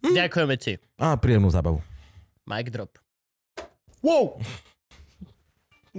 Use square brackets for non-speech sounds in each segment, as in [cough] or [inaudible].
Hm? Ďakujeme ti. A príjemnú zábavu. Mic drop. Wow! [laughs]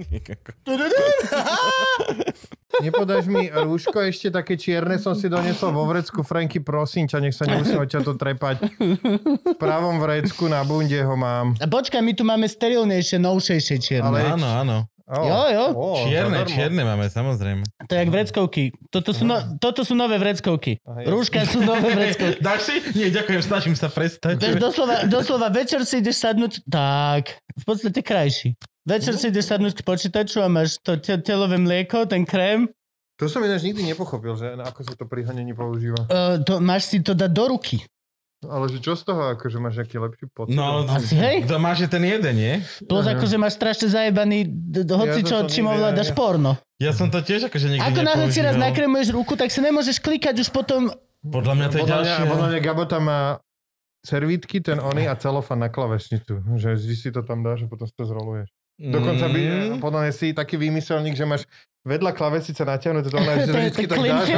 Nepodáš mi rúško ešte také čierne som si donesol vo vrecku. Franky, prosím ťa, nech sa nemusím ťa to trepať. V pravom vrecku na bunde ho mám. A počkaj, my tu máme sterilnejšie, novšejšie čierne. Ale- Áno, áno. Oh, Jo, jo. Oh, Čierne, čierne máme, samozrejme. To je jak vreckovky. Toto sú, no, toto sú nové vreckovky. Aha, jasne. Rúška sú nové [laughs] vreckovky. Dáš si? Nie, ďakujem, snažím sa prestať. Doslova, doslova večer si ideš sadnúť, tak, v podstate krajší. Večer si ideš sadnúť k počítaču a máš to te- telové mlieko, ten krém, To som ináč nikdy nepochopil, že ako sa to pri hanení používa. uh, to, máš si to dať do ruky. Ale že čo z toho, akože máš nejaký lepší pocit? No, Asi hej. To máš je ten jeden, nie? Plus Aha. akože máš strašne zajebaný, hoci Ja čo, čím ovládaš porno. Ja som to tiež akože nikdy Ako náhle si raz nakremuješ ruku, tak si nemôžeš klikať už potom... Podľa mňa to je podľa, mňa, podľa mňa Gabo tam má servítky, ten ony a celofan na klavesnicu. Že vždy si to tam dáš a potom si to zroluješ. Dokonca by, Mm. podľa mňa si taký výmyselník, že máš vedľa klavesice natiahnuté to, ona, že [laughs] je vždycky tak dáš [laughs]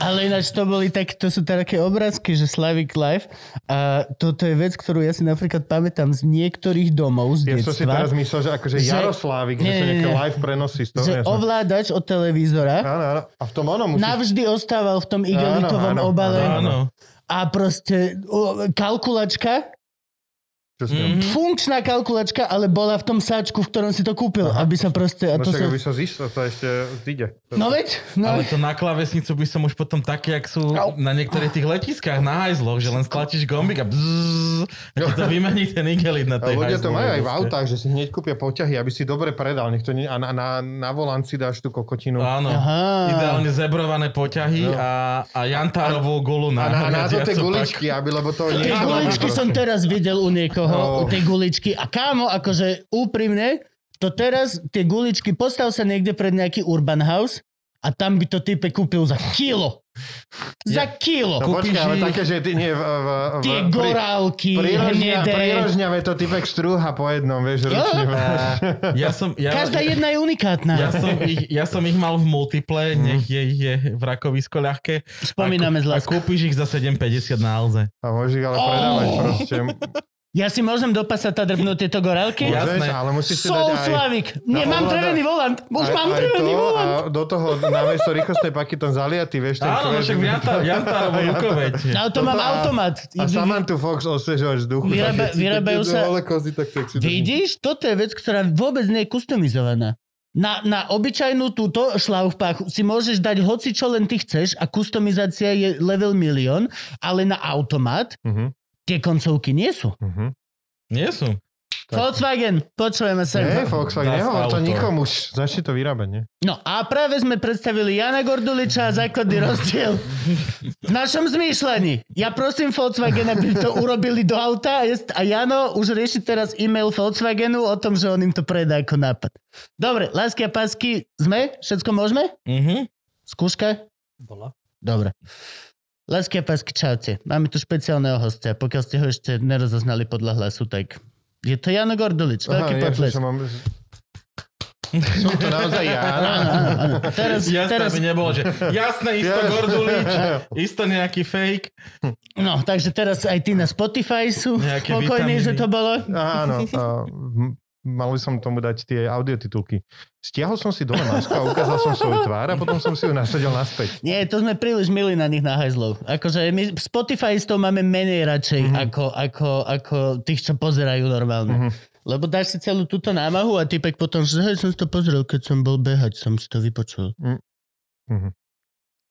Ale ináč to boli tak, to sú také obrázky, že Slavic Life. A toto je vec, ktorú ja si napríklad pamätám z niektorých domov z ja som si detstva. teraz myslel, že akože Že- Jaroslávik, že Nie, nie, nejaké live prenosy z toho. že jasné. ovládač od televízora Áno, áno. A v tom ono musíš... navždy ostával v tom igelitovom áno, obale Áno. a proste o, kalkulačka, Čo si Mhm. funkčná kalkulačka, ale bola v tom sáčku, v ktorom si to kúpil, Aha. aby sa proste... A No to však, sa... aby sa zišlo, to ešte zíde. No veď, no. Ale to na klávesnicu by som už potom taký, jak sú Au. na niektorých tých letiskách na hajzloch, že len stlačíš gombík a bzzz, a ti to vymení ten igelit na A tej ľudia to majú aj v autách, že si hneď kúpia poťahy, aby si dobre predal. Nech to nie, a na, na, na volant si dáš tú kokotinu. A, Áno. Aha. Ideálne zebrované poťahy No. a, a jantárovú gulu na, na, na to tie guličky, aby, lebo to nie Tie guličky som teraz videl u niekoho, No. tie guličky. A kámo, akože úprimne, to teraz, tie guličky, postav sa niekde pred nejaký urban house a tam by to type kúpil za kilo. Za kilo. No počkaj, ale také, že ty nie v, v, v, Tie pri- gorálky, hnedé. prirožňave to typek strúha po jednom, vieš, ručne. Ja som, ja, Každá jedna je unikátna. ja, som ich, ja som ich mal v multiple, nech je, je v rakovisko ľahké. Spomíname z A láskou. kúpiš ich za 7,50 na Alze. A môžeš ich ale predávať Oh. proste. Ja si môžem do pasata drbnúť tieto gorálky? Môžeš, Jasné. ale musíš si dať Soul aj... Slavik. Nie, No, mám drevený volant. Už aj, mám drevený volant. a do toho namiesto rýchlostnej paky ten zaliatý, vieš, ten Áno, no však v Janta- Jantárovo rukoveď. Ale to mám Toto a- automat. A Samantha Fox osviežovač vzduchu. Vyrábajú sa- Vidíš, toto je vec, ktorá vôbec nie je customizovaná. Na, na obyčajnú túto šlaufpáchu si môžeš dať hoci čo len ty chceš a kustomizácia je level milión, ale na automat Mhm, tie koncovky nie sú. mhm. Nie sú. Volkswagen, počujeme sa. Nie, Volkswagen, nehovor to nikomu, už začni to vyrábať, nie? No a práve sme predstavili Jana Gorduliča a základný rozdiel v našom zmýšľaní. Ja prosím Volkswagen, aby to urobili do auta a Jano už rieši teraz e-mail Volkswagenu o tom, že on im to predá ako nápad. Dobre, lásky a pásky, sme? Všetko môžeme? Mhm. Skúška? Bola. Dobre. Lásky a pásky, čaute. Máme tu špeciálneho hostia. Pokiaľ ste ho ešte nerozoznali podľa hlasu, tak je to Jano Gordulič. Veľký ja potlesk. mám... som to naozaj ja. Áno, áno, áno. Teraz, Jasné, teraz, aby nebolo, že jasné, isto Yes. Gordulič, isto nejaký fake. no, takže teraz aj ty na Spotify sú Nejaké spokojní, vitamíny. že to bolo. Áno, m- mal by som tomu dať tie audiotitulky. Stiahol som si dole masku a ukázal som svoju tvár a potom som si ju nasadil naspäť. Nie, to sme príliš milí na nich na hajzlov. Akože my Spotifyistov máme menej radšej Mhm. ako, ako, ako tých, čo pozerajú normálne. Mhm. Lebo dáš si celú túto námahu a typek potom, že hej, som si to pozrel, keď som bol behať, som si to vypočul.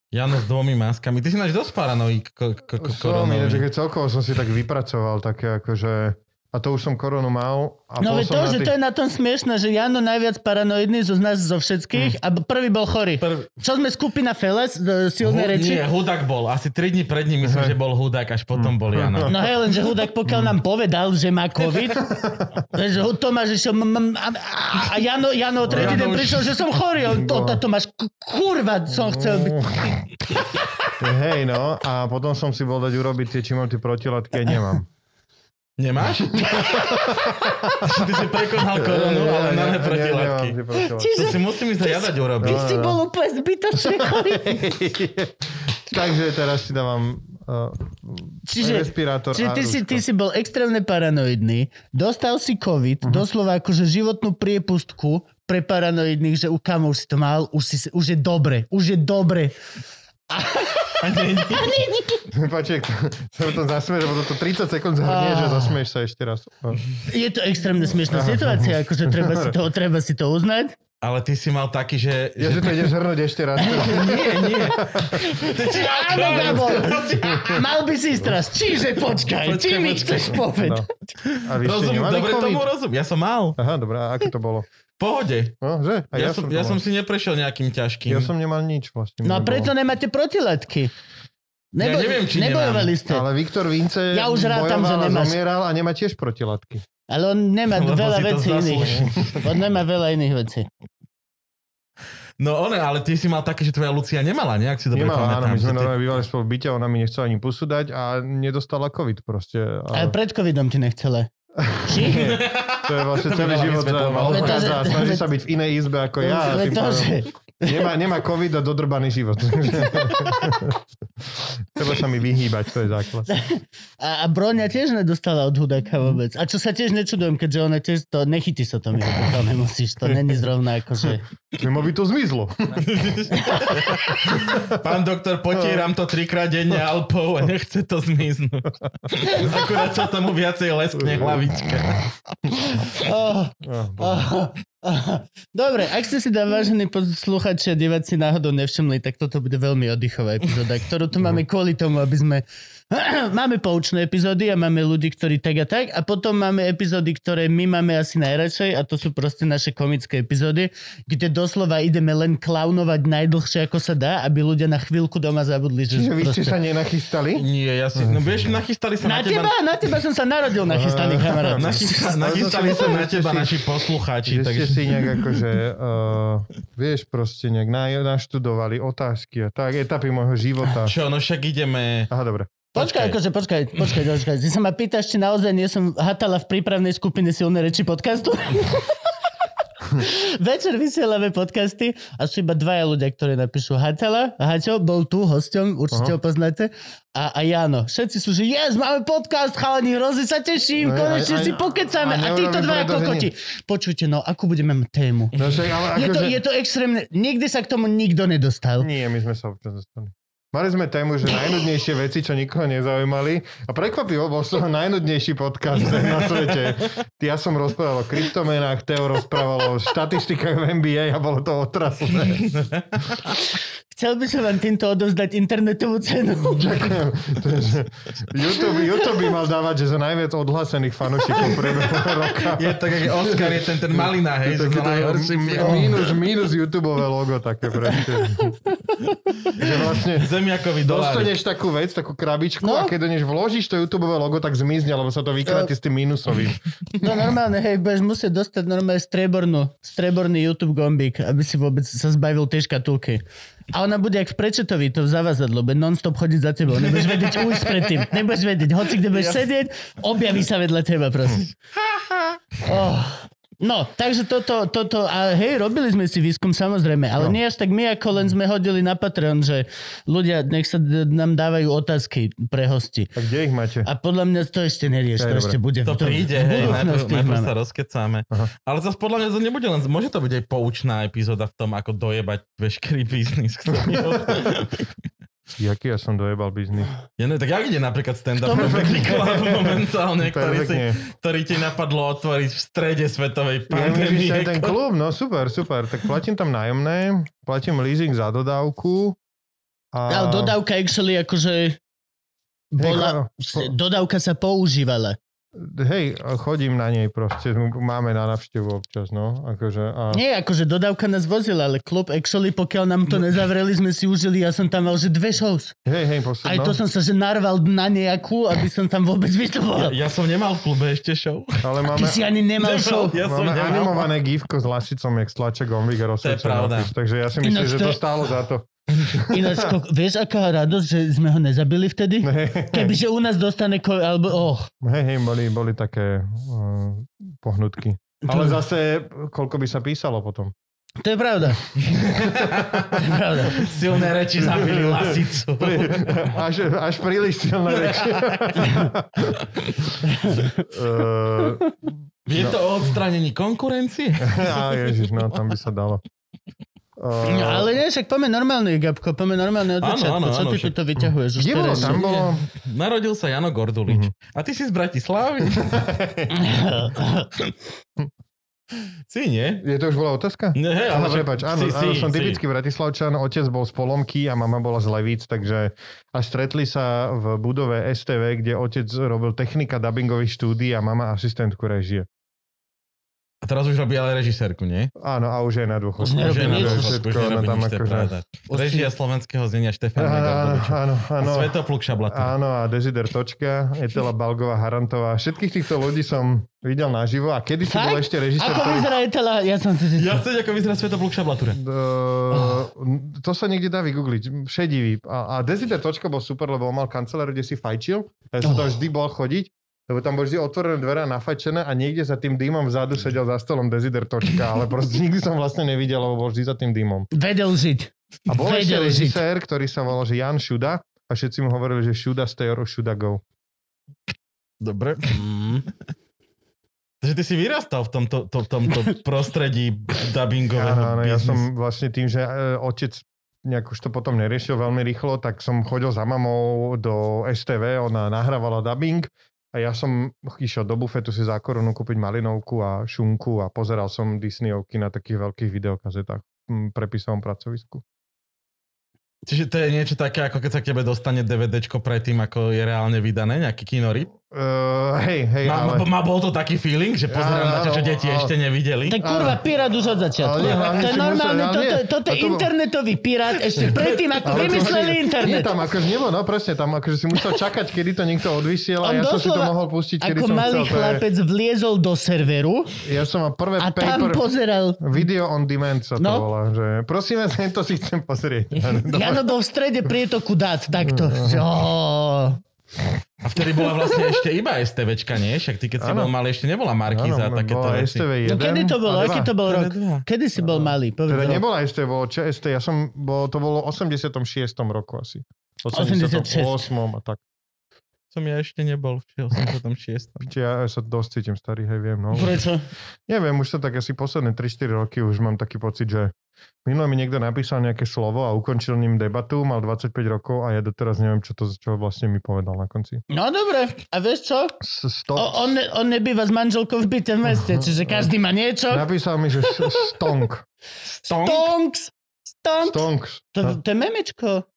Jano s dvomi maskami. Ty si náš dosť paranoik ko, ko, ko, Som, koronový. že keď celkovo som si tak vypracoval také akože A to už som koronu mal. A No to, že tých- to je na tom smiešne, že Jano najviac paranoidný zo nás zo všetkých a prvý bol chorý. Prv- Čo sme skupina Feles, z silnej Hu- reči? Nie, Hudák bol. Asi 3 dní pred ním myslím, že bol Hudák, až potom bol Jano. No hej, len že Hudák pokiaľ nám povedal, že má COVID, [laughs] že Tomáš išiel a, Jano, Jano tretí deň prišiel, že som chorý. To, to, Tomáš, kurva, som chcel byť. [laughs] Hej, no. A potom som si bol dať urobiť tie, či mám tie protilátky nemám. Nemáš? Ty si prekonal koronu, ale máme protilátky. protilátky. To Čiže si musím ísť zajadať urobiť. ty si bol úplne zbytočne chorý. Takže teraz si dávam uh, Čiže, respirátor čiže ty, si, ty si bol extrémne paranoidný, dostal si COVID, Mhm. doslova akože životnú priepustku pre paranoidných, že u kam už si to mal, už, si, už je dobre, už je dobre. Paček, sa to zasmieš, lebo to 30 sekúnd zhrnie, že zasmieš sa ešte raz. No. Je to extrémne smiešná situácia, akože treba si to, treba si to uznať. Ale ty si mal taký, že... Ja, že to ideš zhrnúť ešte raz. Nie, nie. Ty si Áno, Gabo, mal by si ísť teraz. Čiže počkaj, Počkaj, či mi chceš povedať? A vy nemali dobre COVID? tomu rozumiem. Ja som mal. Aha, dobré, a aké to bolo? Pohode. No, že? A Ja, som, ja som si neprešiel nejakým ťažkým. Ja som nemal nič vlastne. No a preto nemáte protilátky. Ja neviem, či nebojovali ste. Ale Viktor Vince Ja už rátam, že bojoval a nemáš. zomieral a nemá tiež protilátky. Ale on nemá Lebo veľa vecí iných. [laughs] On nemá veľa iných vecí. No one, ale ty si mal také, že tvoja Lucia nemala, nejak si dobre Nemala, áno, my sme že ty- normálne bývali spolu v byte, ona mi nechcela ani posúdať a nedostala COVID proste. Ale A pred covidom ti nechcela. Či? to je vlastne celý život a snaží sa byť v inej izbe ako ja. to, že... Nemá, nemá COVID a dodrbaný život. [laughs] Treba sa mi vyhýbať, to je základ. A, a Broňa tiež nedostala od Hudáka vôbec. A čo sa tiež nečudujem, keďže ona tiež to... Nechytí sa to, Miro, to nemusíš. To není zrovna akože... Mimo by to zmizlo. [laughs] Pán doktor, potieram to trikrát denne Alpou a nechce to zmiznúť. Akurát sa tomu viacej leskne hlavička. Oh, Oh, oh, [laughs] Dobre, ak ste si tam vážení posluchači a diváci náhodou nevšimli, tak toto bude veľmi oddychová epizóda, ktorú tu máme kvôli tomu, aby sme... [clears throat] máme poučné epizódy a máme ľudí, ktorí tak a tak a potom máme epizódy, ktoré my máme asi najradšej a to sú proste naše komické epizódy, kde doslova ideme len klaunovať najdlhšie ako sa dá, aby ľudia na chvíľku doma zabudli, že Čiže vy ste proste... sa nenachystali? Nie, ja si... No vieš, nachystali sa Na na, teba... na teba som sa narodil nachystaný [laughs] kamarát. Nachystali, nachystali sa na teba naši poslucháči. Že ste Takže... si nejak akože, uh, vieš, proste nejak na, naštudovali otázky a tak, etapy môjho života. Čo, no však ideme... Aha, dobre. Počkaj, Počkaj. akože, počkaj, počkaj, počkaj. Ty sa ma pýtaš, či naozaj nie som hatala v prípravnej skupine silné reči podcastu? [laughs] Večer vysielame podcasty a sú iba dvaja ľudia, ktorí napíšu Hatala. Haťo bol tu hosťom, určite ho Aha. poznáte. A, a Jano. Všetci sú, že yes, máme podcast, chalani, hrozne sa teším, No, konečne aj- si pokecáme. a A títo dvaja že kokoti. Počujte, no, akú budeme mať tému? No, však, ale Je to, akože... je to extrémne, nikdy sa k tomu nikto nedostal. Nie, my sme sa občas dostali. Mali sme tému, že najnudnejšie veci, čo nikoho nezaujímali. A prekvapivo, bol toho najnudnejší podcast na svete. Ja som rozprával o kryptomenách, Teo rozprával o štatistikách v NBA a bolo to otrasné. Chcel by som vám týmto odovzdať internetovú cenu. Ďakujem. To YouTube, YouTube by mal dávať, že za najviac odhlásených fanúšikov priebehu roka. Je tak, ako Oscar je ten, ten malina, hej, že Také za to najhorší m- film. Mínus, mínus YouTube logo také proste. Že vlastne Zemiakový dolár. dostaneš takú vec, takú krabičku No. a keď do než vložíš to YouTube logo, tak zmizne, lebo sa to vykráti s tým mínusovým. [laughs] No normálne, hej, budeš musieť dostať normálne strebornú, streborný YouTube gombík, aby si vôbec sa zbavil tej škatulky. A ona bude jak v prečetovi, to v zavazadlo, bude non-stop chodiť za tebou. Nebudeš vedieť ujsť predtým. Nebudeš vedieť, hoci kde budeš sedieť, objaví sa vedľa teba proste. [laughs] Oh. No, takže toto, toto, a hej, robili sme si výskum samozrejme, ale No. nie až tak my, ako len sme hodili na Patreon, že ľudia nech sa d- nám dávajú otázky pre hosti. A kde ich máte? A podľa mňa to ešte nerieš, To to ešte bude. To príde, v hej, najprv, najprv sa rozkecáme. Aha. Ale zase podľa mňa to nebude len, môže to byť aj poučná epizóda v tom, ako dojebať veškerý biznis, ktorý [laughs] Jaký ja som dojebal biznis? Ja ne, tak jak ide napríklad stand-up Perfectly Club [laughs] momentálne, ktorý, si, ktorý ti napadlo otvoriť v strede svetovej Ja pandémie. ten klub, no super, super. Tak platím tam nájomné, platím leasing za dodávku. A... Ale dodávka actually akože bola, dodávka sa používala. Hej, chodím na nej proste, máme na navštevu občas, no. Akože, a... Nie, akože dodávka nás vozila, ale klub actually, pokiaľ nám to nezavreli, sme si užili, ja som tam mal, že dve shows. Hej, hej, posledno. Aj to som sa, že narval na nejakú, aby som tam vôbec vystupoval. Ja, ja som nemal v klube ešte show. Ale máme, Ty si ani nemal show. Ja som máme nemal. animované gifko s lasicom, jak stlača gombík a rozsvieča pravda. nápis, Takže ja si myslím, že to to je- stálo za to. Ináč, ko- vieš, aká radosť, že sme ho nezabili vtedy? Kebyže u nás dostane, ko- alebo, oh, Hej, hej, boli, boli také uh, pohnutky. Ale zase, koľko by sa písalo potom? to je pravda. [laughs] to je pravda. Silné reči zabili lasicu. Až, až príliš silné reči. uh, [laughs] Je to o odstránení konkurencie? [laughs] a ježiš, no tam by sa dalo. Uh, No, ale nie, však poďme normálne, Gabko, poďme normálne od Áno, začiatku. áno, Čo áno, ty však- tu to vyťahuješ? Už kde bolo? Tam bolo... Narodil sa Jano Gordulič. Mhm. A ty si z Bratislavy? [laughs] si nie? Je to už bola otázka? Nie, hej, Ale ale prepač, áno, si, áno, si, som si. typický bratislavčan, otec bol z Polomky a mama bola z Levíc, takže a stretli sa v budove STV, kde otec robil technika dubbingových štúdií a mama asistentku režie. A teraz už robí ale režisérku, nie? Áno, a už je na dôchodku. Už nerobí Už nič. Všetko, už ona nerobí tam nič, akože-. Režia slovenského znenia Štefan Áno, áno, A. Svetopluk Šablatura. Áno, a Desider Točka, Etela Balgová Harantová. Všetkých týchto ľudí som videl naživo a kedy si bol ešte režisér, Ako ktorý... vyzerá Etela? Ja som si Ja zistil. chcem, ako vyzerá Svetopluk Šablatura. Uh, to sa niekde dá vygoogliť. Šedivý. A, a Desider Točka bol super, lebo on mal kancelár, kde si fajčil. Ja som tam Oh. vždy bol chodiť, lebo tam boli vždy otvorené dvere a nafajčené a niekde za tým dýmom vzadu sedel za stolom Desider Točka, ale proste nikdy som vlastne nevidel, lebo bol vždy za tým dýmom. Vedel žiť. A bol ešte režisér, ktorý sa volal že Jan Šuda a všetci mu hovorili, že Šuda stay or Šuda go. Dobre. Mm. Takže ty si vyrastal v tomto, to, tomto [laughs] prostredí dubbingového Áno, ja som vlastne tým, že e, otec nejak už to potom neriešil veľmi rýchlo, tak som chodil za mamou do STV, ona nahrávala dubbing a ja som išiel do bufetu si za korunu kúpiť malinovku a šunku a pozeral som Disneyovky na takých veľkých videokazetách v prepisovom pracovisku. Čiže to je niečo také, ako keď sa k tebe dostane DVDčko predtým, ako je reálne vydané, nejaký kinorip. Uh, hej, hej, Má, ale... má, bol to taký feeling, že pozerám na to, čo deti áno. ešte nevideli. Tak kurva, pirát už od začiatku. Ale hlavne to je normálne, musel- ale toto, toto je to internetový pirát ešte [laughs] predtým, ako Ale to vymysleli internet. Nie, tam akože nebolo, no presne, tam akože si musel čakať, kedy to niekto odvysiel a On ja som si to doslova mohol pustiť, kedy Ako som malý chcel. Je, chlapec vliezol do serveru ja som mal prvé a tam paper... pozeral. Video on demand sa to No. volá, že prosím vás, [laughs] to si chcem pozrieť. Jano bol v strede prietoku dát, takto. A vtedy bola vlastne ešte iba STVčka, nie? Však ty, keď si Áno. bol malý, ešte nebola Markíza a takéto veci. STV 1 No kedy to bolo? Aký to bol rok? TV2. Kedy si bol malý? Povedz Teda rok. nebola STV, bolo ČST, ja som, bol, to bolo v 86. roku asi. 86. 88. a tak. Som ja ešte nebol v 86. Čiže ja sa dosť cítim starý, hej, viem, no. Prečo? Neviem, už to tak asi posledné 3-4 roky už mám taký pocit, že minule mi niekto napísal nejaké slovo a ukončil ním debatu, mal 25 rokov a ja doteraz neviem, čo to čo vlastne mi povedal na konci. No dobre, a vieš čo? O, on, on nebýva s manželkou v byte v meste, čiže každý má niečo. Napísal mi, že. [laughs] Stonk? Stonks! Stonks! Stonks. To, to je memečko.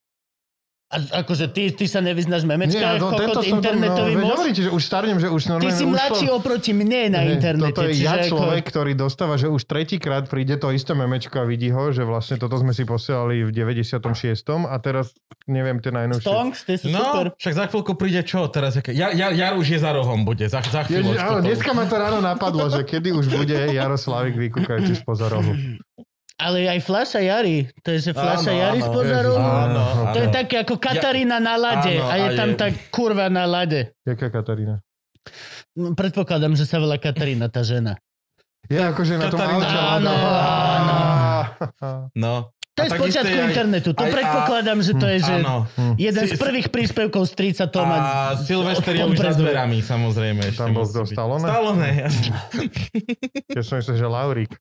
A akože ty, ty sa nevyznáš Nie, memečkách, no, kokot, internetový no, hovorím ti, že už starnem, že už Ty normálne si ušlo- mladší oproti mne na Nie, internete. Toto je ja človek, Ako, ktorý dostáva, že už tretíkrát príde to isté memečko a vidí ho, že vlastne toto sme si posielali v 96. a teraz neviem tie najnovšie. Stonks, ty super. No, však za chvíľku príde čo teraz? Ja, ja, Jar už je za rohom, bude, za, za áno, to- dneska ma to ráno napadlo, že kedy už bude Jaroslavik vykúkajúci spoza rohu. Ale aj Flaša Jari. To je, že Flaša Áno, Jari áno, spoza rohu. Áno, To je také ako Katarína na lade. Áno, a je a tam je- tá kurva na lade. Jaká Katarína? No, predpokladám, že sa volá Katarína tá žena. Je akože na tom Katarína, aute. áno, áno. No. To je A z počiatku aj- internetu. To aj- a- predpokladám, že to je že Áno. jeden Si- z prvých príspevkov strica Toma. A Silvester je už za dverami, samozrejme. Tam bol byť. Stallone? Stallone, jasne. [laughs] Ja som myslel, že Laurík.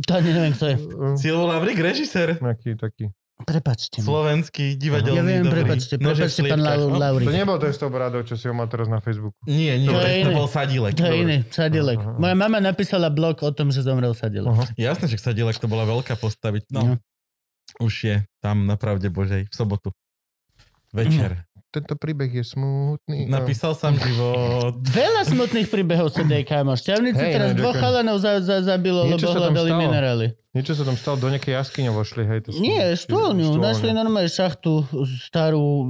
To neviem, kto je. [laughs] Silvo Lavrik, režisér. Nejaký taký. Prepačte. Slovenský, divadelný, Ja viem, dobrý. prepačte, prepačte, pán Lau- no. To Laurik. nebol ten s tou bradou, čo si ho má teraz na Facebooku. Nie, nie, To to, je to bol Sadilek. To je iný, Sadilek. Aha. Moja mama napísala blog o tom, že zomrel Sadilek. Aha. Jasné, že Sadilek to bola veľká postaviť. No. No, už je tam na pravde Božej v sobotu. Večer. Tento príbeh je smutný. No. Napísal som život. [laughs] Veľa smutných príbehov sa deje, kámo. Šťavnici Hej, teraz no, dvoch chalanov za, za, zabilo, Niečo lebo hľadali minerály. Niečo sa tam stalo, do nejakej jaskyne vošli, hej. To Nie, štôlňu. Našli normálne šachtu starú e,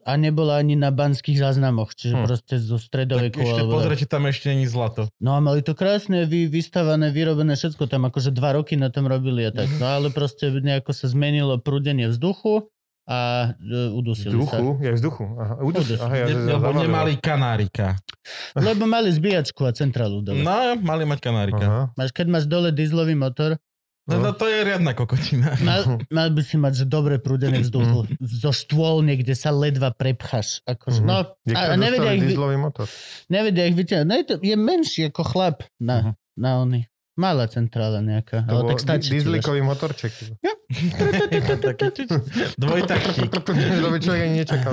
a nebola ani na banských záznamoch, čiže Hm. proste zo Tak stredoveku. ešte alebo- pozri, či tam ešte není zlato. No a mali to krásne vy, vystavané, vyrobené, všetko tam akože dva roky na tom robili a tak. No ale proste nejako sa zmenilo prúdenie vzduchu a e, udusili sa. Vzduchu? Je vzduchu. Aha, udus, Udus. aha, ja, lebo zavalilo. nemali kanárika. Lebo mali zbíjačku a centrálu dole. No, mali mať kanárika. Aha. Máš, keď máš dole dieselový motor, No, no to je riadna kokotina. [laughs] mal, mal by si mať, že dobre prúdené vzduchu. Zo štôl niekde sa ledva prepcháš. Akože, Mhm. no, a, a nevedia, ich, vy- motor. nevedia ich vyťahnuť. No, je, to, je menší ako chlap na, Mhm. na ony. Malá centrála nejaká. To ale tak stačí. dieselikový motorček. Čič- Dvojtaktík. to by človek ani nečakal.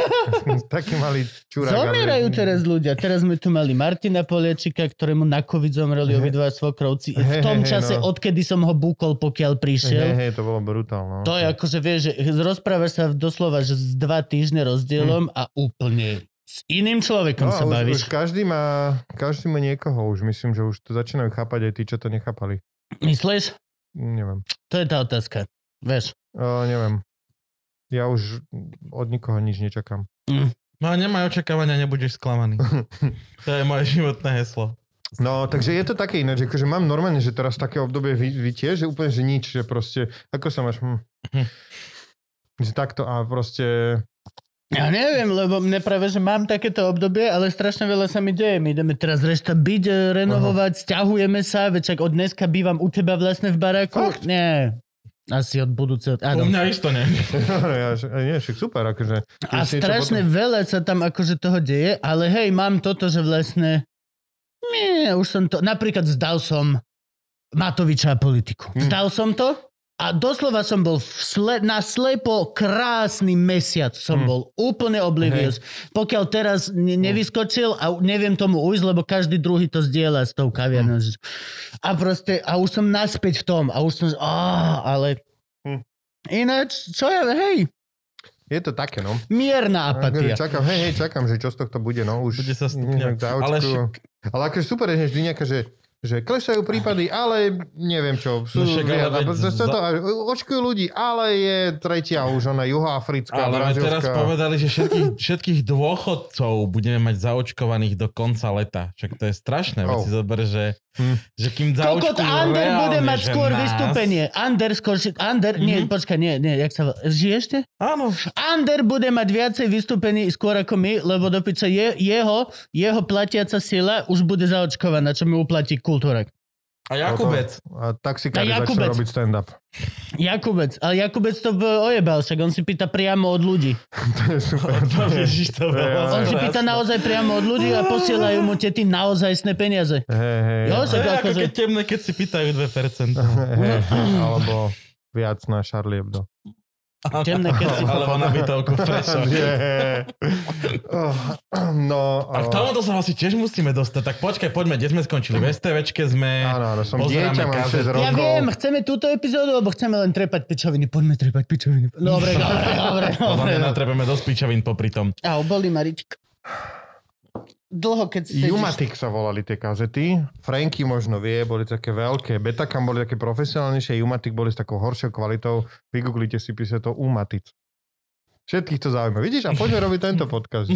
[laughs] Taký malý čurák. Zomierajú teraz ľudia. Teraz sme tu mali Martina Poliečika, ktorému na COVID zomreli obidva svokrovci. V tom čase, no. odkedy som ho búkol, pokiaľ prišiel. hej, to bolo brutálne. To je akože, vieš, rozprávaš sa doslova, že s dva týždne rozdielom a úplne s iným človekom No, sa už, bavíš. už každý má, každý má niekoho, už myslím, že už to začínajú chápať aj tí, čo to nechápali. Myslíš? Neviem. To je tá otázka. Vieš. O, neviem. Ja už od nikoho nič nečakám. No a nemaj očakávania, nebudeš sklamaný. [laughs] To je moje životné heslo. No, takže je to také iné, že akože mám normálne, že teraz také obdobie vy, vy tiež, že úplne, že nič, že proste, ako sa máš, hm. že takto a proste, Ja neviem, lebo mne práve, že mám takéto obdobie, ale strašne veľa sa mi deje. My ideme teraz reštabiť, e, renovovať, stiahujeme sa, veď čak od dneska bývam u teba vlastne v baráku. Fakt? Nie. Asi od budúceho. U Áno. mňa isto nie. [laughs] ja, nie, však super, akože. A strašne potom- veľa sa tam akože toho deje, ale hej, mám toto, že vlastne nie, už som to, napríklad vzdal som Matoviča a politiku. Hm. Vzdal som to a doslova som bol v sle, na slepo krásny mesiac som Hm. bol úplne oblivious. Pokiaľ teraz ne, nevyskočil a neviem tomu ujsť, lebo každý druhý to zdieľa s tou kaviarnou. Hm. A proste, a už som naspäť v tom a už som, á, ale Hm. ináč, čo ja, hej, Je to také, no. mierna apatia. Čakám, hej, hej, čakám, že čo z tohto bude, no. Už Bude sa zaočkujú. Ale však- ale akože super je, že vždy nejaká, že že klesajú prípady, ale neviem čo. Sú, No však ale viac, a veď proste za- to, očkujú ľudí, ale je tretia už, ona juhoafrická, Ale my teraz povedali, že všetkých, všetkých dôchodcov budeme mať zaočkovaných do konca leta. Však to je strašné. Veď Oh. si zober, že, Hm. že kým Kokot Ander bude mať skôr nás- vystúpenie. Ander skôr... Ander, nie, Mhm. počkaj, nie, nie, jak sa... volá? Žiješ te? Áno. Ander bude mať viacej vystúpení skôr ako my, lebo do piče je, jeho, jeho platiaca sila už bude zaočkovaná, čo mi uplatí kultúra. A Jakubec. A taxikári A Jakubec. robiť stand-up. Jakubec, ale Jakubec to ojebal, však on si pýta priamo od ľudí. [laughs] to je super. [laughs] To Ježiš, to bolo Ja, On si pýta naozaj priamo od ľudí a posielajú mu tety naozajstné peniaze. Hej, hej. Jo, To že- je ako akože- keď temné, keď si pýtajú 2%. [laughs] Hej, alebo viac na Charlie Hebdo. Temné, keď si... Alebo na bytovku. Oh, No, A k tomuto sa asi tiež musíme dostať. Tak počkaj, poďme, kde sme skončili? V STVčke sme... Áno, áno, som dieťa, mám kazety. 6 rokov. Ja viem, chceme túto epizódu, alebo chceme len trepať pičoviny. Poďme trepať pičoviny. Dobre, dobre, dobre. Dobre. mňa natrebeme dosť pičavín popri tom. Au, boli Marička. Dlho, keď sedíš... Jumatic sa volali tie kazety. Franky možno vie, boli také veľké. Betacam boli také profesionálnejšie, Jumatic boli s takou horšou kvalitou. Vygooglite si, píše to Umatic. Všetkých to zaujíma. Vidíš? A poďme robiť tento podcast.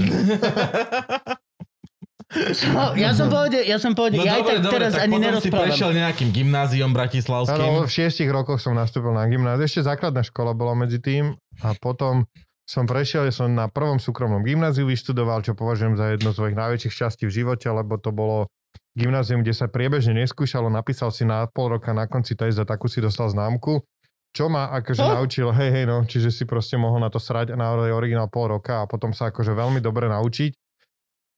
No, [laughs] ja som povede, ja som povede, No ja aj dobre, tak dobre, teraz tak ani potom si nerozprávam. prešiel nejakým gymnáziom bratislavským. Áno, v šiestich rokoch som nastúpil na gymnáziu. Ešte základná škola bola medzi tým a potom som prešiel, som na prvom súkromnom gymnáziu vyštudoval, čo považujem za jedno z svojich najväčších šťastí v živote, lebo to bolo gymnázium, kde sa priebežne neskúšalo, napísal si na pol roka na konci test a takú si dostal známku, čo ma akože Oh. naučil, hej, hej, no, čiže si proste mohol na to srať na originál pol roka a potom sa akože veľmi dobre naučiť.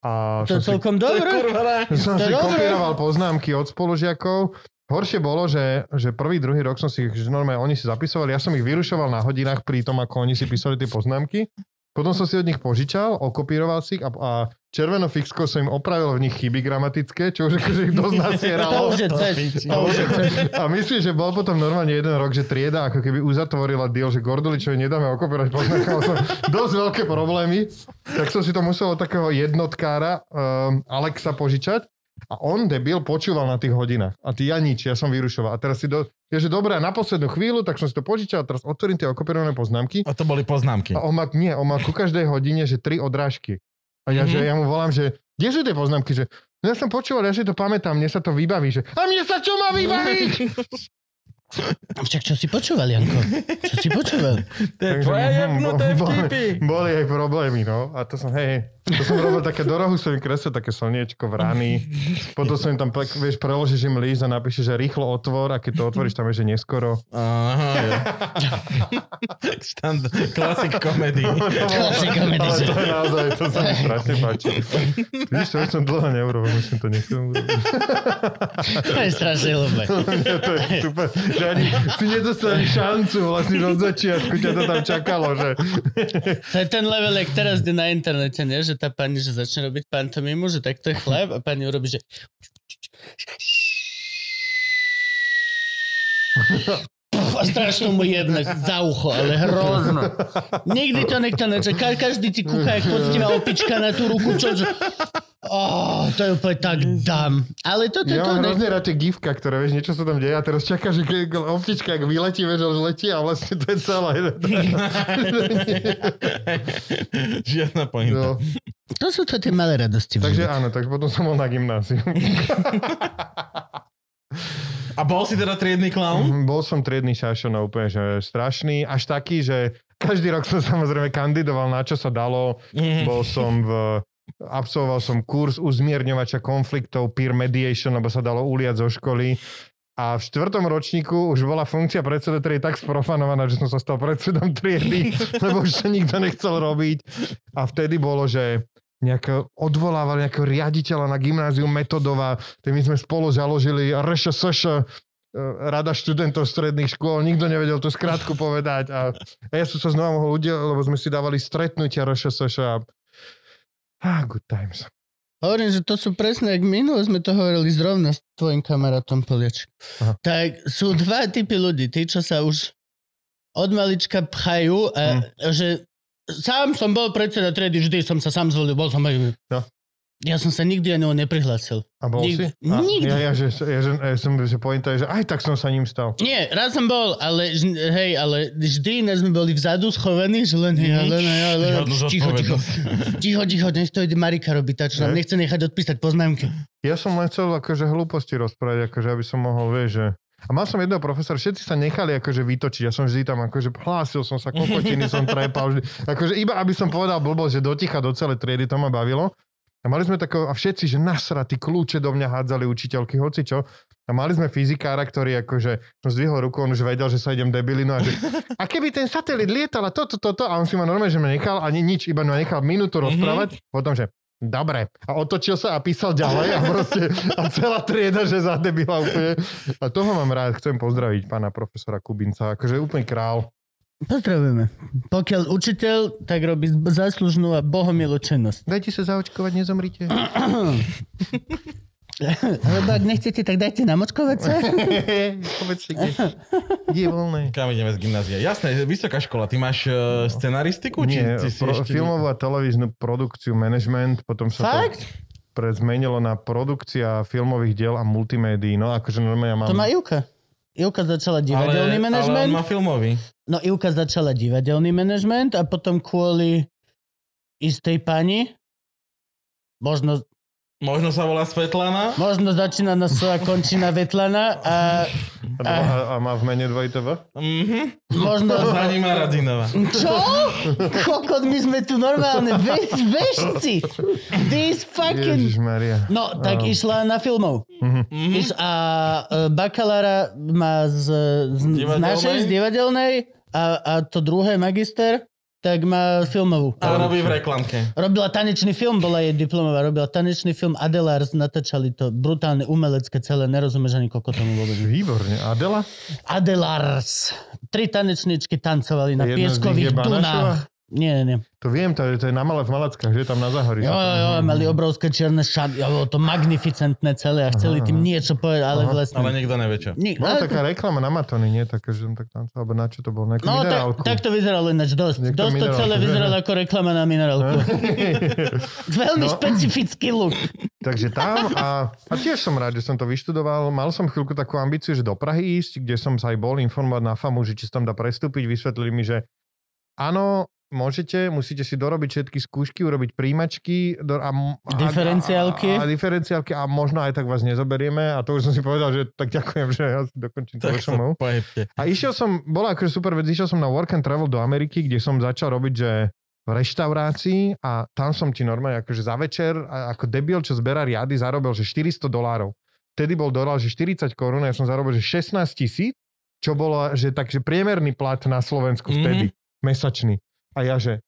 A To je si celkom [laughs] je dobre. kurva som To si dobré. kopíroval poznámky od spolužiakov. Horšie bolo, že, že prvý, druhý rok som si, že normálne oni si zapisovali, ja som ich vyrušoval na hodinách pri tom, ako oni si písali tie poznámky Potom som si od nich požičal, okopíroval si ich a, a červeno fixko som im opravil v nich chyby gramatické, čo už akože ich dosť [laughs] To nasieralo. už je cez. To už je cez. A myslím, že bol potom normálne jeden rok, že trieda ako keby uzatvorila deal, že Gorduličovi nedáme okopírovať, poznakal som [laughs] dosť veľké problémy, tak som si to musel od takého jednotkára um, Alexa požičať a on, debil, počúval na tých hodinách. A ty ja nič, ja som vyrušoval. A teraz si do... Je, že dobré, na poslednú chvíľu, tak som si to požičal, a teraz otvorím tie okopírované poznámky A to boli poznámky. a on má, nie, on má ku každej hodine, že tri odrážky. A ja, mm-hmm. že ja mu volám, že kde sú tie poznámky, že no ja som počúval, ja si to pamätám, mne sa to vybaví, že a mne sa čo má vybaviť? [laughs] Však čo si počúval, Janko? Čo si počúval? [laughs] To je tvoje [laughs] jebnuté vtipy. Boli, boli aj problémy, no. A to som, hej, to som robil také do rohu, som im kreslil také slniečko v rany. Potom som im tam, vieš, preložíš im líst a napíšeš, že rýchlo otvor a keď to otvoríš, tam je, že neskoro. Aha. Štand, klasik komedy. Klasik komedy, to je naozaj, to sa mi strašne páči. Vidíš, to som dlho neurobil, musím to nechcem urobiť. To je strašne. Nie, to je super. Že ani si nedostali šancu vlastne od začiatku, ťa to tam čakalo, že... To je ten level, jak teraz je na internete, nie? že tá pani, že začne robiť pantomimu, že takto je chleb a pani urobí, že [laughs] strašno mu jedne za ucho, ale hrozno. Nikdy to nikto nečaká. Každý ti kúka, jak poctivá opička na tú ruku, čo... Oh, to je úplne tak dám. Ale toto Ja to ne... hrozne rád tie gifka, ktoré vieš, niečo sa tam deje a teraz čaká, že keď optička ak vyletí, vieš, že letí a vlastne to je celé. [laughs] Žiadna pointa. No, To sú to tie malé radosti. takže áno, takže potom som bol na gymnáziu. [laughs] A bol si teda triedny klaun? Bol som triedny šašo, no úplne, že strašný. Až taký, že každý rok som [laughs] samozrejme kandidoval na čo sa dalo. Mhm. Bol som v absolvoval som kurz uzmierňovača konfliktov, peer mediation, lebo sa dalo uliať zo školy. A v štvrtom ročníku už bola funkcia predseda triedy tak sprofanovaná, že som sa stal predsedom triedy, [laughs] lebo už sa nikto nechcel robiť. A vtedy bolo, že nejaké, odvolávali nejakého riaditeľa na gymnázium Metodova, tak my sme spolu založili RŠSŠ, e, Rada študentov stredných škôl, nikto nevedel tú skratku povedať a, a ja som sa znova mohol udeliť, lebo sme si dávali stretnutia RŠSŠ a ah, good times. Hovorím, že to sú presne, jak minule sme to hovorili zrovna s tvojim kamarátom Poliač. Aha. Tak sú dva typy ľudí. Tí, čo sa už od malička pchajú a že sám som bol predseda triedy, vždy som sa sám zvolil, bol som aj... No. Ja som sa nikdy ani neprihlásil. A bol Nikdy. si? A, Nikdy. Ja, ja, že, ja, že, ja som, pointa je, že aj tak som sa ním stal. Nie, raz som bol, ale hej, ale vždy nás sme boli vzadu schovaní, že len ja, len ja, len Žiadnu ticho, ticho, ticho, ticho, nech to ide Marika robiť, tá, čo nám Hej. nechce nechať odpísať poznámky. Ja som len chcel akože hlúposti rozprávať, akože aby som mohol, vieš, že... A mal som jedného profesora, všetci sa nechali akože vytočiť. Ja som vždy tam akože hlásil som sa, kokotiny som trepal. Vždy. Akože iba aby som povedal blbosť, že doticha do celej triedy, to ma bavilo. A mali sme takého, a všetci, že nasratí kľúče do mňa hádzali učiteľky, hocičo. A mali sme fyzikára, ktorý akože som zdvihol ruku, on už vedel, že sa idem debilinu a že a keby ten satelit lietal a toto, toto, a on si ma normálne, že ma nechal ani nič, iba ma nechal minútu rozprávať, potom, že Dobre. A otočil sa a písal ďalej a proste a celá trieda, že za debila úplne. A toho mám rád. Chcem pozdraviť pána profesora Kubinca. Akože úplný král. Pozdravujeme. Pokiaľ učiteľ, tak robí záslužnú a bohomilú činnosť. Dajte sa zaočkovať, nezomrite. [clears throat] [laughs] Ak nechcete, tak dajte nám očkovať sa. [laughs] Povedz si, kde, kde je voľné. Kam ideme z gymnázia? Jasné, vysoká škola. Ty máš uh, scenaristiku? Nie, či, pro, ešte... filmovú a televíznu produkciu, management, potom sa Fakt? to pre, zmenilo na produkcia filmových diel a multimédií. No akože normálne ja mám... To má Ivka. Ivka začala ale, divadelný ale on manažment. má filmový. No Ivka začala divadelný manažment a potom kvôli istej pani, možno, Možno sa volá Svetlana. možno začína na S a končí na Vetlana a A, a, a má v mene dvojité V? Mhm. možno... Za ním Radzinova. Čo? Kokot, my sme tu normálne ve- vešci. These fucking... Ježišmaria. No, tak Áno. išla na filmov. Mhm. Iš, a e, bakalára má z, z, z našej, z divadelnej a, a to druhé magister, tak má filmovú. Ale robí v reklamke. Robila tanečný film, bola jej diplomová, robila tanečný film Adelars, natáčali to brutálne umelecké celé, nerozumieš ani koľko tomu vôbec. Výborne. Adela? Adelars. Tri tanečničky tancovali na pieskových dunách. Nie, nie. To viem, to je, to je na Male, v Malackách, že tam na Záhorí. Jo, jo, jo, mali obrovské čierne šaty, jo, bolo to magnificentné celé a chceli Aha, tým niečo povedať, ale Aha. vlastne... Ale nikto nevie čo. Ni- Bola ale- taká reklama na Matony, nie? Také, že tak tam, alebo na čo to bolo? Nejakú No, tak, minerálku. tak to vyzeralo ináč dosť. Niekto dosť to celé vyzeralo ako reklama na minerálku. [laughs] Veľmi No. špecifický look. Takže tam a, a tiež som rád, že som to vyštudoval. Mal som chvíľku takú ambíciu, že do Prahy ísť, kde som sa aj bol informovať na FAMu, že či sa tam dá prestúpiť. Vysvetlili mi, že áno, môžete, musíte si dorobiť všetky skúšky, urobiť príjmačky do, a, a, Diferenciálky. A, a, a, diferenciálky a možno aj tak vás nezoberieme. A to už som si povedal, že tak ďakujem, že ja si dokončím to Tak pojebte. A išiel som, bola akože super vec, išiel som na work and travel do Ameriky, kde som začal robiť, že v reštaurácii a tam som ti normálne akože za večer ako debil, čo zberá riady, zarobil, že 400 dolárov. Vtedy bol dolár, že 40 korún, ja som zarobil, že 16 tisíc, čo bolo, že takže priemerný plat na Slovensku vtedy, mesačný. A ja, že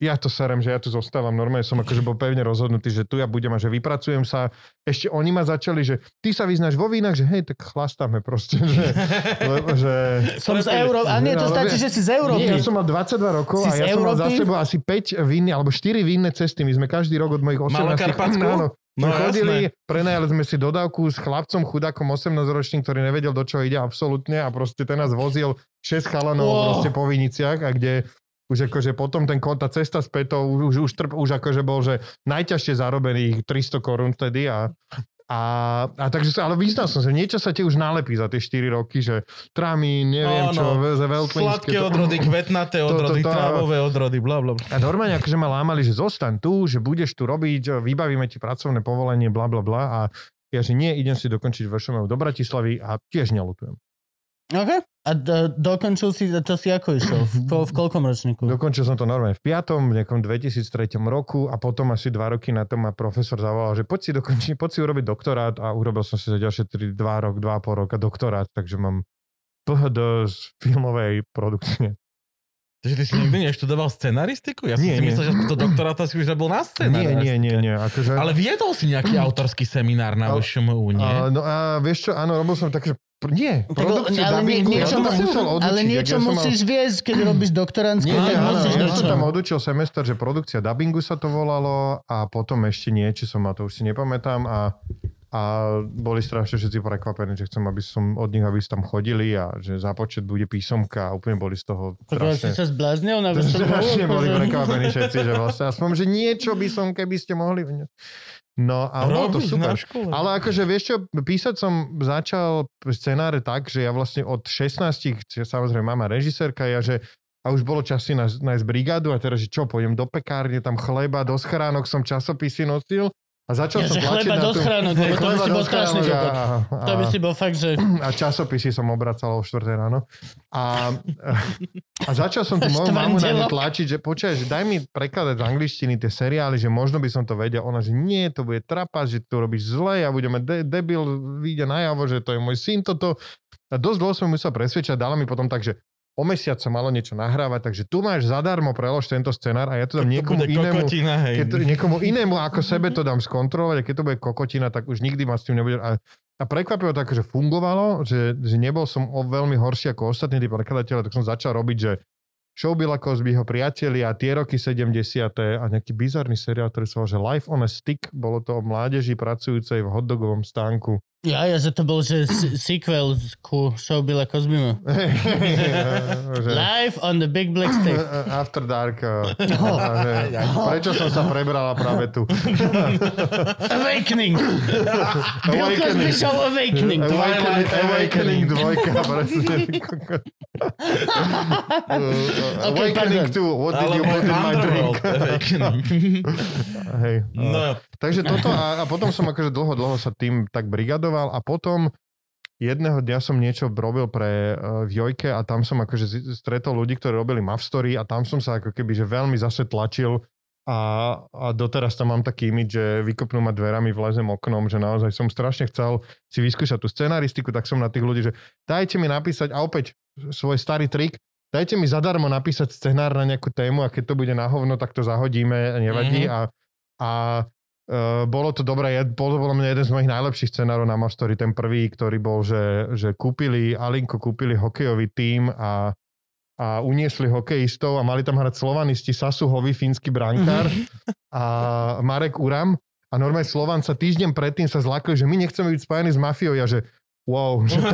ja to serem, že ja tu zostávam. Normálne som akože bol pevne rozhodnutý, že tu ja budem a že vypracujem sa. Ešte oni ma začali, že ty sa vyznáš vo vínach, že hej, tak chlastáme proste. Že, [laughs] lebo, že... Som z Euró... A nie, to stačí, že si z Európy. Nie, ja som mal 22 rokov Si a ja som mal za Európy? sebou asi 5 vinné, alebo 4 vinné cesty. My sme každý rok od mojich 18... Malokarpatsku? Áno. No No, chodili, jasné. prenajali sme si dodávku s chlapcom, chudákom 18-ročným, ktorý nevedel, do čoho ide absolútne a proste ten nás vozil 6 chalanov proste po Viniciach a kde už akože potom ten kon- tá cesta späť, to už, už, trp, už akože bol, že najťažšie zarobených 300 korún vtedy a a, a takže sa, ale vyznal som sa, niečo sa ti už nalepí za tie 4 roky, že tramín, neviem čo, Áno, ze veľtlínske. Sladké to- odrody, kvetnaté To- to- odrody, to- trávové odrody, bla bla. A normálne akože ma lámali, že zostaň tu, že budeš tu robiť, vybavíme ti pracovné povolenie, bla bla bla. A ja, že nie, idem si dokončiť VŠMU do Bratislavy a tiež nelutujem. OK. A do, dokončil si, to si ako išiel? V, ko, v koľkom ročníku? Dokončil som to normálne v piatom, v nejakom 2003 roku a potom asi dva roky na to ma profesor zavolal, že poď si dokončiť, poď si urobiť doktorát a urobil som si za ďalšie 3, 2 rok, 2,5 roka doktorát, takže mám PhD z filmovej produkcie. Takže ty si nikdy neštudoval scenaristiku? Ja som Nie, si nie. myslel, že to doktoráta si už robil na Nie, scenáristike. nie, nie, nie. Akože, Ale viedol si nejaký [clears throat] autorský seminár na VŠMU, nie? A, no a vieš čo, áno, robil som tak, že pr- nie, produkciu ale nie- dubbingu, ja niečo som musel odučiť. Ale niečo ja som mal- musíš viesť, keď robíš doktorantské, Nie, tak musíš ja niečo. som tam odučil semester, že produkcia dubbingu sa to volalo a potom ešte niečo som mal, to už si nepamätám a, a boli strašne všetci prekvapení, že chcem, aby som od nich, aby tam chodili a že za počet bude písomka a úplne boli z toho Tak ja si strašne... sa zbláznil na [laughs] Strašne boli prekvapení všetci, že vlastne aspoň, že niečo by som, keby ste mohli... No a bolo to super. Ale akože vieš čo, písať som začal scenáre tak, že ja vlastne od 16, čiže samozrejme mama režisérka, ja že a už bolo čas si nájsť, nájsť brigádu a teraz, že čo, pôjdem do pekárne, tam chleba, do schránok som časopisy nosil a začal Ja, som tlačiť chleba na tú... schránok, lebo to by si bol strašný a, a, To by si bol fakt, že... a časopisy som obracal o 4 ráno. A, [laughs] a začal som tu moju mamu na ňu tlačiť, že počkaj, že daj mi prekladať z angličtiny tie seriály, že možno by som to vedel. Ona, že nie, to bude trapas, že to robíš zle a budeme de- debil, vyjde najavo, že to je môj syn toto. A dosť dlho som musel presvedčať, dala mi potom tak, že o mesiac sa malo niečo nahrávať, takže tu máš zadarmo prelož tento scenár a ja to dám To niekomu inému. kokotina, hej. Keď to, niekomu inému ako sebe to dám skontrolovať a keď to bude kokotina, tak už nikdy ma s tým nebude... A, a prekvapivo tak, že fungovalo, že, že nebol som o veľmi horší ako ostatní tí prekladateľe, tak som začal robiť, že Showbilla Cosbyho priatelia, tie roky 70. a nejaký bizarný seriál, ktorý sa volal, že Life on a Stick, bolo to o mládeži pracujúcej v hotdogovom stánku. Ja, ja, že to bol, že sequel ku show Billa Cosbymu. [laughs] Live on the Big Black Stick. [laughs] After Dark. že- Prečo som sa prebrala práve tu? [laughs] Awakening. Bill Cosby Show Awakening. Awakening, Awakening dvojka, presne. Awakening pardon. 2, what did you put in my drink? Hej. No, Takže toto a, a potom som akože dlho, dlho sa tým tak brigadoval a potom jedného dňa som niečo robil pre uh, v Jojke a tam som akože stretol ľudí, ktorí robili Mavstory a tam som sa ako keby že veľmi zase tlačil a, a doteraz tam mám taký imid, že vykopnú ma dverami, vlezem oknom, že naozaj som strašne chcel si vyskúšať tú scenaristiku, tak som na tých ľudí, že dajte mi napísať, a opäť svoj starý trik, dajte mi zadarmo napísať scenár na nejakú tému a keď to bude na hovno, tak to zahodíme, nevadí Mhm. a, a Uh, bolo to dobré, je, bol to podľa mňa jeden z mojich najlepších scenárov na Mastory, ten prvý, ktorý bol, že, že kúpili, Alinko kúpili hokejový tím a, a uniesli hokejistov a mali tam hrať slovanisti Sasu Hovi, fínsky brankár [laughs] a Marek Uram. A normálne Slovan sa týždeň predtým sa zlakli, že my nechceme byť spojení s mafiou. Ja že wow, že [laughs] to,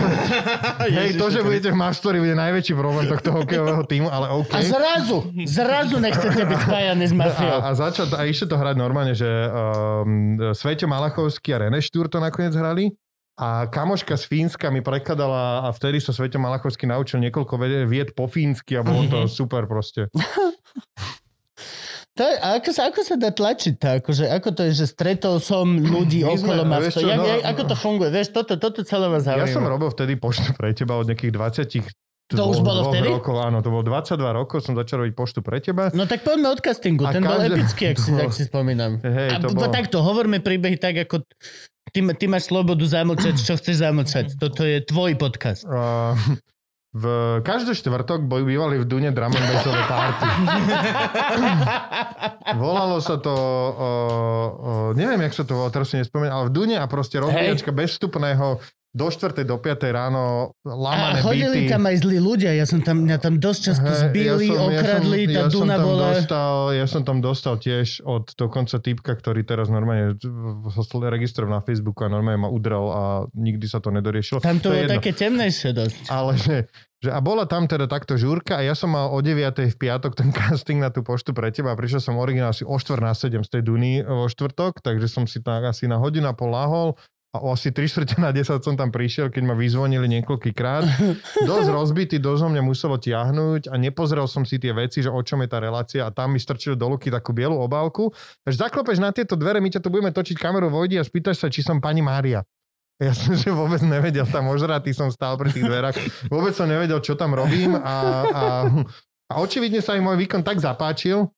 hej, to, že budete v Mastory, bude najväčší problém tohto hokejového týmu, ale OK. A zrazu, zrazu nechcete byť spájani s mafiou. [laughs] A, a, začal, a ešte to hrať normálne, že um, Sveťo Malachovský a René Štúr to nakoniec hrali. A kamoška z Fínska mi prekladala a vtedy sa Sveťo Malachovský naučil niekoľko vied po fínsky a bolo to [laughs] super proste. To je, ako sa, ako sa dá tlačiť to? Akože, ako to je, že stretol som ľudí My okolo ma. No, ako to funguje? Vieš, toto, toto celé vás zaujíma. Ja som robil vtedy poštu pre teba od nejakých 20 to už bolo vtedy? Rokov, áno, to bolo 22 rokov, som začal robiť poštu pre teba. No tak poďme od castingu, a ten každé... bol epický, ak si, [laughs] ak si spomínam. Hej, to a bol... takto, hovorme príbehy tak, ako ty, ty máš slobodu zamlčať, čo chceš zamlčať. [clears throat] Toto je tvoj podcast. Uh, v každý štvrtok bývali v Dune drum and bassové party. [laughs] Volalo sa to, o, o, neviem, jak sa to volalo, teraz si nespomínam, ale v Dune a proste rozbíjačka bez vstupného do 4. do 5. ráno lamané A chodili byty. tam aj zlí ľudia, ja som tam, mňa tam dosť často hey, zbili, ja som, okradli, ja som, tá ja Duna som tam bola... Dostal, ja som tam dostal tiež od dokonca typka, ktorý teraz normálne registrov na Facebooku a normálne ma udrel a nikdy sa to nedoriešilo. Tam to, to bolo také temnejšie dosť. Ale že, že a bola tam teda takto žúrka a ja som mal o 9. v piatok ten [laughs] casting na tú poštu pre teba a prišiel som originál asi o 4 na 7 z tej Duny vo štvrtok, takže som si tam asi na hodinu a pol lahol a o asi 3 čtvrte na 10 som tam prišiel, keď ma vyzvonili niekoľkýkrát. [laughs] Dosť rozbitý, dosť o mňa muselo tiahnuť a nepozrel som si tie veci, že o čom je tá relácia a tam mi strčili do luky takú bielu obálku. Takže zaklopeš na tieto dvere, my ťa tu budeme točiť kameru vojdi a spýtaš sa, či som pani Mária. Ja som že vôbec nevedel, tam ožratý som stál pri tých dverách. Vôbec som nevedel, čo tam robím a, a, a očividne sa im môj výkon tak zapáčil,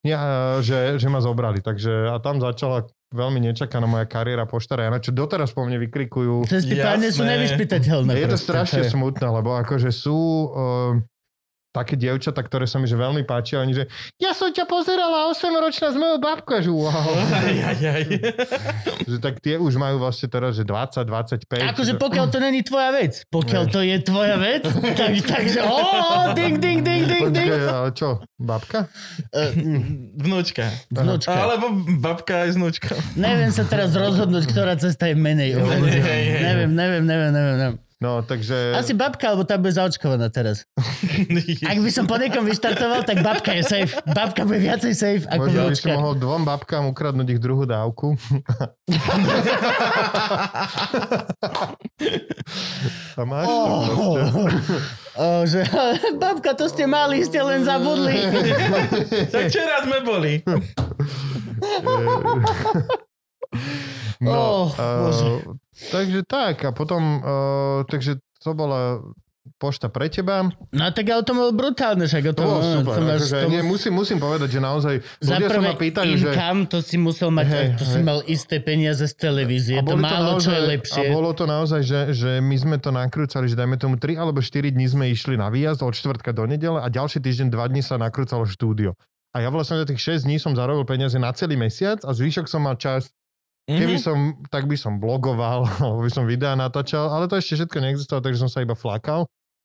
ja, že, že ma zobrali. Takže a tam začala veľmi nečakaná moja kariéra poštára Jana, čo doteraz po mne vykrikujú. Páne sú nevyspytateľné. Je to strašne smutné, lebo akože sú... Uh, také dievčata, ktoré sa mi že veľmi páčia, oni že ja som ťa pozerala 8-ročná s mojou babkou, že wow. Aj, aj, aj. že tak tie už majú vlastne teraz, že 20, 25. Akože pokiaľ to není tvoja vec, pokiaľ to je tvoja vec, tak, takže oh, ding, ding, ding, ding, ding. ale čo, babka? Uh, vnúčka. Vnúčka. Alebo babka aj vnúčka. Neviem sa teraz rozhodnúť, ktorá cesta je menej. Neviem, neviem, neviem, neviem, neviem. No, takže... Asi babka, alebo tá bude zaočkovaná teraz. [laughs] Ak by som po niekom vyštartoval, tak babka je safe. Babka bude viacej safe ako Možno by som mohol dvom babkám ukradnúť ich druhú dávku. A máš oh, oh, [laughs] oh, že, [laughs] babka, to ste mali, ste len zabudli. tak včera sme boli. No, oh, uh, takže tak a potom, uh, takže to bola pošta pre teba. No tak ale to bolo brutálne, však o tom... To bolo super, to akože, to... nie, musím, musím povedať, že naozaj za ľudia sa ma pýtajú, income, že... to si musel mať, hey, to hey. si mal isté peniaze z televízie, to málo to naozaj, čo je lepšie. A bolo to naozaj, že, že my sme to nakrúcali, že dajme tomu 3 alebo 4 dní sme išli na výjazd od čtvrtka do nedele a ďalší týždeň 2 dní sa nakrúcalo štúdio. A ja vlastne za tých 6 dní som zarobil peniaze na celý mesiac a zvyšok som mal čas Mm-hmm. Keby som, tak by som blogoval, [laughs] alebo by som videa natáčal, ale to ešte všetko neexistovalo, takže som sa iba flakal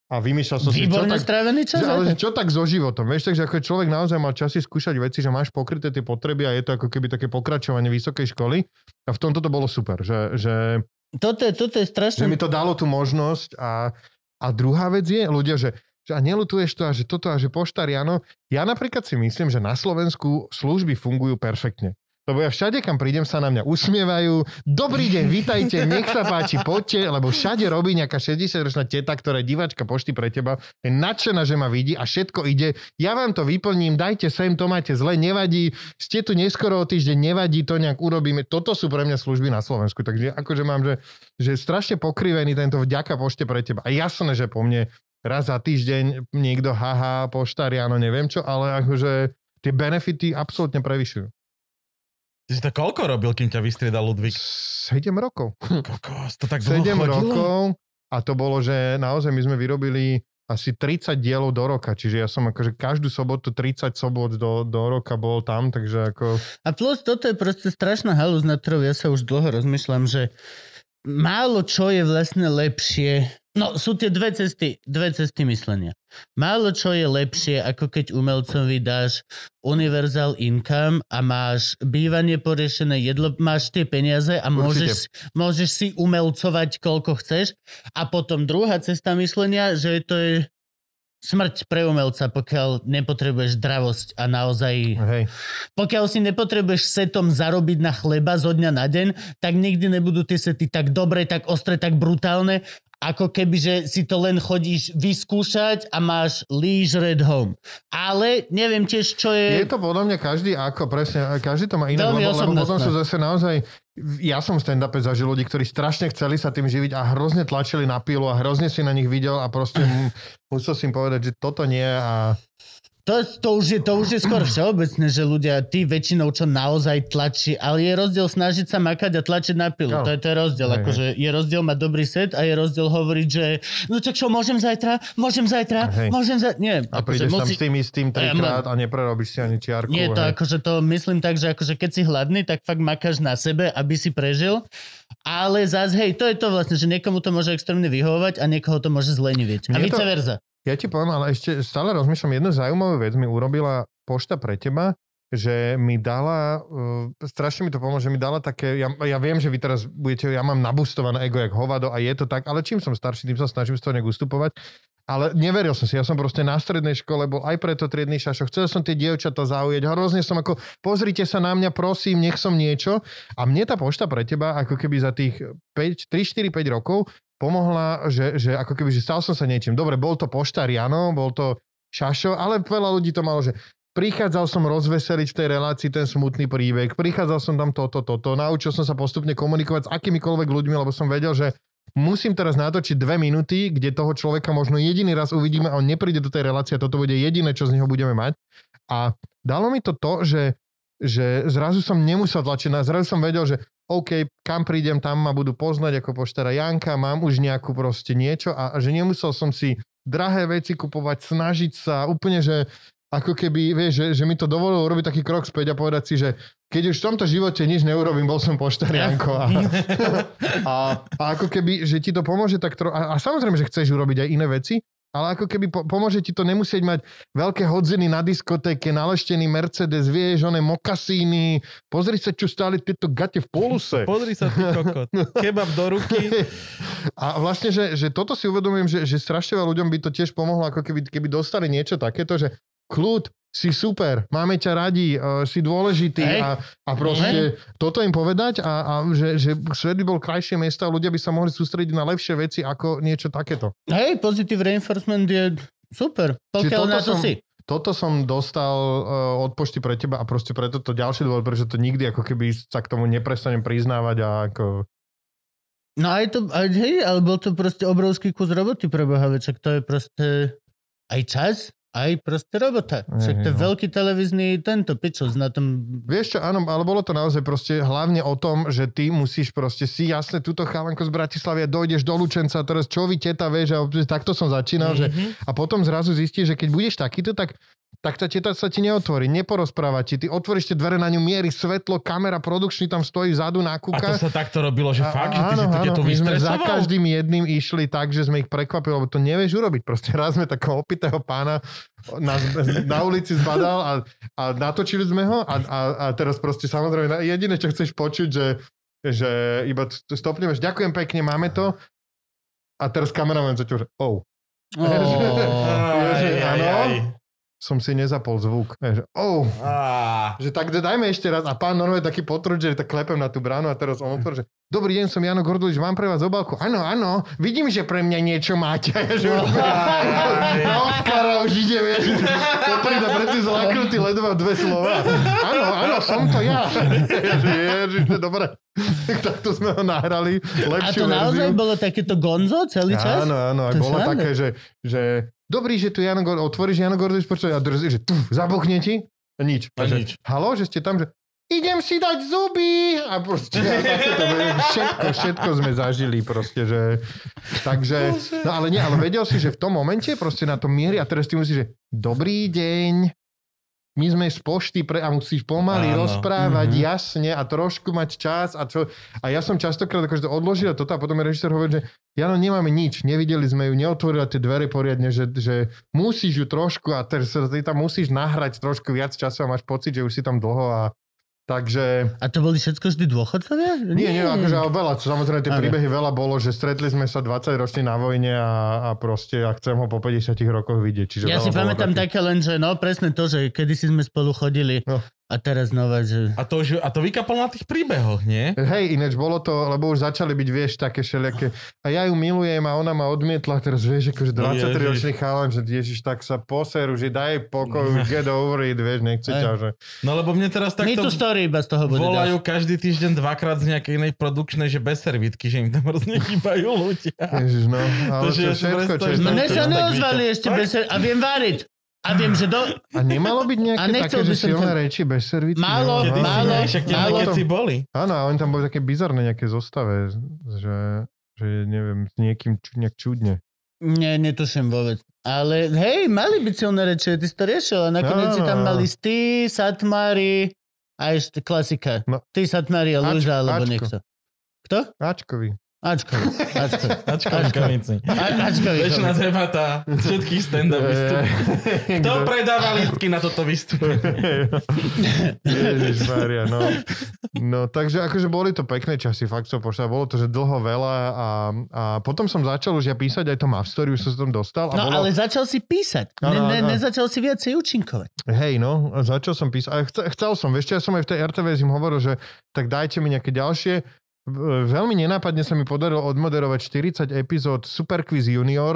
a vymýšľal som si, čo tak, čas. Ale čo tak so životom. Vieš, takže ako človek naozaj mal časy skúšať veci, že máš pokryté tie potreby a je to ako keby také pokračovanie vysokej školy. A v tomto to bolo super, že, že toto je, toto je strašné. Že mi to dalo tú možnosť a, a druhá vec je, ľudia, že, že a nelutuješ to a že toto a že poštári, áno. Ja napríklad si myslím, že na Slovensku služby fungujú perfektne. Lebo ja všade, kam prídem, sa na mňa usmievajú. Dobrý deň, vítajte, nech sa páči, poďte, lebo všade robí nejaká 60-ročná teta, ktorá je divačka pošty pre teba, je nadšená, že ma vidí a všetko ide. Ja vám to vyplním, dajte sem, to máte zle, nevadí, ste tu neskoro o týždeň, nevadí, to nejak urobíme. Toto sú pre mňa služby na Slovensku. Takže akože mám, že, že strašne pokrivený tento vďaka pošte pre teba. A jasné, že po mne raz za týždeň niekto haha, poštári, áno, neviem čo, ale akože tie benefity absolútne prevyšujú. Ty si to koľko robil, kým ťa vystriedal Ludvík? 7 rokov. Kokos, to tak 7 rokov a to bolo, že naozaj my sme vyrobili asi 30 dielov do roka, čiže ja som akože každú sobotu 30 sobot do, do roka bol tam, takže ako... A plus toto je proste strašná halúz, na ktorou ja sa už dlho rozmýšľam, že málo čo je vlastne lepšie No, sú tie dve cesty, dve cesty myslenia. Málo čo je lepšie, ako keď umelcovi dáš univerzál income a máš bývanie porešené, jedlo, máš tie peniaze a môžeš, môžeš si umelcovať koľko chceš. A potom druhá cesta myslenia, že to je smrť pre umelca, pokiaľ nepotrebuješ dravosť a naozaj... Hej. Pokiaľ si nepotrebuješ setom zarobiť na chleba zo dňa na deň, tak nikdy nebudú tie sety tak dobré, tak ostré, tak brutálne, ako keby, že si to len chodíš vyskúšať a máš leisure at home. Ale neviem tiež, čo je... Je to podľa mňa každý ako, presne, každý to má iné, lebo, lebo potom sú zase naozaj, ja som v stand-upe zažil ľudí, ktorí strašne chceli sa tým živiť a hrozne tlačili na pilu a hrozne si na nich videl a proste [laughs] mu- musel si im povedať, že toto nie a To, to, už je, to už je skôr všeobecné, že ľudia, tí väčšinou, čo naozaj tlačí, ale je rozdiel snažiť sa makať a tlačiť na pilu. Áno. To je, to je rozdiel. Hej, Akože je rozdiel mať dobrý set a je rozdiel hovoriť, že no tak čo, môžem zajtra, môžem zajtra, Hej. môžem zajtra. Nie, a akože prídeš tam musí- s tým istým trikrát a neprerobíš si ani čiarku. Nie, to hej. akože to myslím tak, že akože keď si hladný, tak fakt makáš na sebe, aby si prežil. Ale zás, hej, to je to vlastne, že niekomu to môže extrémne vyhovovať a niekoho to môže zlenivieť. A Mne to- vice versa. Ja ti poviem, ale ešte stále rozmýšľam, jednu zaujímavú vec mi urobila pošta pre teba, že mi dala, uh, strašne mi to pomôže, že mi dala také, ja, ja viem, že vy teraz budete, ja mám nabustované ego jak hovado a je to tak, ale čím som starší, tým sa snažím z toho nejak ustupovať. Ale neveril som si, ja som proste na strednej škole bol aj preto triedny šašo, chcel som tie dievčatá zaujať, hrozne som ako, pozrite sa na mňa, prosím, nech som niečo. A mne tá pošta pre teba, ako keby za tých 5, 3, 4, 5 rokov pomohla, že, že ako keby, že stal som sa niečím. Dobre, bol to poštár, áno, bol to šašo, ale veľa ľudí to malo, že prichádzal som rozveseliť v tej relácii ten smutný príbeh, prichádzal som tam toto, toto, naučil som sa postupne komunikovať s akýmikoľvek ľuďmi, lebo som vedel, že musím teraz natočiť dve minúty, kde toho človeka možno jediný raz uvidíme a on nepríde do tej relácie a toto bude jediné, čo z neho budeme mať. A dalo mi to to, že, že zrazu som nemusel tlačiť na, zrazu som vedel, že OK, kam prídem, tam ma budú poznať ako poštara Janka, mám už nejakú proste niečo a, a že nemusel som si drahé veci kupovať, snažiť sa, úplne, že ako keby, vieš, že, že mi to dovolilo urobiť taký krok späť a povedať si, že keď už v tomto živote nič neurobím, bol som poštár Janko. A, [laughs] a, a ako keby, že ti to pomôže tak tro... A, a samozrejme, že chceš urobiť aj iné veci, ale ako keby po, pomôže ti to nemusieť mať veľké hodziny na diskotéke, naleštený Mercedes, vieš, oné mokasíny, pozri sa, čo stáli tieto gate v poluse. [laughs] Pozri sa, ty kokot. Kebab do ruky. A vlastne, že, že toto si uvedomujem, že, že strašne veľa ľuďom by to tiež pomohlo, ako keby, keby dostali niečo takéto, že kľud, si super, máme ťa radi, uh, si dôležitý Hej. a, a proste toto im povedať a, a že, že svet by bol krajšie miesto a ľudia by sa mohli sústrediť na lepšie veci ako niečo takéto. Hej, positive reinforcement je super, pokiaľ na to som- si. Toto som dostal uh, od pošty pre teba a proste preto to ďalší dôvod, prečo to nikdy ako keby sa k tomu neprestanem priznávať a ako... No aj to, aj, hej, ale bol to proste obrovský kus roboty pre Boha, to je proste aj čas, aj proste robota. Však to je no. veľký televízny tento pičos na tom... Vieš čo, áno, ale bolo to naozaj proste hlavne o tom, že ty musíš proste si jasne túto chalanko z Bratislavy a dojdeš do Lučenca a teraz čo vy teta, vieš, a takto som začínal, že a potom zrazu zistíš, že keď budeš takýto, tak tak tá teta sa ti neotvorí, neporozpráva ti. Ty otvoríš tie dvere na ňu, mierí svetlo, kamera, produkčný tam stojí vzadu na A kúka. to sa takto robilo, že A- fakt, že ty, áno, to ťa áno, to my sme za každým jedným išli tak, že sme ich prekvapili, lebo to nevieš urobiť. Proste raz sme takého opitého pána na, na ulici zbadal a, a natočili sme ho a, a, a teraz proste samozrejme jediné, čo chceš počuť, že, že iba stopneš, ďakujem pekne, máme to a teraz kameraman začal, že oh, [laughs] Oh. Že Aj, aj, áno? Som si nezapol zvuk. Vieš, že oh, Á. že tak dajme ešte raz. A pán normálne taký potrud, že tak klepem na tú bránu a teraz on otvorí, že dobrý deň, som Jano Gordulič, mám pre vás obálku. Áno, áno, vidím, že pre mňa niečo máte. A [laughs] že [laughs] na Oscara už ide, vieš. Poprída predtým zlaknutý ledová dve slova. Áno, áno, som to ja. [laughs] Ježiš, to je dobré. Tak to sme ho nahrali. A Lepšiu to naozaj verziu. bolo takéto gonzo celý čas? Áno, áno, a To bolo také, že, že dobrý, že tu Jano Gordulič, otvoríš Jano Gordulič počuť a drzí, že tu, zabuchne ti a nič. A nič. Halo, že ste tam, že idem si dať zuby a proste takéto, všetko, všetko sme zažili proste, že takže, no ale nie, ale vedel si, že v tom momente proste na tom miery a teraz ty musíš, že dobrý deň, my sme z pošty pre, a musíš pomaly Áno. rozprávať Mhm. jasne a trošku mať čas a čo. A ja som častokrát akože to toto a potom mi režisér hovorí, že Jano, nemáme nič, nevideli sme ju, neotvorila tie dvere poriadne, že, že musíš ju trošku a teraz ty tam musíš nahrať trošku viac času a máš pocit, že už si tam dlho a takže... A to boli všetko vždy dôchodcovia? Nie, nie, akože ale veľa, samozrejme tie Ok. príbehy veľa bolo, že stretli sme sa 20 roční na vojne a, a proste ja chcem ho po 50 rokoch vidieť. Čiže Ja si pamätám také len, že no presne to, že kedysi sme spolu chodili No. A teraz znova, že... A to, už, a to vykapal na tých príbehoch, nie? Hej, ináč bolo to, lebo už začali byť, vieš, také všelijaké. A ja ju milujem a ona ma odmietla, teraz vieš, akože No 23 ročný chalan, že ježiš, tak sa poseru, že daj pokoj, get over it, vieš, nechce ťa, že... No lebo mne teraz My takto tu story iba z toho bude. volajú každý týždeň dvakrát z nejakej inej produkčnej, že bez servítky, že im tam hrozne chýbajú ľudia. Ježiš, no, ale že to si všetko, čo je No to ne je sa neozvali ešte bez A viem variť. A viem, že do... A nemalo byť A nejaké nechcel také, že silné to- reči bez servitky? Málo, Nemalo? Kedy málo, však málo. keď si boli. Áno, a oni tam boli také bizarné nejaké zostave, že, že neviem, s niekým ču, nejak čudne. Nie, netuším vôbec. Ale hej, mali byť silné reči, ty si to riešil. A nakoniec si tam mali ty, Satmári a ešte klasika. No. Ty, Satmári a Luža, alebo Ačko. niekto. Kto? Ačkovi. Ačkovi. Ačkovi. [laughs] Ačko, Ačko. konici. A- Ačkovi. Väčšina debata všetkých stand-up. [laughs] Kto predáva lístky na toto vystúpenie? [laughs] Ježiš Maria, no. No, takže akože boli to pekné časy, fakt som pošla. Bolo to, že dlho veľa a, a potom som začal už ja písať aj to Mav Story, už som sa tam dostal. A No bolo, ale začal si písať. Ne, Áno, ne, áno. nezačal si viacej účinkovať. Hej, no, začal som písať. A chcel, chcel som, vieš, ja som aj v tej RTVS im hovoril, že tak dajte mi nejaké ďalšie. Veľmi nenápadne sa mi podarilo odmoderovať 40 epizód Super Quiz Junior,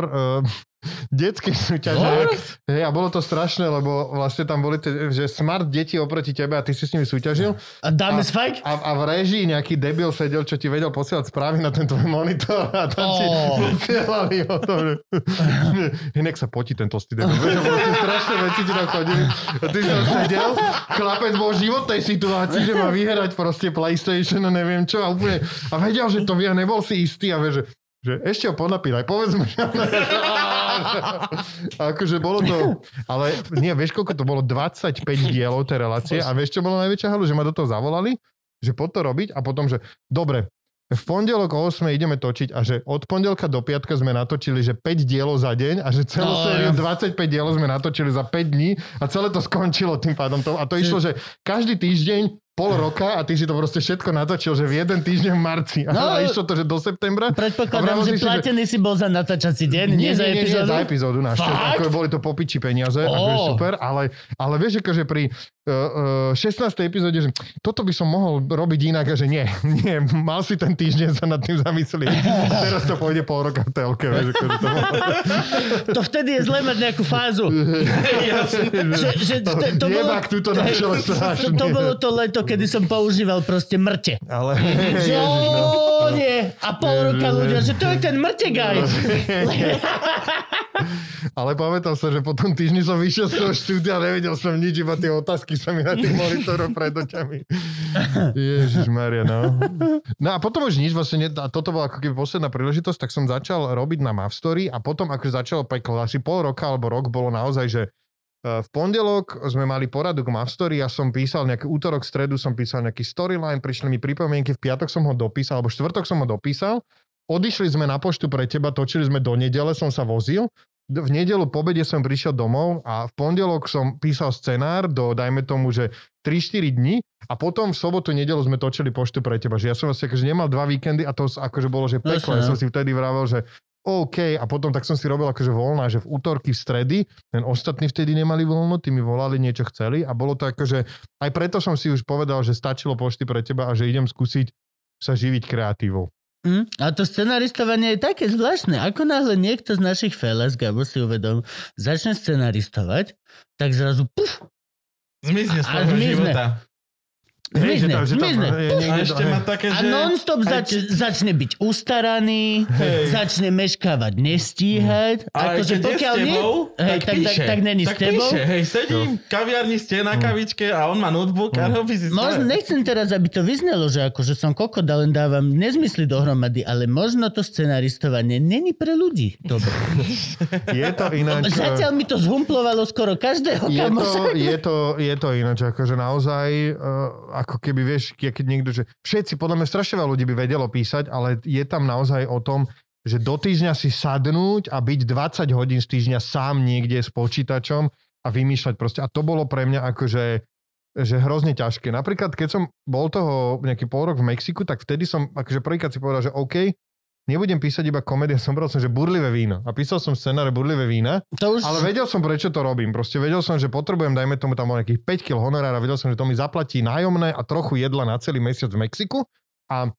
detskej súťaže. Hej, a bolo to strašné, lebo vlastne tam boli, tie, že smart deti oproti tebe a ty si s nimi súťažil. A dáme A- spike? A, a v režii nejaký debil sedel, čo ti vedel posielať správy na ten tvoj monitor a tam ti Ó. posielali o tom, že [laughs] inak sa potí ten tlstý debil. Strašné veci ti tam chodili. A ty som sedel, chlapec bol v životnej situácii, že má vyhrať proste PlayStation a neviem čo a úplne, a vedel, že to vie nebol si istý a vie, že že ešte ho podnapínaj, povedzme. že- A [laughs] akože bolo to, ale nie, vieš, koľko to bolo? 25 dielov tej relácie a vieš, čo bolo najväčšia halu? Že ma do toho zavolali, že poď to robiť a potom, že dobre, v pondelok o 8 ideme točiť a že od pondelka do piatka sme natočili, že 5 dielov za deň a že celú No, sériu ja. 25 dielov sme natočili za 5 dní a celé to skončilo tým pádom. To, a to išlo, že každý týždeň pol roka a ty si to proste všetko natočil, že v jeden týždeň v marci. A, No, a išlo to, že do septembra. Predpokladám, že si platený si bol za natáčací deň, nie, nie, za nie, nie, nie, epizódu? za epizódu. Fakt? Ako boli to popiči peniaze, oh. super, ale, ale vieš, akože pri 16. epizóde, že toto by som mohol robiť inak, a že nie, [laughs] nie, mal si ten týždeň sa nad tým zamyslieť. [laughs] Teraz to pôjde pol roka v telke, vieš, to bolo. To vtedy je zle mať nejakú fázu. [laughs] že, že to, to, bolo, to našiel to, strašne. to bolo to leto, kedy som používal proste mrte. Ale, Že ježiš, no. Nie. A pol roka ľudia, že to je ten mrte guy. [laughs] Ale pamätal sa, že po tom týždni som vyšiel z toho štúdia a nevedel som nič, iba tie otázky sa mi na tých monitoroch pred očami. Ježiš Maria, no. No a potom už nič, vlastne, ne- a toto bola ako keby posledná príležitosť, tak som začal robiť na Mavstory a potom ako začalo peklo, asi pol roka alebo rok bolo naozaj, že v pondelok sme mali poradu k Mavstory, ja som písal nejaký útorok, stredu som písal nejaký storyline, prišli mi pripomienky, v piatok som ho dopísal, alebo štvrtok som ho dopísal, odišli sme na poštu pre teba, točili sme do nedele, som sa vozil, v nedelu po obede som prišiel domov a v pondelok som písal scenár do, dajme tomu, že 3-4 dní a potom v sobotu, nedelu sme točili poštu pre teba. Že ja som vlastne akože nemal dva víkendy a to akože bolo, že peklo. Ja som si vtedy vravel, že OK, a potom tak som si robil akože voľná, že v útorky, v stredy, ten ostatní vtedy nemali voľno, tí mi volali, niečo chceli a bolo to akože, aj preto som si už povedal, že stačilo pošty pre teba a že idem skúsiť sa živiť kreatívou. Hm? A to scenaristovanie je také zvláštne. Ako náhle niekto z našich feles, Gabo si uvedom, začne scenaristovať, tak zrazu puf, Zmizne z toho zmizne. života. Hej, že Zmizne, že to- zmizne. je A niekde- ešte má také, A že... non-stop zač- začne byť ustaraný, začne meškávať, nestíhať. A aj Akože keď je s pokiaľ nie, hej, tak, tak, píše. tak není tak s tebou. Píše, hej, sedím, kaviarni ste na kavičke a on má notebook a robí si Možno, nechcem teraz, aby to vyznelo, že akože som kokot a len dávam nezmysly dohromady, ale možno to scenaristovanie není pre ľudí. Dobre. [laughs] Je to ináč... Zatiaľ mi to zhumplovalo skoro každého je to, je, to, je to ináč, akože naozaj, uh, ako keby vieš, ke- keď niekto, že všetci, podľa mňa strašne veľa ľudí by vedelo písať, ale je tam naozaj o tom, že do týždňa si sadnúť a byť 20 hodín z týždňa sám niekde s počítačom a vymýšľať proste. A to bolo pre mňa akože že hrozne ťažké. Napríklad, keď som bol toho nejaký pol rok v Mexiku, tak vtedy som akože prvýkrát si povedal, že OK, nebudem písať iba komédia, [laughs] som bral som, že burlivé víno. A písal som scenáre burlivé vína To už... ale vedel som, prečo to robím. Proste vedel som, že potrebujem, dajme tomu tam nejakých 5 kg honorára, vedel som, že to mi zaplatí nájomné a trochu jedla na celý mesiac v Mexiku. A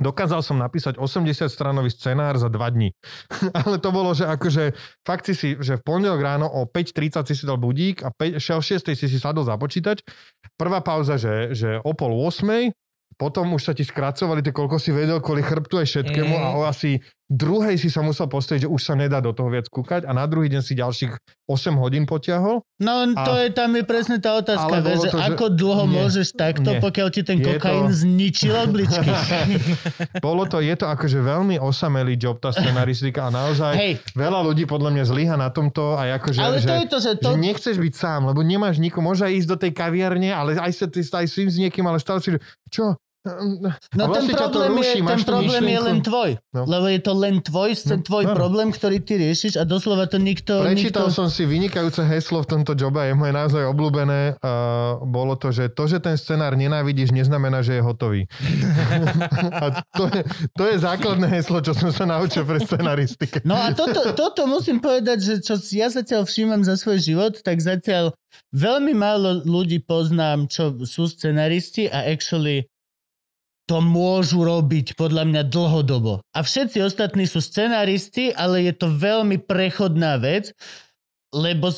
dokázal som napísať 80 stranový scenár za 2 dní. [laughs] Ale to bolo, že akože fakt si si, že v pondelok ráno o 5.30 si si dal budík a 5, 6. si si sadol za počítač. Prvá pauza, že, že o pol 8. Potom už sa ti skracovali, tie koľko si vedel, kvôli chrbtu aj všetkému Mm. a o asi druhej si sa musel postaviť, že už sa nedá do toho viac kúkať a na druhý deň si ďalších 8 hodín potiahol. No to A- je, tam je presne tá otázka, bolo že to, že- ako dlho Nie. môžeš takto, Nie. pokiaľ ti ten Je kokain to- zničil obličky. [laughs] Bolo to, je to akože veľmi osamelý job, tá scenaristika a naozaj Hej, veľa ľudí podľa mňa zlyha na tomto a akože, ale že, to je to, že to... že nechceš byť sám, lebo nemáš nikoho, môže ísť do tej kaviarne, ale aj sa ty aj s niekým, ale stále si, čo? No ten vlastne to problém, ruší, je, ten problém je len tvoj. No. Lebo je to len tvoj, no, tvoj áno. problém, ktorý ty riešiš a doslova to nikto... Prečítal nikto... som si vynikajúce heslo v tomto jobe je moje naozaj obľúbené. Uh, bolo to, že to, že ten scenár nenávidíš, neznamená, že je hotový. [laughs] a to je, to je základné heslo, čo som sa naučil pre scenaristike. No a toto, toto musím povedať, že čo ja zatiaľ všímam za svoj život, tak zatiaľ veľmi málo ľudí poznám, čo sú scenaristi a actually to môžu robiť podľa mňa dlhodobo. A všetci ostatní sú scenaristi, ale je to veľmi prechodná vec, lebo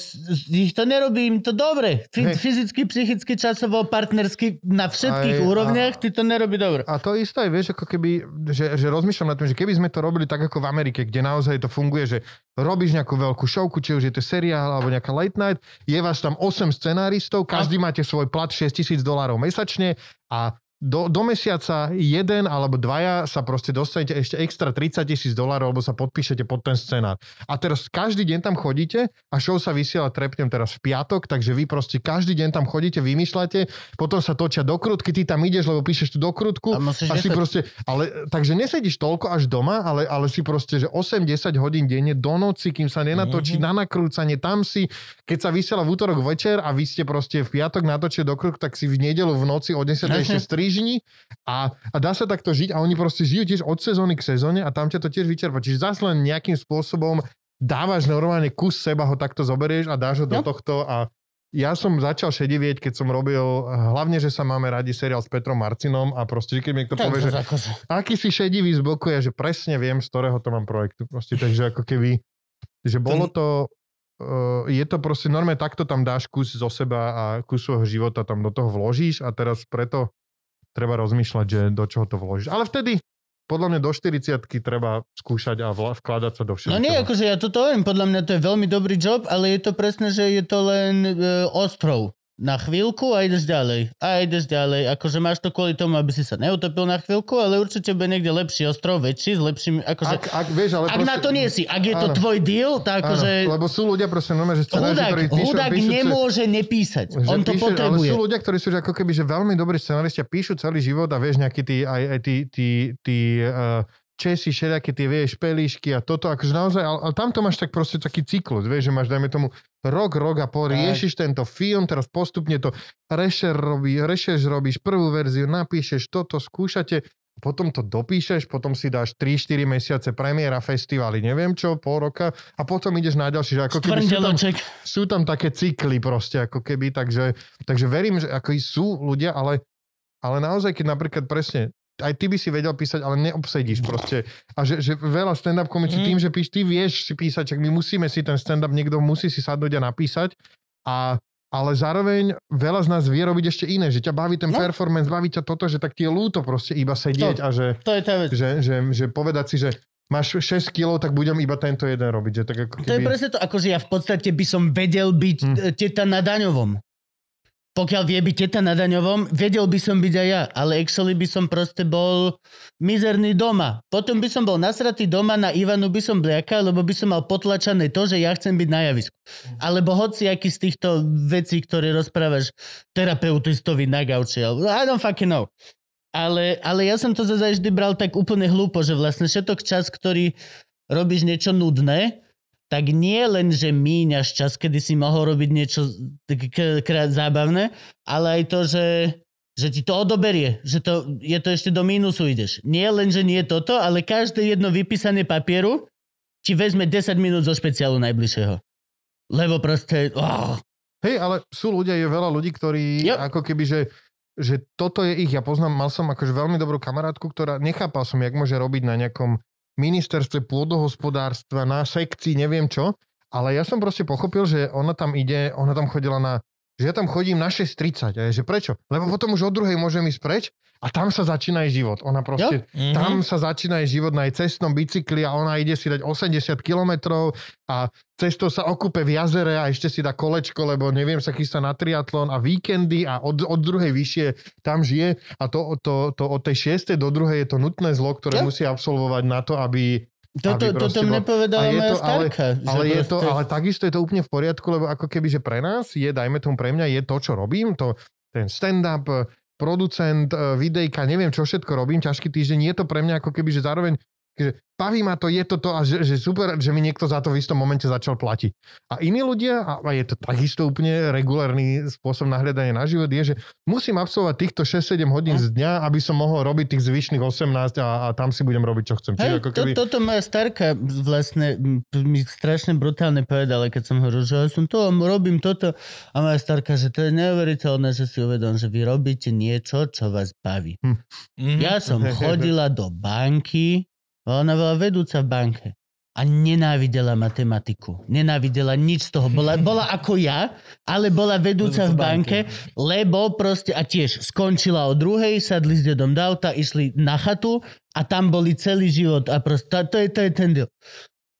ich to nerobí im to dobre. F- fyzicky, psychicky, časovo, partnersky, na všetkých Aj- úrovniach a- ty to nerobí dobre. A to isté aj, vieš, ako keby, že, že rozmýšľam nad tým, že keby sme to robili tak ako v Amerike, kde naozaj to funguje, že robíš nejakú veľkú showku, či už je to seriál alebo nejaká late night, je vás tam 8 scenáristov, každý máte svoj plat 6 tisíc dolárov mesačne a do, do mesiaca jeden alebo dvaja sa proste dostanete ešte extra 30 tisíc dolárov, alebo sa podpíšete pod ten scenár. A teraz každý deň tam chodíte a show sa vysiela, trepnem teraz v piatok, takže vy proste každý deň tam chodíte, vymýšľate, potom sa točia dokrutky, ty tam ideš, lebo píšeš tú dokrutku A a si proste, ale, takže nesedíš toľko až doma, ale, ale si proste, že 8-10 hodín denne do noci, kým sa nenatočí Mhm. mm-hmm. na nakrúcanie, tam si, keď sa vysiela v útorok večer a vy ste proste v piatok natočili dokrutku, tak si v nedelu v noci o 10 Jasne. ešte strižni a, a dá sa takto žiť a oni proste žijú tiež od sezóny k sezóne a tam ťa to tiež vyčerpa. Čiže zase len nejakým spôsobom dávaš normálne kus seba, ho takto zoberieš a dáš ho do No. tohto a ja som začal šedivieť, keď som robil, hlavne, že sa máme radi seriál s Petrom Marcinom a proste, keď mi niekto povie, že akože... aký si šedivý z boku je, že presne viem, z ktorého to mám projektu. Proste, takže ako keby, že bolo to, uh, je to proste normálne takto tam dáš kus zo seba a kus svojho života tam do toho vložíš a teraz preto treba rozmýšľať, že do čoho to vložíš. Ale vtedy, podľa mňa do 40 treba skúšať a vla, vkladať sa do všetkého. No nie, akože ja toto hovorím, podľa mňa to je veľmi dobrý job, ale je to presne, že je to len e, ostrov. Na chvíľku a ideš ďalej. A ideš ďalej. Akože máš to kvôli tomu, aby si sa neutopil na chvíľku, ale určite bude niekde lepší ostrov, väčší, s lepšími... Akože, ak, ak, vieš, ale ak proste, na to nie si, ak je to Áno. tvoj deal, tak akože... lebo sú ľudia proste normálne, že scenári, Hudák, ktorí píšu, hudák píšu, nemôže nepísať. Že On to píše, potrebuje. Ale sú ľudia, ktorí sú že ako keby že veľmi dobrí scenaristi a píšu celý život a vieš nejaký tí, aj, aj tí, tí, tí uh, Česi, všelijaké tie, vieš, pelíšky a toto, akože naozaj, ale, ale tam to máš tak proste taký cyklus, vieš, že máš, dajme tomu, rok, rok a pol, riešiš tento film, teraz postupne to rešer robí, rešerš robíš prvú verziu, napíšeš toto, skúšate, potom to dopíšeš, potom si dáš 3-4 mesiace premiéra, festivaly, neviem čo, pol roka a potom ideš na ďalší, že ako keby sú tam, sú tam také cykly proste, ako keby, takže, takže verím, že ako sú ľudia, ale, ale naozaj, keď napríklad presne, aj ty by si vedel písať, ale neobsedíš proste. A že, že veľa stand-up komici Mhm. tým, že píš, ty vieš si písať, čak my musíme si ten stand-up, niekto musí si sadnúť a napísať a ale zároveň veľa z nás vie robiť ešte iné, že ťa baví ten No. performance, baví ťa toto, že tak ti je ľúto proste iba sedieť To- a že, To je tá vec. že, že, že povedať si, že máš 6 kg, tak budem iba tento jeden robiť. Že tak ako To je keby... presne to, akože ja v podstate by som vedel byť hm. teta na daňovom. Pokiaľ vie byť teta na daňovom, vedel by som byť aj ja, ale actually by som proste bol mizerný doma. Potom by som bol nasratý doma, na Ivanu by som bliakal, lebo by som mal potlačané to, že ja chcem byť na javisku. Alebo hoci aký z týchto vecí, ktoré rozprávaš terapeutistovi na gauči. alebo- I don't fucking know. Ale, ale ja som to zase vždy bral tak úplne hlúpo, že vlastne všetok čas, ktorý robíš niečo nudné, tak nie len, že míňaš čas, kedy si mohol robiť niečo k- k- zábavné, ale aj to, že, že ti to odoberie, že to, je to ešte do mínusu ideš. Nie len, že nie toto, ale každé jedno vypísané papieru ti vezme 10 minút zo špeciálu najbližšieho. Lebo proste... Oh, Hej, ale sú ľudia, je veľa ľudí, ktorí Yep. ako keby, že, že toto je ich. Ja poznám, mal som akože veľmi dobrú kamarátku, ktorá nechápal som, jak môže robiť na nejakom ministerstve pôdohospodárstva, na sekcii, neviem čo. Ale ja som proste pochopil, že ona tam ide, ona tam chodila na že ja tam chodím na 6.30. A je, že prečo? Lebo potom už od druhej môžem ísť preč a tam sa začína jej život. Ona proste, Mhm. tam sa začína jej život na jej cestnom bicykli a ona ide si dať 80 kilometrov a cestou sa okupe v jazere a ešte si dá kolečko, lebo neviem, sa chystá na triatlon a víkendy a od, od druhej vyššie tam žije a to, to, to od tej 6. do druhej je to nutné zlo, ktoré Ja. musí absolvovať na to, aby... toto, toto mne povedala moja to- ale- starka. že Ale, je to, ale takisto je to úplne v poriadku, lebo ako keby, že pre nás je, dajme tomu pre mňa, je to, čo robím, to ten stand-up, producent, eh, videjka, neviem, čo všetko robím, ťažký týždeň, je to pre mňa ako keby, že zároveň že baví ma to, je to to a že, že super, že mi niekto za to v istom momente začal platiť. A iní ľudia, a je to takisto úplne regulárny spôsob nahľadania na život, je, že musím absolvovať týchto 6-7 hodín z dňa, aby som mohol robiť tých zvyšných 18 a, a tam si budem robiť, čo chcem. Čiže Hej, ako to, keby... toto moja starka vlastne mi strašne brutálne povedala, keď som hovoril, že ja som to, robím toto. A moja starka, že to je neuveriteľné, že si uvedom, že vy robíte niečo, čo vás baví. Mhm. Ja som [laughs] chodila do banky, ona bola vedúca v banke a nenávidela matematiku. Nenávidela nič z toho. Bola, [laughs] bola ako ja, ale bola vedúca v banke, lebo proste, a tiež skončila o druhej, sadli s dedom do auta, išli na chatu a tam boli celý život a proste, to, to, je, to je ten deal.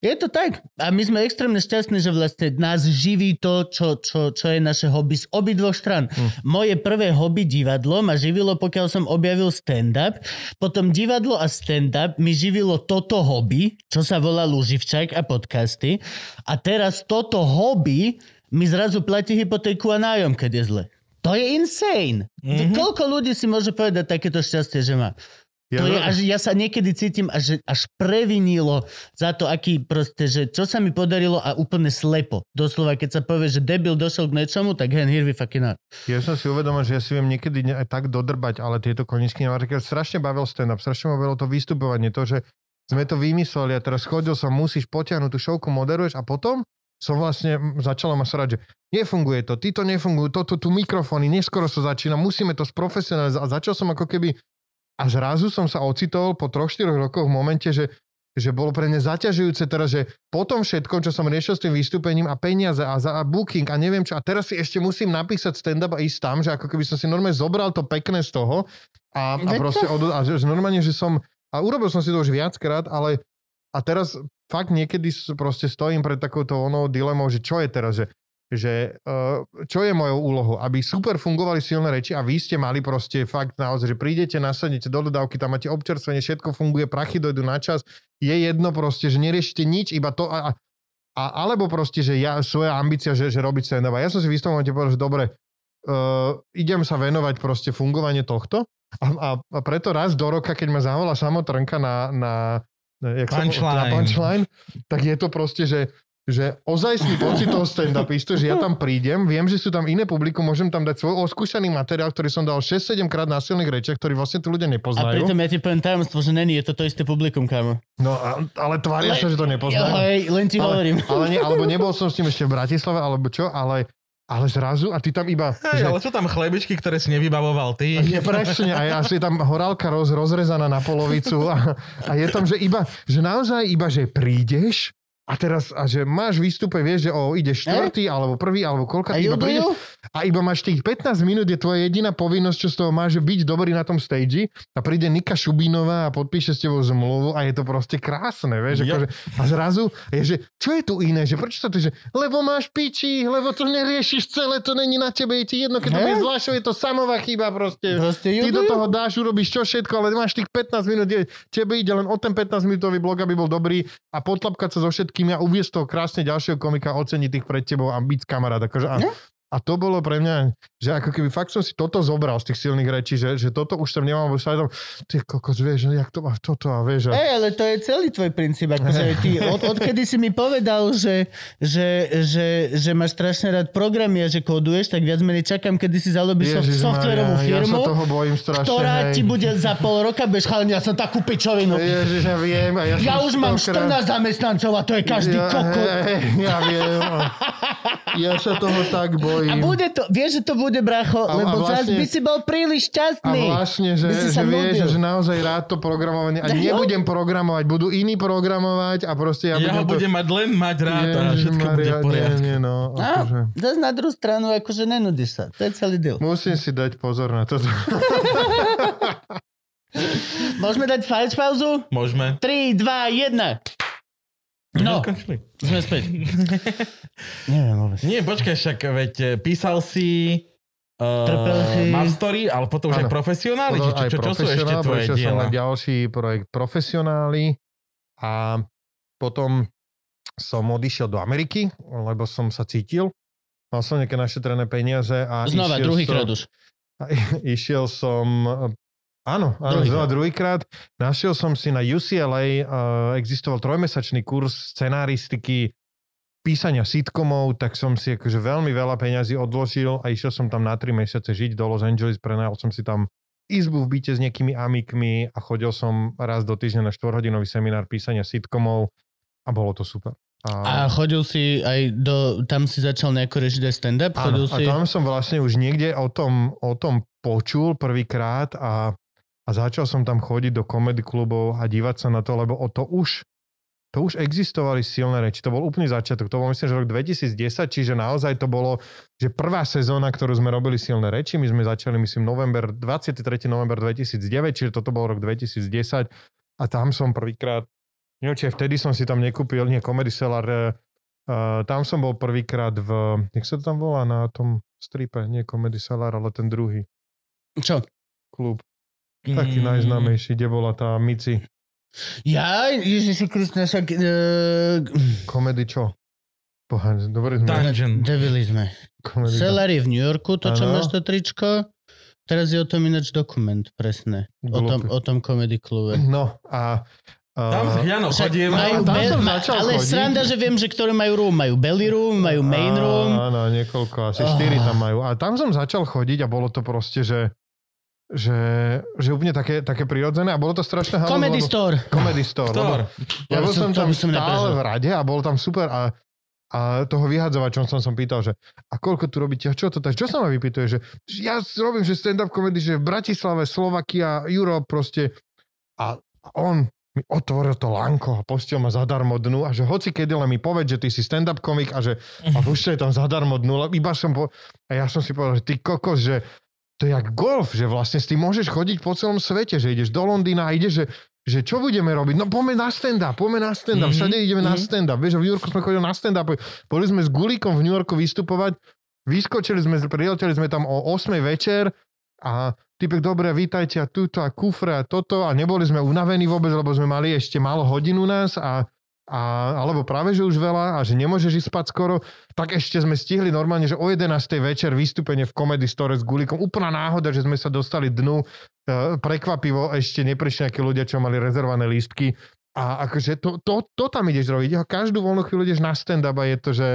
Je to tak. A my sme extrémne šťastní, že vlastne nás živí to, čo, čo, čo je naše hobby z obidvoch stran. Hm. Moje prvé hobby divadlo ma živilo, pokiaľ som objavil stand-up. Potom divadlo a stand-up mi živilo toto hobby, čo sa volá Luživčák a podcasty. A teraz toto hobby mi zrazu platí hypotéku a nájom, keď je zle. To je insane. Mm-hmm. Koľko ľudí si môže povedať takéto šťastie, že má? To je, až, ja sa niekedy cítim až, až previnilo za to, aký proste, že čo sa mi podarilo a úplne slepo. Doslova, keď sa povie, že debil došiel k niečomu, tak hen, here we fucking are. Ja som si uvedomil, že ja si viem niekedy aj tak dodrbať, ale tieto koničky napríklad strašne bavil stand-up, strašne ma bavilo to vystupovanie, to, že sme to vymysleli a teraz chodil som, musíš potiahnuť tú šovku, moderuješ a potom som vlastne začala ma srať, že nefunguje to, ty to nefungujú, toto tu mikrofóny, neskoro sa začína, musíme to sprofesionalizovať a začal som ako keby a zrazu som sa ocitol po 3-4 rokoch v momente, že že bolo pre mňa zaťažujúce teraz, že po tom všetkom, čo som riešil s tým vystúpením a peniaze a, za, a booking a neviem čo, a teraz si ešte musím napísať stand-up a ísť tam, že ako keby som si normálne zobral to pekné z toho a, a proste od, a že, že normálne, že som, a urobil som si to už viackrát, ale a teraz fakt niekedy proste stojím pred takouto onou dilemou, že čo je teraz, že že uh, čo je mojou úlohou, aby super fungovali silné reči a vy ste mali proste fakt naozaj, že prídete, nasadnete do dodávky, tam máte občerstvenie, všetko funguje, prachy dojdu na čas, je jedno proste, že neriešite nič, iba to a, a, alebo proste, že ja, svoja ambícia, že, že robiť stand-up. A ja som si v istom momente povedal, že dobre, uh, idem sa venovať proste fungovanie tohto a, a, a preto raz do roka, keď ma zavolá samotrnka na, na, jak sa- Punchline. na punchline, tak je to proste, že že ozajstný [laughs] pocit toho stand-upistu, že ja tam prídem, viem, že sú tam iné publikum, môžem tam dať svoj oskúšaný materiál, ktorý som dal 6-7 krát na silných rečiach, ktorý vlastne tu ľudia A nepoznajú. pritom ja ti poviem tajomstvo, že není, je to to isté publikum, kámo. No, a, ale tvária sa, že to nepoznajú. Hej, len ti hovorím. ale, ale nie, alebo [laughs] nebol som s tým ešte v Bratislave, alebo čo, ale, ale zrazu, a ty tam iba... Hej, ale sú tam chlebičky, ktoré si nevybavoval ty. Je presne, a ja si tam horálka roz, rozrezaná na polovicu a, a je tam, že iba, že naozaj iba, že prídeš a teraz, a že máš výstupe, vieš, že o, ideš štvrtý, alebo prvý, alebo koľka, iba prídeš, a iba máš tých 15 minút, je tvoja jediná povinnosť, čo z toho máš, že byť dobrý na tom stage. A príde Nika Šubínová a podpíše s tebou zmluvu a je to proste krásne, vieš, Ja- akože, a zrazu je, že čo je tu iné, že prečo sa to, že lebo máš piči, lebo to neriešiš celé, to není na tebe, je ti jedno, keď to bude zvláštne, je to samová chyba proste. Proste Ty do toho dáš, urobíš čo všetko, ale máš tých 15 minút, je, tebe ide len o ten 15 minútový blog, aby bol dobrý a potlapkať sa so všetkými a uviesť toho krásne ďalšieho komika, oceniť tých pred tebou a byť kamarát. Akože, a. a to bolo pre mňa, že ako keby fakt som si toto zobral z tých silných rečí, že, že toto už tam nemám, sa tam, ty kokos, vieš, jak to máš toto a vieš. A, Ej, ale to je celý tvoj princíp. Akože ty, od, odkedy si mi povedal, že, že, že, že máš strašne rád programy a že kóduješ, tak viac menej čakám, kedy si zalobíš soft, Ježišmaria, softverovú firmu, Ja sa toho bojím strašne. ktorá hej. ti bude za pol roka chalenia, ja som takú pičovinu. Ježiš, ja viem. A ja, Ja už mám stokrát- 14 zamestnancov a to je každý ja, koko. hej, ja viem. [laughs] Ja sa toho tak bojím. A bude to, vieš, že to bude, bracho, A- a lebo zás vlastne- by si bol príliš A šťastný. vlastne, že, že vieš, že naozaj rád to programovanie a No jo. nebudem programovať, budú iní programovať a proste ja, Ja ho budem to... budem mať len mať rád a všetko bude v Ježišmaria, poriadku. Nie, nie, no, A, akože, zase na druhú stranu, akože nenudíš sa. To je celý deal. musím si dať pozor na toto. [laughs] Môžeme dať fajč pauzu? Môžeme. 3, 2, 1. No, sme späť. [laughs] Neviem vôbec. Nie, počkaj, však veď e, písal si uh, Trpel si. Mastery, ale potom už aj profesionáli, či čo, čo, čo sú ešte tvoje prešiel som na diela? ďalší projekt profesionáli a potom som odišiel do Ameriky, lebo som sa cítil. Mal som nejaké našetrené peniaze a Znova, išiel druhýkrát som, už. a išiel som Áno, áno Druhýkrát. znova druhýkrát. Našiel som si na UCLA, uh, existoval trojmesačný kurz scenaristiky, písania sitcomov, tak som si akože veľmi veľa peňazí odložil a išiel som tam na 3 mesiace žiť do Los Angeles, prenajal som si tam izbu v byte s nejakými amikmi a chodil som raz do týždňa na 4-hodinový seminár písania sitcomov a bolo to super. A chodil si aj do... Tam si začal nejako režiť aj stand-up? Áno, Chodil a si... tam som vlastne už niekde o tom, o tom počul prvýkrát a, a začal som tam chodiť do komedy klubov a dívať sa na to, lebo o to už to už existovali silné reči. To bol úplný začiatok. To bol myslím, že rok 2010, čiže naozaj to bolo, že prvá sezóna, ktorú sme robili silné reči, my sme začali myslím november, 23. november 2009, čiže toto bol rok 2010 a tam som prvýkrát, neviem, či vtedy som si tam nekúpil, nie, Comedy Cellar, uh, tam som bol prvýkrát v, jak sa to tam volá na tom stripe, nie Comedy Cellar, ale ten druhý Čo? klub, taký Mm, najznámejší, kde bola tá Mici. Ja, Ježiši Kristne, však... Uh, Komedy čo? Pohľad, dobre sme. Dungeon. devili sme. Komedy, Cellar je v New Yorku, to čo Áno. máš to tričko. Teraz je o tom ináč dokument, presne. O tom, o tom comedy klube. No a... Tam Uh, Jano Však chodím. majú tam be- som začal ale chodiť. sranda, že viem, že ktoré majú room. Majú belly room, majú main room. Áno, niekoľko, asi štyri tam majú. A tam som začal chodiť a bolo to proste, že že, že úplne také, také prirodzené a bolo to strašné halus, Comedy lebo- store. Comedy store. Store. Lebo, Ja by som- tam som stále neprežil. v rade a bolo tam super a, a toho vyhadzovačom som som pýtal, že a koľko tu robíte, a čo to tak, čo sa ma vypýtuje, že že ja robím, že stand-up comedy, že v Bratislave, Slovakia, Europe proste a a on mi otvoril to lanko a pustil ma zadarmo dnu a že hoci kedy len mi povedz, že ty si stand-up komik a že a púšťaj tam zadarmo dnu, iba som po... a ja som si povedal, že ty kokos, že to je jak golf, že vlastne s tým môžeš chodiť po celom svete, že ideš do Londýna a ideš, že, že čo budeme robiť? No poďme na stand-up, poďme na stand-up, Mhm, všade ideme na mhm. stand-up. Vieš, v New Yorku sme chodili na stand-up, boli sme s Gulíkom v New Yorku vystupovať, vyskočili sme, prileteli sme tam o 8 večer a typek, dobre, vítajte a tuto a kufre a toto a neboli sme unavení vôbec, lebo sme mali ešte málo hodín u nás a a, alebo práve, že už veľa a že nemôžeš ísť spať skoro, tak ešte sme stihli normálne, že o 11. večer vystúpenie v Comedy Store s Gulikom. Úplná náhoda, že sme sa dostali dnu. E, prekvapivo ešte neprišli nejakí ľudia, čo mali rezervované lístky. A akože to, to, to tam ideš robiť. Každú voľnú chvíľu ideš na stand-up a je to, že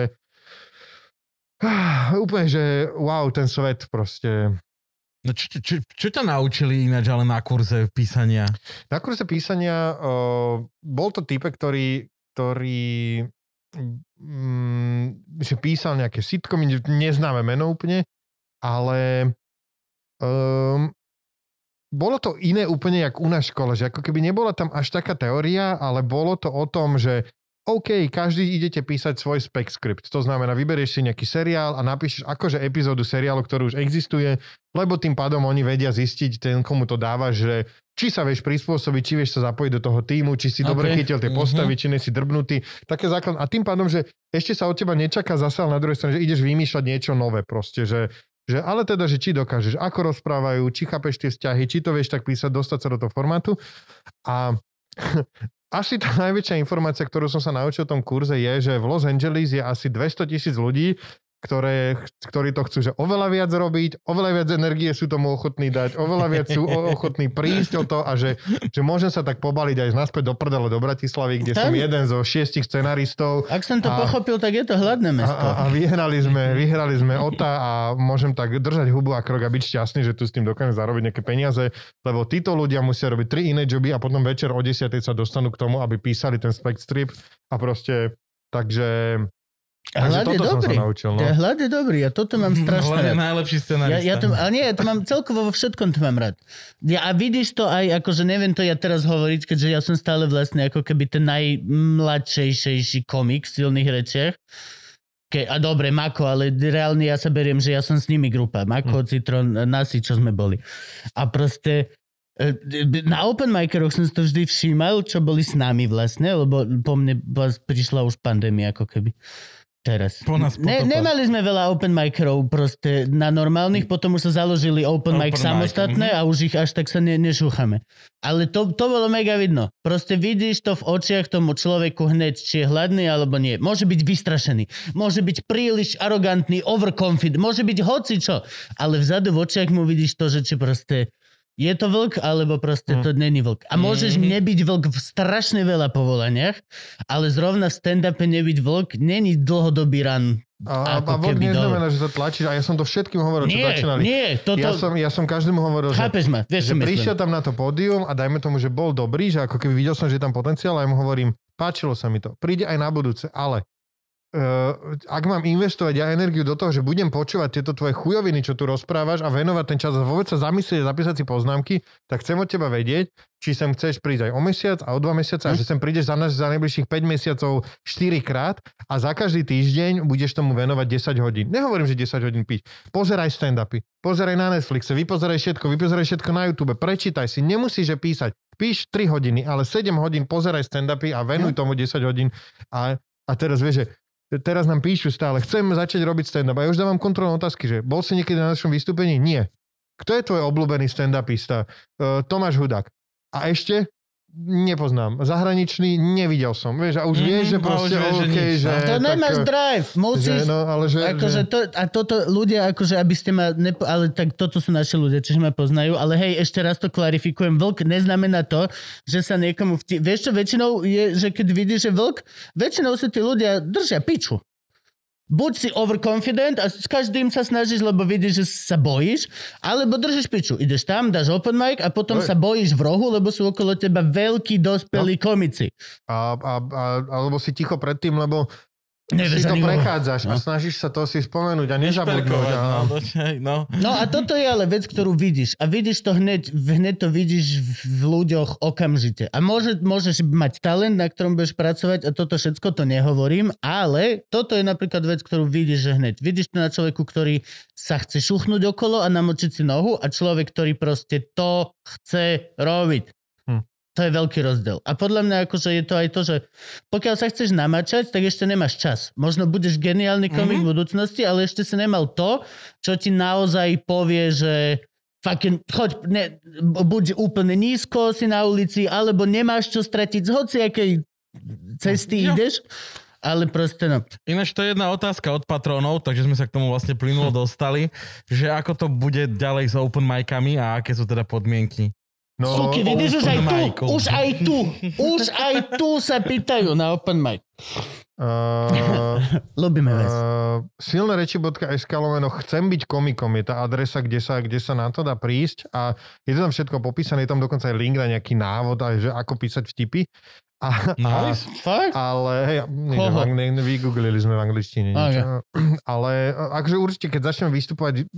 Ah, úplne, že wow, ten svet proste. No čo, čo, čo, čo ťa naučili ináč ale na kurze písania? Na kurze písania uh, bol to type, ktorý, ktorý mm, že písal nejaké sitcomy, ne- neznáme meno úplne, ale um, bolo to iné úplne jak u nás škole, že ako keby nebola tam až taká teória, ale bolo to o tom, že OK, každý idete písať svoj spec script. To znamená, vyberieš si nejaký seriál a napíšeš akože epizódu seriálu, ktorý už existuje, lebo tým pádom oni vedia zistiť ten, komu to dáva, že či sa vieš prispôsobiť, či vieš sa zapojiť do toho týmu, či si okay. dobre chytil tie postavy, či nie si drbnutý. Také základ. A tým pádom, že ešte sa od teba nečaká zase ale na druhej strane, že ideš vymýšľať niečo nové proste, že že ale teda, že či dokážeš, ako rozprávajú, či chápeš tie vzťahy, či to vieš tak písať, dostať sa do toho formátu. A [laughs] asi tá najväčšia informácia, ktorú som sa naučil v tom kurze je, že v Los Angeles je asi 200 tisíc ľudí, ktoré, ktorí to chcú, že oveľa viac robiť, oveľa viac energie sú tomu ochotní dať, oveľa viac sú ochotní prísť o to a že, že môžem sa tak pobaliť aj naspäť do prdele do Bratislavy, kde som Tam- jeden zo šiestich scenaristov Ak som to A- pochopil, tak je to hladné a, mesto. a, a vyhrali sme, vyhrali sme OTA a môžem tak držať hubu a krok a byť šťastný, že tu s tým dokážem zarobiť nejaké peniaze, lebo títo ľudia musia robiť tri iné joby a potom večer o 10 sa dostanú k tomu, aby písali ten spec strip a proste, takže, A hlad je dobrý. naučil. No. Ja, hlad je dobrý a toto mám strašne [laughs] Hlavne rád. najlepší Ja, scenárista. ja to, ale nie, ja to mám celkovo vo všetkom to mám rád. Ja, a vidíš to aj, akože neviem to ja teraz hovoriť, keďže ja som stále vlastne ako keby ten najmladšejšejší komik v silných rečiach. Ke, a dobre, Mako, ale reálne ja sa beriem, že ja som s nimi grupa. Mako, Citron, Nasi, čo sme boli. A proste e, na open mikeroch som si to vždy všímal, čo boli s nami vlastne, lebo po mne prišla už pandémia ako keby. Teraz. Po nás ne, nemali sme veľa open micerov proste na normálnych, potom už sa založili open, Open mic mic, samostatné a už ich až tak sa ne, nešúchame. Ale to, to bolo mega vidno. Proste vidíš to v očiach tomu človeku hneď, či je hladný alebo nie. Môže byť vystrašený, môže byť príliš arogantný, overconfident, môže byť hocičo, ale vzadu v očiach mu vidíš to, že či proste je to vlk, alebo proste Hm. to není vlk. A môžeš Mhm. nebyť vlk v strašne veľa povolaniach, ale zrovna v stand-upe nebyť vlk není dlhodobý ran. A, a, Ako a vlk neznamená, že sa tlačíš a ja som to všetkým hovoril, čo Nie, začínali. nie, toto... Ja som, ja som každému hovoril, že Chápeš ma, vieš, že čo prišiel tam na to pódium a dajme tomu, že bol dobrý, že ako keby videl som, že je tam potenciál a ja mu hovorím, páčilo sa mi to, príde aj na budúce, ale ak mám investovať ja energiu do toho, že budem počúvať tieto tvoje chujoviny, čo tu rozprávaš a venovať ten čas a vôbec sa zamyslieť a zapísať si poznámky, tak chcem od teba vedieť, či sem chceš prísť aj o mesiac a o dva mesiace a Hm. že sem prídeš za, nás, za najbližších 5 mesiacov 4 krát a za každý týždeň budeš tomu venovať 10 hodín. Nehovorím, že 10 hodín piť. Pozeraj stand-upy, pozeraj na Netflixe, vypozeraj všetko, vypozeraj všetko na YouTube, prečítaj si, nemusíš že písať. Píš 3 hodiny, ale 7 hodín pozeraj stand-upy a venuj tomu 10 hodín. A, a teraz vieš, že teraz nám píšu stále, chcem začať robiť stand-up. A ja už dávam kontrolné otázky, že bol si niekedy na našom vystúpení? Nie. Kto je tvoj obľúbený stand-upista? Uh, Tomáš Hudák. A ešte? Nepoznám. Zahraničný nevidel som. Vieš, a už Mhm, vieš, že a už proste vieš, že OK, že... no. To tak, nemáš eh, drive, musíš... Že, no, ale že, Akože že... to, a toto ľudia, akože aby ste ma, nepo, ale tak toto sú naši ľudia, čiže ma poznajú, ale hej, ešte raz to klarifikujem, vlk neznamená to, že sa niekomu vti... Vieš čo, väčšinou je, že keď vidíš, že vlk, väčšinou si tí ľudia držia piču. Buď si overconfident a s každým sa snažíš, lebo vidíš, že sa bojíš, alebo držíš piču. Ideš tam, dáš open mic a potom Oj. sa bojíš v rohu, lebo sú okolo teba veľkí dospelí komici. A, a, a, alebo si ticho predtým, lebo si to prechádzaš a No. snažíš sa to si spomenúť a nezabudnúť. A, no, no. No a toto je ale vec, ktorú vidíš. A vidíš to hneď, hneď to vidíš v ľuďoch okamžite. A môže, môžeš mať talent, na ktorom budeš pracovať a toto všetko to nehovorím, ale toto je napríklad vec, ktorú vidíš že hneď. Vidíš to na človeku, ktorý sa chce šuchnúť okolo a namočiť si nohu a človek, ktorý proste to chce robiť. To je veľký rozdiel. A podľa mňa akože je to aj to, že pokiaľ sa chceš namačať, tak ešte nemáš čas. Možno budeš geniálny komik Mhm. v budúcnosti, ale ešte si nemal to, čo ti naozaj povie, že fucking, choď, ne, buď úplne nízko si na ulici, alebo nemáš čo stratiť z hociakej cesty Jo. ideš, ale proste no. Ináč to je jedna otázka od patrónov, takže sme sa k tomu vlastne plynulo dostali, že ako to bude ďalej s open micami a aké sú teda podmienky. No, Suky, vidíš, už aj open tu, už aj tu, už aj tu sa pýtajú na open mic. uh, Ľubíme vás. Uh, silné reči.sk lomeno chcem byť komikom je tá adresa, kde sa, kde sa na to dá prísť a je to tam všetko popísané, je tam dokonca aj link na nejaký návod, aj, že ako písať vtipy. A, Nice. Fakt? ale hej, v angli- vygooglili sme v angličtine niečo. Ale akože určite, keď začnem vystupovať,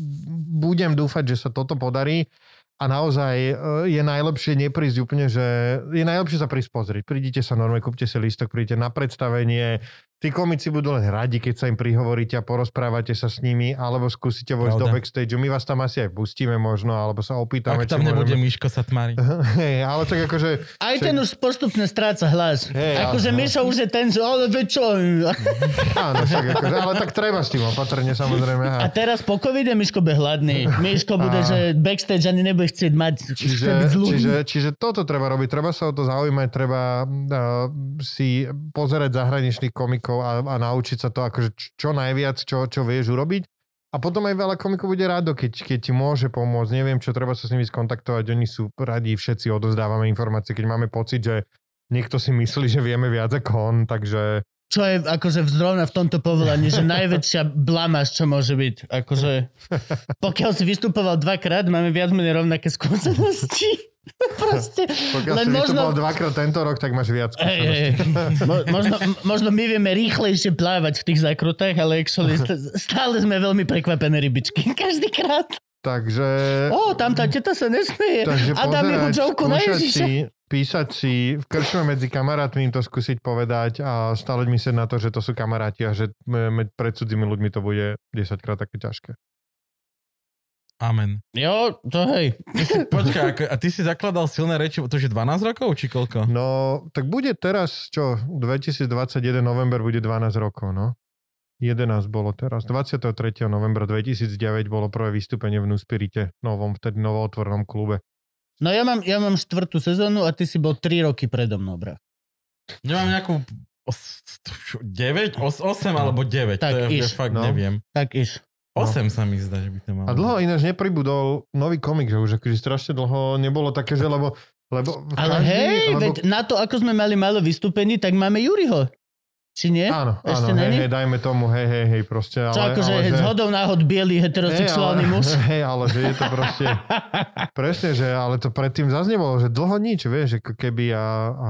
budem dúfať, že sa toto podarí a naozaj e, je najlepšie neprísť úplne, že je najlepšie sa prísť pozrieť. Prídite sa normálne, kúpte si lístok, prídete na predstavenie, Tí komici budú len radi, keď sa im prihovoríte a porozprávate sa s nimi, alebo skúsite vojsť do backstage. My vás tam asi aj pustíme možno, alebo sa opýtame. Ak tam nebude môžeme... Miško sa tmári. [laughs] hey, ale tak akože... Aj ten už postupne stráca hlas. Hey, akože Mišo už je ten, že ale čo? [laughs] Áno, však akože, ale tak treba s tým opatrne samozrejme. A teraz po covide Miško bude hladný. Miško bude, a... že backstage ani nebude chcieť mať. Čiže, čiže, čiže toto treba robiť. Treba sa o to zaujímať, treba uh, si pozerať zahraničných komikov komikov a, a naučiť sa to akože čo najviac, čo, čo vieš urobiť. A potom aj veľa komikov bude rádo, keď, keď ti môže pomôcť. Neviem, čo treba sa s nimi skontaktovať. Oni sú radi, všetci odozdávame informácie, keď máme pocit, že niekto si myslí, že vieme viac ako on, takže... Čo je akože zrovna v tomto povolaní, že najväčšia blamáž, čo môže byť. Akože, pokiaľ si vystupoval dvakrát, máme viac menej rovnaké skúsenosti. Proste, [laughs] Pokiaľ len si možno... dvakrát tento rok, tak máš viac hey, hey. [laughs] Mo, možno, možno my vieme rýchlejšie plávať v tých zakrutách, ale actually stále sme veľmi prekvapené rybičky. [laughs] Každý krát. Takže... Ó, tam tá teta sa nesmie. Takže A dám jeho joke na Ježiša. Si, písať si, v krčme medzi kamarátmi im to skúsiť povedať a stále myslieť na to, že to sú kamaráti a že pred cudzími ľuďmi to bude 10 krát také ťažké. Amen. Jo, to hej. Počkaj, a ty si zakladal silné reči, to je 12 rokov, či koľko? No, tak bude teraz, čo, 2021 november bude 12 rokov, no. 11 bolo teraz. 23. novembra 2009 bolo prvé vystúpenie v Nuspirite, novom, vtedy novootvornom klube. No ja mám, ja mám štvrtú sezónu a ty si bol 3 roky predo mnou, bra. Ja mám nejakú 9, 8 alebo 9, tak to ja, iš, ja fakt no. neviem. Tak iš. 8 no. sa mi zdá, že by to malo. A dlho ináč nepribudol nový komik, že už akože strašne dlho nebolo také, že lebo... lebo Ale každý, hej, lebo... veď na to, ako sme mali malo vystúpení, tak máme Juriho. Či nie? Áno, Ešte áno, hej, hej, dajme tomu, hej, hej, hej, proste. Ale, Čo akože ale, že... zhodou náhod biely heterosexuálny hej, ale, muž? [laughs] Hej, ale že je to proste, [laughs] presne, že ale to predtým zase nebolo, že dlho nič, vieš, ako keby a, a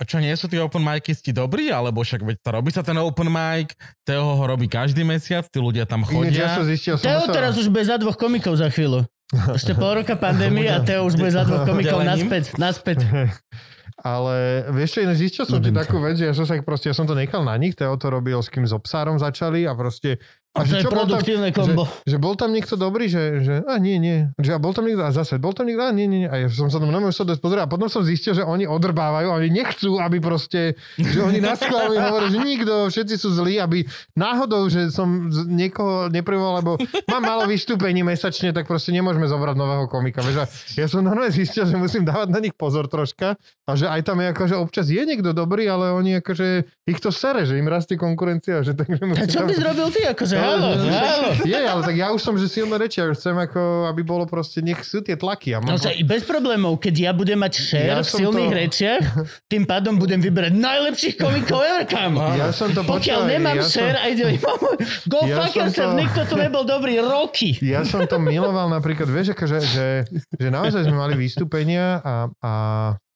a čo, nie sú tí open micisti dobrí? Alebo však veď to robí sa ten open mic, Teo ho robí každý mesiac, tí ľudia tam chodia. Ja som zistil, som Teo sa... teraz už bude za dvoch komikov za chvíľu. [laughs] Ešte pol roka pandémie a Teo už bude za dvoch komikov naspäť. naspäť. [laughs] Ale vieš čo, zistil som ti takú vec, že ja som sa proste, ja som to nechal na nich, Teo to robil, s kým s Obsárom začali a proste a, a to je produktívne tam, kombo. Že, že, bol tam niekto dobrý, že, že a nie, nie. Že a bol tam niekto a zase, bol tam niekto a nie, nie, nie. A ja som sa tam nemôžem sa pozrieť a potom som zistil, že oni odrbávajú, oni nechcú, aby proste, že oni na schválu hovoria, že nikto, všetci sú zlí, aby náhodou, že som niekoho neprivoval, lebo mám málo vystúpení mesačne, tak proste nemôžeme zobrať nového komika. Vieš, ja som normálne zistil, že musím dávať na nich pozor troška a že aj tam je ako, že občas je niekto dobrý, ale oni akože ich to sere, že im rastie konkurencia. Že tak, a čo by zrobil ty? Akože áno, áno. Je, ale tak ja už som, že silné reči, ja už chcem ako, aby bolo proste, nech sú tie tlaky. Ja mám... No sa, bez problémov, keď ja budem mať share ja v silných to... rečiach, tým pádom budem vyberať najlepších komikov ever, kam. Ja som to Pokiaľ počal, nemám ja share, som... ide, go ja fuck yourself, to... nikto tu nebol dobrý roky. Ja som to miloval napríklad, vieš, akože, že, že naozaj sme mali vystúpenia a, a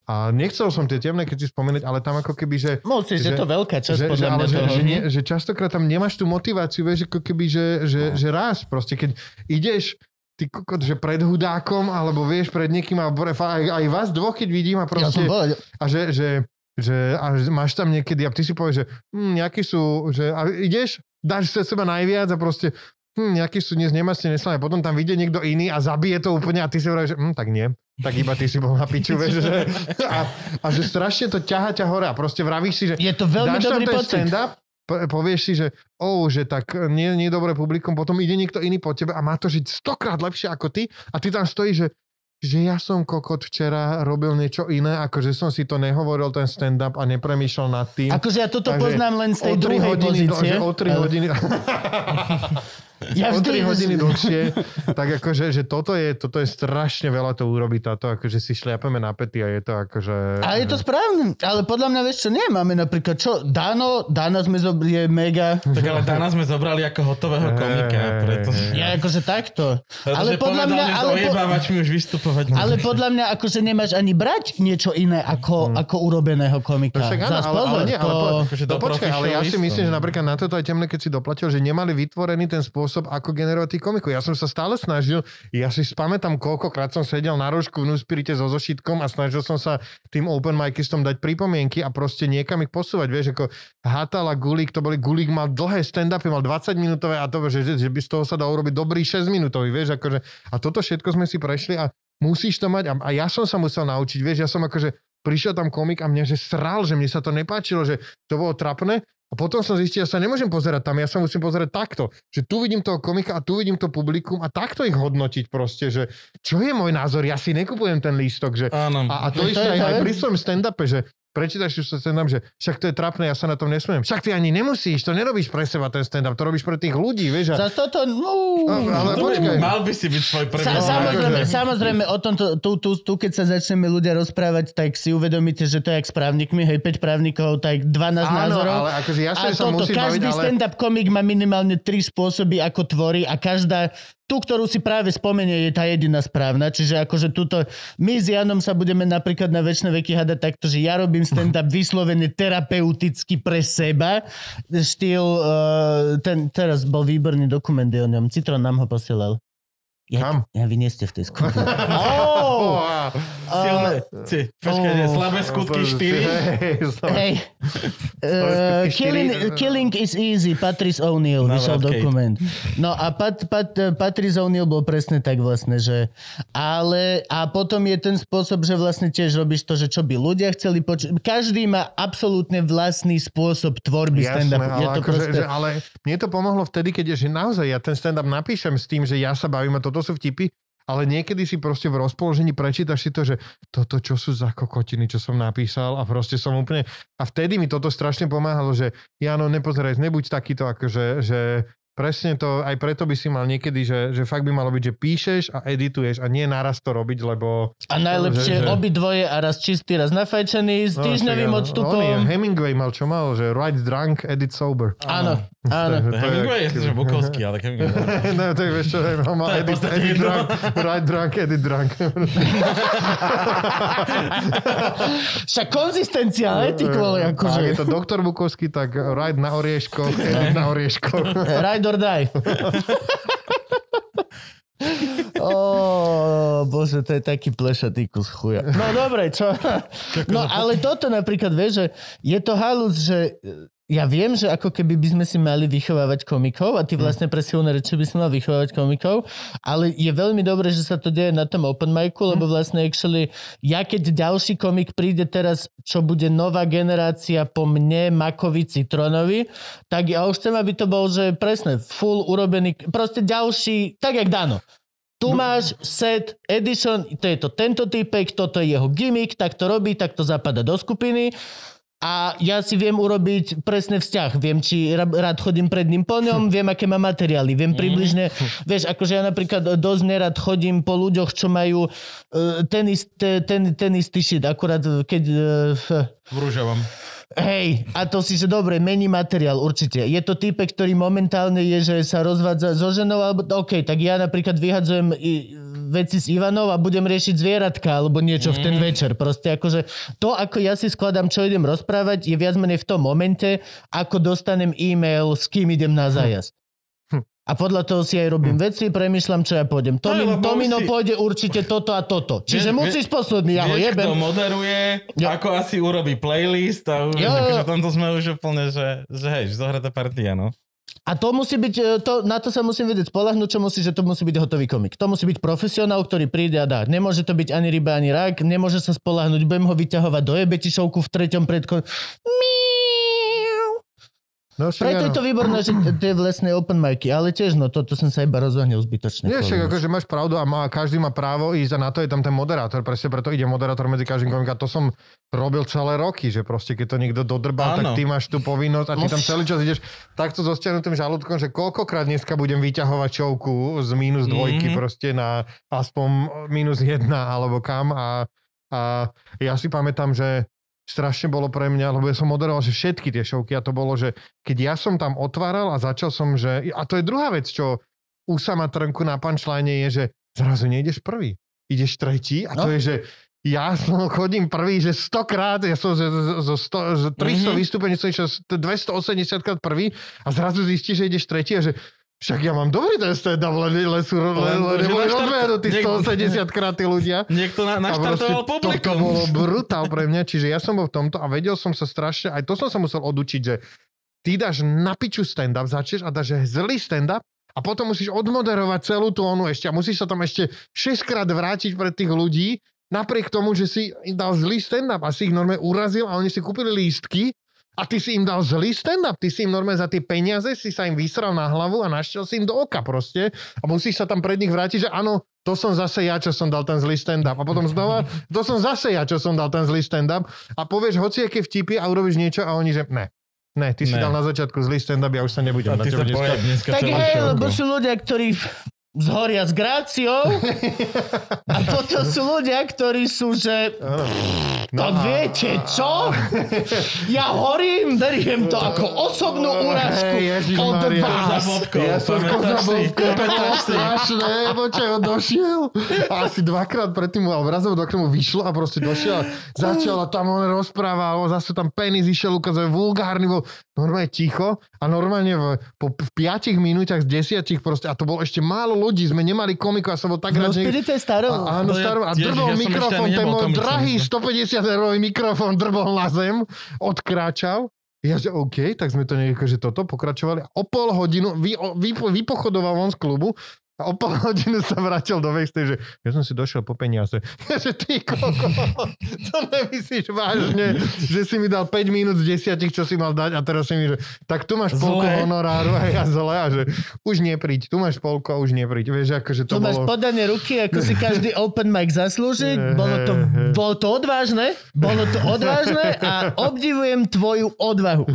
a nechcel som tie temné si spomenúť, ale tam ako keby, že... Musíš, že, je to veľká časť že, podľa že, mňa že, že, nie, že častokrát tam nemáš tú motiváciu, vieš, ako keby, že, že, no. že raz proste, keď ideš ty kokot, že pred hudákom, alebo vieš, pred niekým, alebo aj, aj vás dvoch, keď vidím a proste... Ja a že, že, že a máš tam niekedy, a ty si povieš, že hm, nejakí sú, že a ideš, dáš sa seba najviac a proste hm, nejaký sú dnes nemastne neslané. Potom tam vyjde niekto iný a zabije to úplne a ty si hovoríš, že hm, tak nie. Tak iba ty si bol na piču, vieš, že, a, a, že strašne to ťaha ťa hore a proste vravíš si, že je to veľmi dáš dobrý tam ten pocit. stand-up, povieš si, že oh, že tak nie, nie je dobré publikum, potom ide niekto iný po tebe a má to žiť stokrát lepšie ako ty a ty tam stojíš, že že ja som kokot včera robil niečo iné, ako že som si to nehovoril ten stand-up a nepremýšľal nad tým. Akože ja toto Takže poznám len z tej druhej hodiny, pozície. Do, že o 3 ale... hodiny... [laughs] [laughs] ja o 3 hodiny dlhšie, tak akože, že toto je, toto je strašne veľa to urobiť táto, akože si šliapeme na pety a je to akože... A je to správne, ale podľa mňa vieš čo, nie, máme napríklad čo, Dano, Dana sme zobrali, je mega. Tak ale Dana sme zobrali ako hotového komika, preto... Ja akože takto. Pretože ale podľa mňa... Ale, po... už vystupovať. Ale podľa mňa akože nemáš ani brať niečo iné ako, hmm. ako urobeného komika. No však áno, ale, ale, nie, ale, po, to, to počkaj, ale ja si myslím, že napríklad na toto aj temné, keď si doplatil, že nemali vytvorený ten spôsob, spôsob, ako generovať tých komikov. Ja som sa stále snažil, ja si spamätám, koľkokrát som sedel na rožku v Nuspirite so zošitkom a snažil som sa tým open micistom dať pripomienky a proste niekam ich posúvať. Vieš, ako Hatal a Gulík, to boli, Gulík mal dlhé stand-upy, mal 20 minútové a to, že, že, by z toho sa dalo urobiť dobrý 6 minútový, vieš, akože, a toto všetko sme si prešli a musíš to mať a, a ja som sa musel naučiť, vieš, ja som akože prišiel tam komik a mňa že sral, že mne sa to nepáčilo, že to bolo trapné a potom som zistil, že sa nemôžem pozerať tam, ja sa musím pozerať takto, že tu vidím toho komika a tu vidím to publikum a takto ich hodnotiť proste, že čo je môj názor, ja si nekupujem ten lístok, že Áno. a, a to isté je aj, aj pri svojom stand-upe, že prečítaš si sa stand-up, že však to je trapné, ja sa na tom nesmiem. Však ty ani nemusíš, to nerobíš pre seba ten stand-up, to robíš pre tých ľudí, vieš. A, Za toto, no... No, ale Dobre, počkaj. mal by si byť svoj prvý. Sa, samozrejme, samozrejme, o tomto, tu, tu, tu, keď sa začneme ľudia rozprávať, tak si uvedomíte, že to je jak s právnikmi, hej, 5 právnikov, tak 12 Áno, názorov. ale akože jasne a sa toto, musím každý baviť, ale- stand-up komik má minimálne tri spôsoby, ako tvorí a každá, tú, ktorú si práve spomenie, je tá jediná správna. Čiže akože túto, my s Janom sa budeme napríklad na väčšie veky hadať takto, že ja robím stand-up vyslovene terapeuticky pre seba. Štýl, uh, ten, teraz bol výborný dokument o ňom. Citron nám ho posielal. Ja, Kam? Ja, vy nie ste v tej skupine. [laughs] oh! Silné, si, počkaj, Oh. slabé skutky 4. [laughs] Hej. Uh, Skutky killing, is easy, Patrice O'Neill, Na vyšiel Wildcade. dokument. No a Pat, Pat, Patrice O'Neill bol presne tak vlastne, že ale a potom je ten spôsob, že vlastne tiež robíš to, že čo by ľudia chceli počuť. Každý má absolútne vlastný spôsob tvorby Jasné, stand-upu. ale, Je to akože, proste... že, ale mne to pomohlo vtedy, keď je, že naozaj ja ten stand-up napíšem s tým, že ja sa bavím a toto sú vtipy, ale niekedy si proste v rozpoložení prečítaš si to, že toto čo sú za kokotiny, čo som napísal a proste som úplne... A vtedy mi toto strašne pomáhalo, že Jano, nepozeraj, nebuď takýto, akože, že presne to, aj preto by si mal niekedy, že, že fakt by malo byť, že píšeš a edituješ a nie naraz to robiť, lebo... A najlepšie že- že- obidvoje a raz čistý, raz nafajčený s No, týždňovým áno. odstupom. On je, Hemingway mal čo mal, že write drunk, edit sober. Áno, áno. [laughs] Je- Hemingway je že Bukovský, ale Hemingway. [laughs] no, to je vieš čo, on mal je edit, edit drunk, write drunk, edit drunk. [laughs] Však konzistencia, ale ty kvôli, Ak je akože. to doktor Bukovský, tak write na orieškoch, edit na orieškoch. Ride or die. Ó, bože, to je taký plešatý kus chuja. No dobre, čo? No ale toto napríklad, vieš, že je to halus, že ja viem, že ako keby by sme si mali vychovávať komikov a ty vlastne pre silné reči by si mal vychovávať komikov, ale je veľmi dobré, že sa to deje na tom open micu, lebo vlastne actually ja keď ďalší komik príde teraz, čo bude nová generácia po mne, Makovi, Citronovi, tak ja už chcem, aby to bol, že presne full urobený, proste ďalší, tak jak Dano. Tu máš set, edition, to je to tento typek, toto je jeho gimmick, tak to robí, tak to zapada do skupiny a ja si viem urobiť presne vzťah. Viem, či rád chodím pred ním po ňom, [laughs] viem, aké má materiály, viem približne, vieš, akože ja napríklad dosť nerad chodím po ľuďoch, čo majú uh, ten, ist, ten, ten istý shit, akurát keď uh, V rúžovom. Hej, a to si, že dobre, mení materiál, určite. Je to typek, ktorý momentálne je, že sa rozvádza so ženou, alebo OK, tak ja napríklad vyhadzujem i, veci s Ivanov a budem riešiť zvieratka, alebo niečo v ten večer. Proste akože to, ako ja si skladám, čo idem rozprávať, je viac menej v tom momente, ako dostanem e-mail, s kým idem na zájazd. A podľa toho si aj robím veci, premyšľam, čo ja pôjdem. Tomi, lebo Tomino si- pôjde určite toto a toto. Čiže Vieš- musíš posledný, ja ho Vieš, kto jebem. moderuje, Jo. ako asi urobí playlist a už, Jo, jo, akože sme už úplne, že, že hej, že zohratá partia, no. A to musí byť, e, to, na to sa musím vedieť spolahnúť, čo musí, že to musí byť hotový komik. To musí byť profesionál, ktorý príde a dá. Nemôže to byť ani ryba, ani rak, nemôže sa spolahnúť, budem ho vyťahovať do jebetišovku v treťom predko... Miau. No, Preto je áno. to výborné, že tie vlastné open micy, ale tiež no, toto som sa iba rozhodnil zbytočne. Nie, však akože máš pravdu a má, každý má právo ísť a na to je tam ten moderátor. Presne preto ide moderátor medzi každým komikom. A to som robil celé roky, že proste keď to niekto dodrbal, Áno. tak ty máš tú povinnosť a ty tam celý čas ideš takto so stiahnutým žalúdkom, že koľkokrát dneska budem vyťahovať čovku z minus dvojky Mhm. proste na aspoň minus jedna alebo kam a, a ja si pamätám, že strašne bolo pre mňa, lebo ja som moderoval, že všetky tie šovky a to bolo, že keď ja som tam otváral a začal som, že... A to je druhá vec, čo u Sama Trnku na punchline je, že zrazu nejdeš prvý. Ideš tretí a to No. je, že ja som chodím prvý, že 100 krát, ja som zo, zo, zo, 100, zo 300 Mhm. vystúpení som išiel 280 krát prvý a zrazu zistíš, že ideš tretí a že však ja mám dobrý ten stand-up, len, len sú len, len, neboli niekto- 180 krát tí ľudia. [laughs] Niekto na, naštartoval publikum. bolo brutál pre mňa, čiže ja som bol v tomto a vedel som sa strašne, aj to som sa musel odučiť, že ty dáš na piču stand-up, začneš a dáš zlý stand-up a potom musíš odmoderovať celú tú onu ešte a musíš sa tam ešte 6 krát vrátiť pre tých ľudí, napriek tomu, že si dal zlý stand-up a si ich normálne urazil a oni si kúpili lístky a ty si im dal zlý stand-up, ty si im normálne za tie peniaze si sa im vysral na hlavu a našiel si im do oka proste a musíš sa tam pred nich vrátiť, že áno, to som zase ja, čo som dal ten zlý stand-up. A potom znova, to som zase ja, čo som dal ten zlý stand-up. A povieš hociaké vtipy a urobíš niečo a oni, že ne. Ne, ty si Ne. dal na začiatku zlý stand-up, ja už sa nebudem A na ty teba sa dneska. dneska Tak hej, lebo sú ľudia, ktorí zhoria s gráciou? A potom sú ľudia, ktorí sú, že to No viete čo? Ja horím, beriem to ako osobnú úražku Ježiš od vás. Ja som si? kozabovko, to bolo strašné, počkaj, on došiel? A asi dvakrát predtým raz alebo dvakrát mu vyšlo a proste došiel a začal a tam on rozprával, zase tam penis išiel ukazuje, vulgárny bol, normálne ticho a normálne v, po v piatich minútach z desiatich proste, a to bolo ešte málo ľudí, sme nemali komikov a som bol tak No, rád, že... Je starou. A, áno, je- starom, a Ježiš, drbol ja mikrofón, ten môj drahý som 150 eurový mikrofón drbol na zem, odkráčal. Ja že OK, tak sme to nejako, že toto pokračovali. O pol hodinu vy, vy, vypochodoval von z klubu a o pol hodinu sa vrátil do backstage, že ja som si došiel po peniaze. [laughs] Ja, že ty koko, [laughs] to nemyslíš vážne, že si mi dal 5 minút z 10, čo si mal dať a teraz si mi, že tak tu máš polku Zle. honoráru a ja zle a že už nepríď, tu máš polku a už nepríď. Vieš, akože to Tu máš bolo... podanie ruky, ako si každý [laughs] open mic zaslúži. Bolo to, bolo to odvážne, bolo to odvážne a obdivujem tvoju odvahu.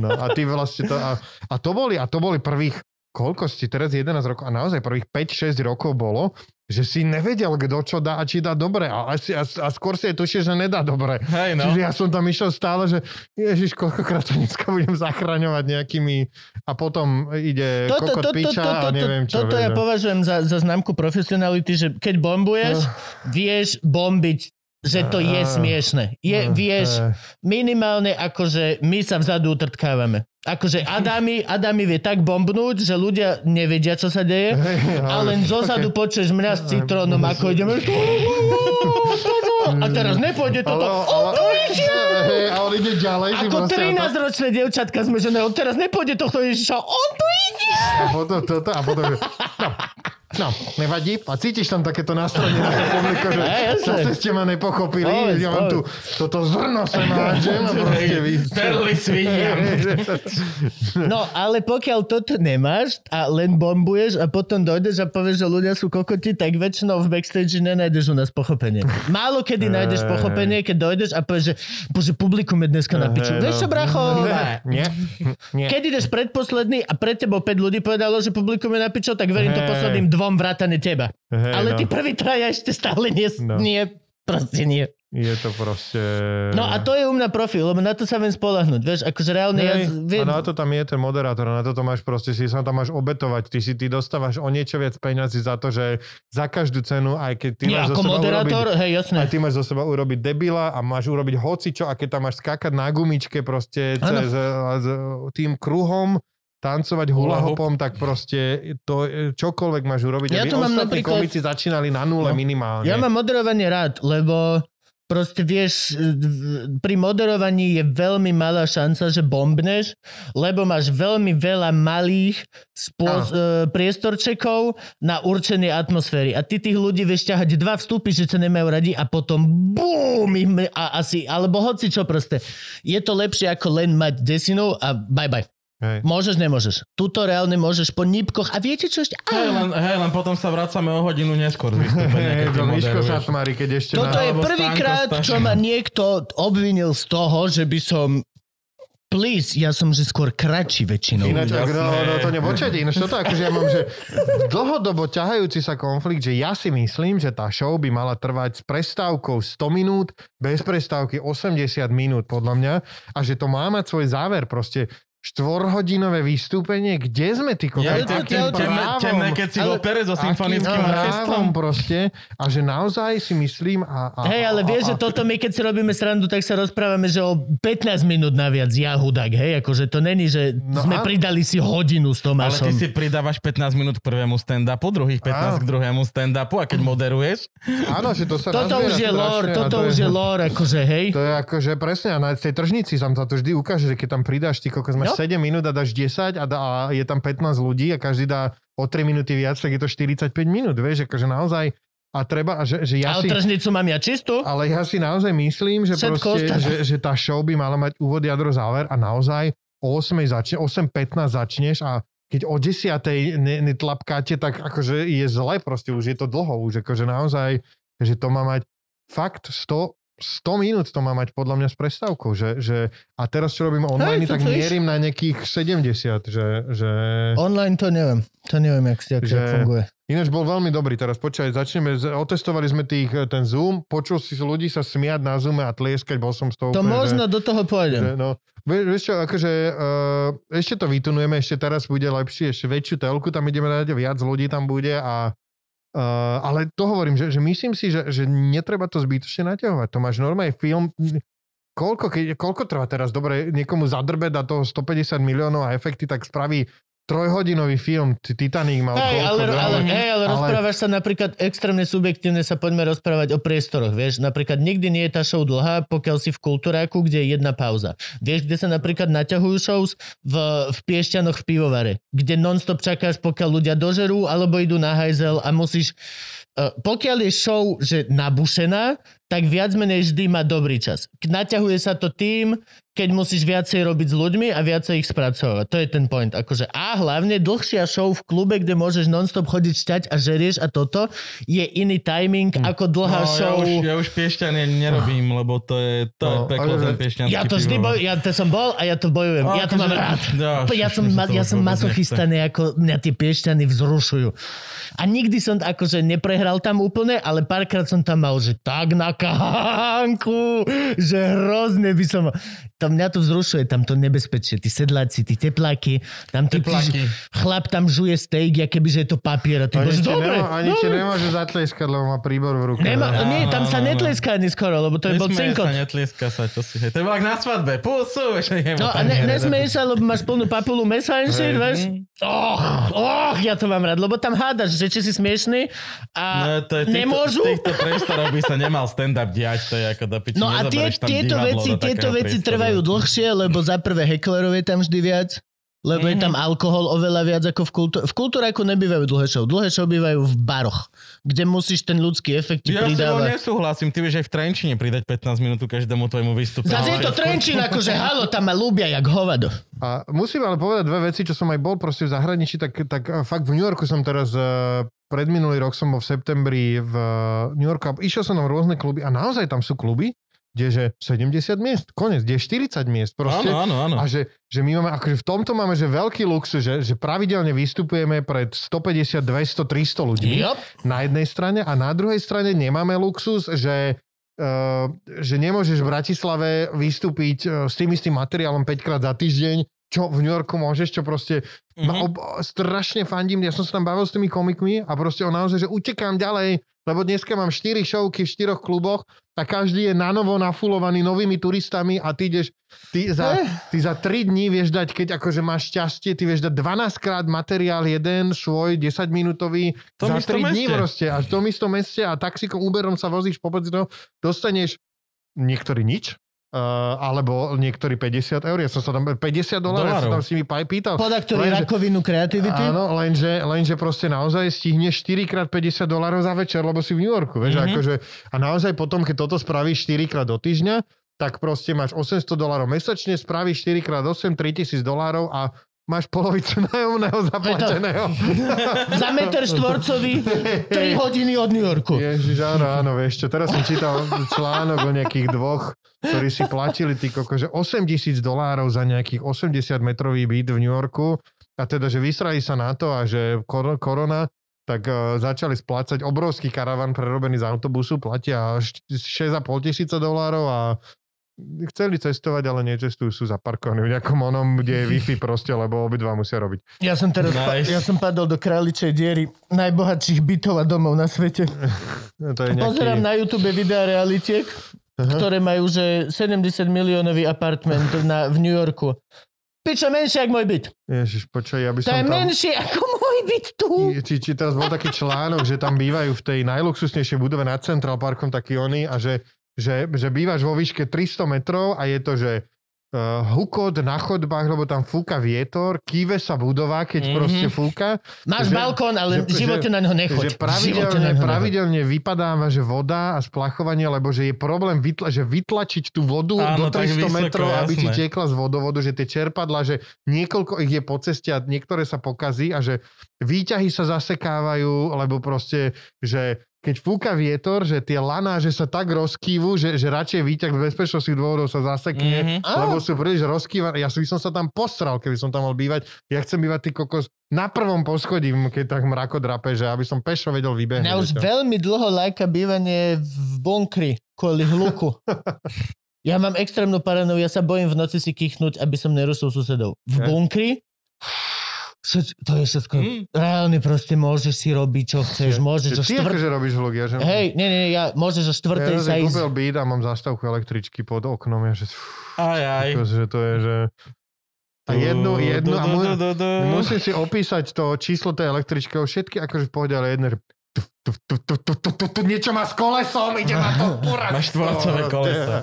No a ty vlastne to, a, a to boli, a to boli prvých, koľko si teraz 11 rokov, a naozaj prvých 5-6 rokov bolo, že si nevedel, kto čo dá a či dá dobre. A, a, a skôr si aj tušil, že nedá dobre. Hej, no. Čiže ja som tam išiel stále, že ježiš, koľkokrát to dneska budem zachraňovať nejakými a potom ide Toto, kokot toto, piča toto, a neviem čo. toto ja vieš, považujem za, za známku profesionality, že keď bombuješ, vieš bombiť že to je smiešne. Je, vieš, minimálne akože my sa vzadu utrtkávame. Akože Adami, Adami vie tak bombnúť, že ľudia nevedia, čo sa deje a len zozadu [laughs] počuješ mňa s citrónom, ako ideme a teraz nepôjde toto. Ale, ale, hej, ide ďalej. Ako proste, a to- 13-ročné dievčatka sme, že ne, on teraz nepôjde tohto Ježiša, on tu ide. A potom toto, a potom, [laughs] no, nevadí. A cítiš tam takéto nastrojenie na to publiko, že jasné. zase ste ma nepochopili. Povedz, ja mám tu toto zrno sa máčem a proste vy... Perly svinia. [laughs] No, ale pokiaľ toto nemáš a len bombuješ a potom dojdeš a povieš, že ľudia sú kokoti, tak väčšinou v backstage nenájdeš u nás pochopenie. Málo kedy nájdeš pochopenie, keď dojdeš a povieš, že bože, publikum je dneska na piču. Vieš čo, no. bracho? Ne, nie, nie. Keď ideš predposledný a pred tebou 5 ľudí povedalo, že publikum je na pičo, tak verím to posledným dvom vrátane teba. Hej, Ale no. tí prví traja ešte stále nie, No. nie proste nie. Je to proste... No a to je u mňa profil, lebo na to sa viem spolahnúť. Vieš, akože reálne ja viem... a na to tam je ten moderátor, na to to máš proste, si sa tam máš obetovať, ty si ty dostávaš o niečo viac peňazí za to, že za každú cenu, aj keď ty Nie, máš ako moderátor, urobiť, hej, jasné. aj ty máš zo seba urobiť debila a máš urobiť hocičo a keď tam máš skákať na gumičke proste cez, a s tým kruhom, tancovať hula hopom, tak proste to čokoľvek máš urobiť. Ja aby tu mám ostatní napríklad- komici začínali na nule No. minimálne. Ja mám moderovanie rád, lebo proste vieš, pri moderovaní je veľmi malá šanca, že bombneš, lebo máš veľmi veľa malých spôs- e, priestorčekov na určenie atmosféry. A ty tých ľudí vieš ťahať dva vstupy, že sa nemajú radi a potom bum, a asi, alebo hoci čo proste. Je to lepšie ako len mať desinu a bye bye. Hej. Môžeš, nemôžeš. Tuto reálne môžeš po nípkoch. A viete čo ešte? Hej, Á, len, hej, len potom sa vracame o hodinu neskôr [laughs] Hej, Miško keď ešte Toto na... je prvýkrát, čo ma niekto obvinil z toho, že by som... Please, ja som že skôr kratší väčšinou. Ináč, ak, no, no, to nepočujete, ináč toto akože ja mám, že dlhodobo ťahajúci sa konflikt, že ja si myslím, že tá show by mala trvať s prestávkou 100 minút, bez prestávky 80 minút podľa mňa a že to má mať svoj záver proste. Štvorhodinové vystúpenie, kde sme ty kokos? Ja, temné, právom? temné, keď si v Ale- opere so symfonickým orchestrom. proste a že naozaj si myslím a... a Hej, ale a- vieš, a- že toto my keď si robíme srandu, tak sa rozprávame, že o 15 minút naviac ja hudák, hej, akože to není, že No sme a- pridali si hodinu s Ale Tomášom. ty si pridávaš 15 minút k prvému stand-upu, druhých 15 Áno. k druhému stand-upu a keď moderuješ, Áno, že to sa Toto už je lore, a toto to už je lore, akože hej. To je akože presne, a na tej tržnici sa to vždy ukáže, že keď tam pridáš, ty kokos No. 7 minút a dáš 10 a, dá, a je tam 15 ľudí a každý dá o 3 minúty viac, tak je to 45 minút, vieš, akože naozaj a treba, a že, že ja Ale si... tržnicu mám ja čistú. Ale ja si naozaj myslím, že, Všetko proste, že, že tá show by mala mať úvod, jadro, záver a naozaj o 8 začne, 8.15 začneš a keď o 10. Ne, netlapkáte, tak akože je zle proste, už je to dlho, už akože naozaj, že to má mať fakt 100, 100 minút to má mať podľa mňa s prestávkou, že, že a teraz čo robím online, Hej, tak chceš? mierim na nejakých 70, že, že Online to neviem. To neviem, jak, jak, Že- jak funguje. Ináč bol veľmi dobrý, teraz počkaj, začneme, otestovali sme tých, ten Zoom, počul si ľudí sa smiať na Zoome a tlieskať, bol som z toho To úplne, že- možno do toho Že, pôjdem. no, vieš, vieš čo, akože uh, ešte to vytunujeme, ešte teraz bude lepšie, ešte väčšiu telku tam ideme dať, viac ľudí tam bude a uh, ale to hovorím, že, že myslím si, že, že netreba to zbytočne naťahovať. To máš normálny film, koľko, keď, koľko trvá teraz? Dobre, niekomu zadrbe dá toho 150 miliónov a efekty, tak spraví trojhodinový film, Titanic mal koľko, ale, ale, hodiny? hej, ale Ale- rozprávaš sa napríklad extrémne subjektívne, sa poďme rozprávať o priestoroch, vieš. Napríklad nikdy nie je tá show dlhá, pokiaľ si v kultúráku, kde je jedna pauza. Vieš, kde sa napríklad naťahujú shows v, v Piešťanoch v pivovare, kde non-stop čakáš, pokiaľ ľudia dožerú, alebo idú na hajzel a musíš... Uh, pokiaľ je show, že nabušená, tak viac menej vždy má dobrý čas. K- Naťahuje sa to tým, keď musíš viacej robiť s ľuďmi a viacej ich spracovať. To je ten point. Akože, a hlavne dlhšia show v klube, kde môžeš non-stop chodiť šťať a žerieš a toto, je iný timing ako dlhá no, show. ja už, ja už piešťanie nerobím, lebo to je, to je No, peklo, ale- ten piešťanský Ja to vždy boj, ja to som bol a ja to bojujem. No, ja to mám akože- rád. No, Ja už som, ma, ja som masochistaný, ako mňa tie piešťany vzrušujú. A nikdy som akože neprehral tam úplne, ale párkrát som tam mal, že tak na kánku, že hrozne by som... To mňa to vzrušuje, tam to nebezpečie. Tí sedláci, tí tepláky, tam tí, Tepláky. chlap tam žuje steak, aké by, že je to papier. A ty Ani bože, ti, dobre, nemá, ani ti dobre. nemôže zatleskať, lebo má príbor v ruke. Nemá, ne? nie, tam sa Áno, áno. netleská ani skoro, lebo to je bol cinkot. sa, netlieska sa, čo si, hej. To je na svadbe. Pusu, [laughs] No a ne, nesmej sa, lebo máš plnú papulu mesa vieš? Och, och, ja to mám rád, lebo tam hádaš, že či si smiešný a No, to je týchto, nemôžu. V týchto priestoroch by sa nemal stand-up diať, to je ako do piči. No a tie, tieto veci, tieto veci trvajú dlhšie, lebo za prvé heklerov je tam vždy viac, lebo je Mhm. tam alkohol oveľa viac ako v kultúre. V kultúraku nebývajú dlhé show. Dlhé show bývajú v baroch, kde musíš ten ľudský efekt Ja pridávať. nesúhlasím, ty vieš aj v Trenčine pridať 15 minút každému tvojmu vystúpeniu. Zase je to Trenčín, akože halo, tam ma ľúbia jak hovado. A musím ale povedať dve veci, čo som aj bol proste v zahraničí, tak, tak eh, fakt v New Yorku som teraz, eh, predminulý rok som bol v septembri v eh, New Yorku a išiel som na rôzne kluby a naozaj tam sú kluby, kde je že 70 miest, konec, kde je 40 miest proste. Áno, áno, áno. A že, že my máme, akože v tomto máme, že veľký luxus, že, že pravidelne vystupujeme pred 150, 200, 300 ľudí Yep. na jednej strane a na druhej strane nemáme luxus, že Uh, že nemôžeš v Bratislave vystúpiť uh, s tým istým materiálom 5 krát za týždeň, čo v New Yorku môžeš, čo proste mm-hmm. ma Mhm. ob, strašne fandím, ja som sa tam bavil s tými komikmi a proste on naozaj, že utekám ďalej, lebo dneska mám 4 showky v 4 kluboch a každý je na novo nafulovaný novými turistami a ty ideš, ty za, Eh. ty za 3 dní vieš dať, keď akože máš šťastie, ty vieš dať 12 krát materiál jeden svoj 10 minútový za istom 3 dní proste a v tom istom meste a taxikom Uberom sa vozíš toho, dostaneš niektorý nič, uh, alebo niektorý 50 eur. Ja som sa tam 50 dolárov, ja som tam s nimi pýtal. Poda, ktorý Lenže- rakovinu kreativity. Áno, lenže, lenže proste naozaj stihneš 4 krát 50 dolárov za večer, lebo si v New Yorku. Vieš, Mhm. mm-hmm. akože, a naozaj potom, keď toto spravíš 4 krát do týždňa, tak proste máš 800 dolárov mesačne, spravíš 4 krát 8, 3000 dolárov a máš polovicu nájomného zaplateného. [laughs] Za meter štvorcový 3 hodiny od New Yorku. Ježiš, áno, áno, vieš čo, teraz som čítal článok o nejakých dvoch, ktorí si platili ty koko, že 8 tisíc dolárov za nejakých 80 metrový byt v New Yorku a teda, že vysrali sa na to a že kor- korona, tak uh, začali splácať obrovský karavan prerobený z autobusu, platia št- 6,5 tisíca dolárov a chceli cestovať, ale necestujú, sú zaparkovaní v nejakom onom, kde je Wi-Fi proste, lebo obidva musia robiť. Ja som teraz, Nice. nice. ja som padol do králičej diery najbohatších bytov a domov na svete. No, [laughs] to je nejaký... Pozerám na YouTube videa realitiek, ktoré majú že 70 miliónový apartment na, v New Yorku. Pičo, menšie ako môj byt. Ježiš, počkaj, ja by To som je tam... menšie ako môj byt tu. Či, či teraz bol taký článok, že tam bývajú v tej najluxusnejšej budove nad Central Parkom takí oni a že, že, že bývaš vo výške 300 metrov a je to, že uh, hukot na chodbách, lebo tam fúka vietor, kýve sa budova, keď Mhm. mm-hmm. proste fúka. Máš Že- balkón, ale že- v živote že- na neho nechoď. Že pravidelne, neho nechoď. pravidelne vypadáva, že voda a splachovanie, lebo že je problém vytla, že vytlačiť tú vodu Áno, do tak 300 vysoko, metrov, aby ti jasné. tiekla z vodovodu, že tie čerpadla, že niekoľko ich je po ceste a niektoré sa pokazí a že výťahy sa zasekávajú, lebo proste, že keď fúka vietor, že tie laná, že sa tak rozkývu, že, že radšej výťah z bezpečnostných dôvodov sa zasekne, Mhm. Á. lebo sú príliš rozkývané. Ja by som sa tam posral, keby som tam mal bývať. Ja chcem bývať ty kokos na prvom poschodí, keď tak mrako drape, že aby som pešo vedel vybehnúť. Mňa už veľmi dlho lajka bývanie v bunkri kvôli hluku. [laughs] Ja mám extrémnu paranoju, ja sa bojím v noci si kýchnúť, aby som nerušil susedov. V Ja. bunkri Všetko, to je všetko. Mm. Reálne proste môžeš si robiť, čo chceš. Môžeš o Že ty štvrt... akože robíš ja že... Hej, nie, nie, ja, môžeš o ja štvrtej sa som ísť... kúpil byt a mám zastavku električky pod oknom, ja že... Aj, aj. Akože, že to je, že... A jednu, jednu, a mu, musím si opísať to číslo tej električky, všetky akože v pohode, ale jedno, že tu, tu, tu, tu, tu, tu, tu, niečo má s kolesom, ide ma to burať. Máš štvorcové koleso.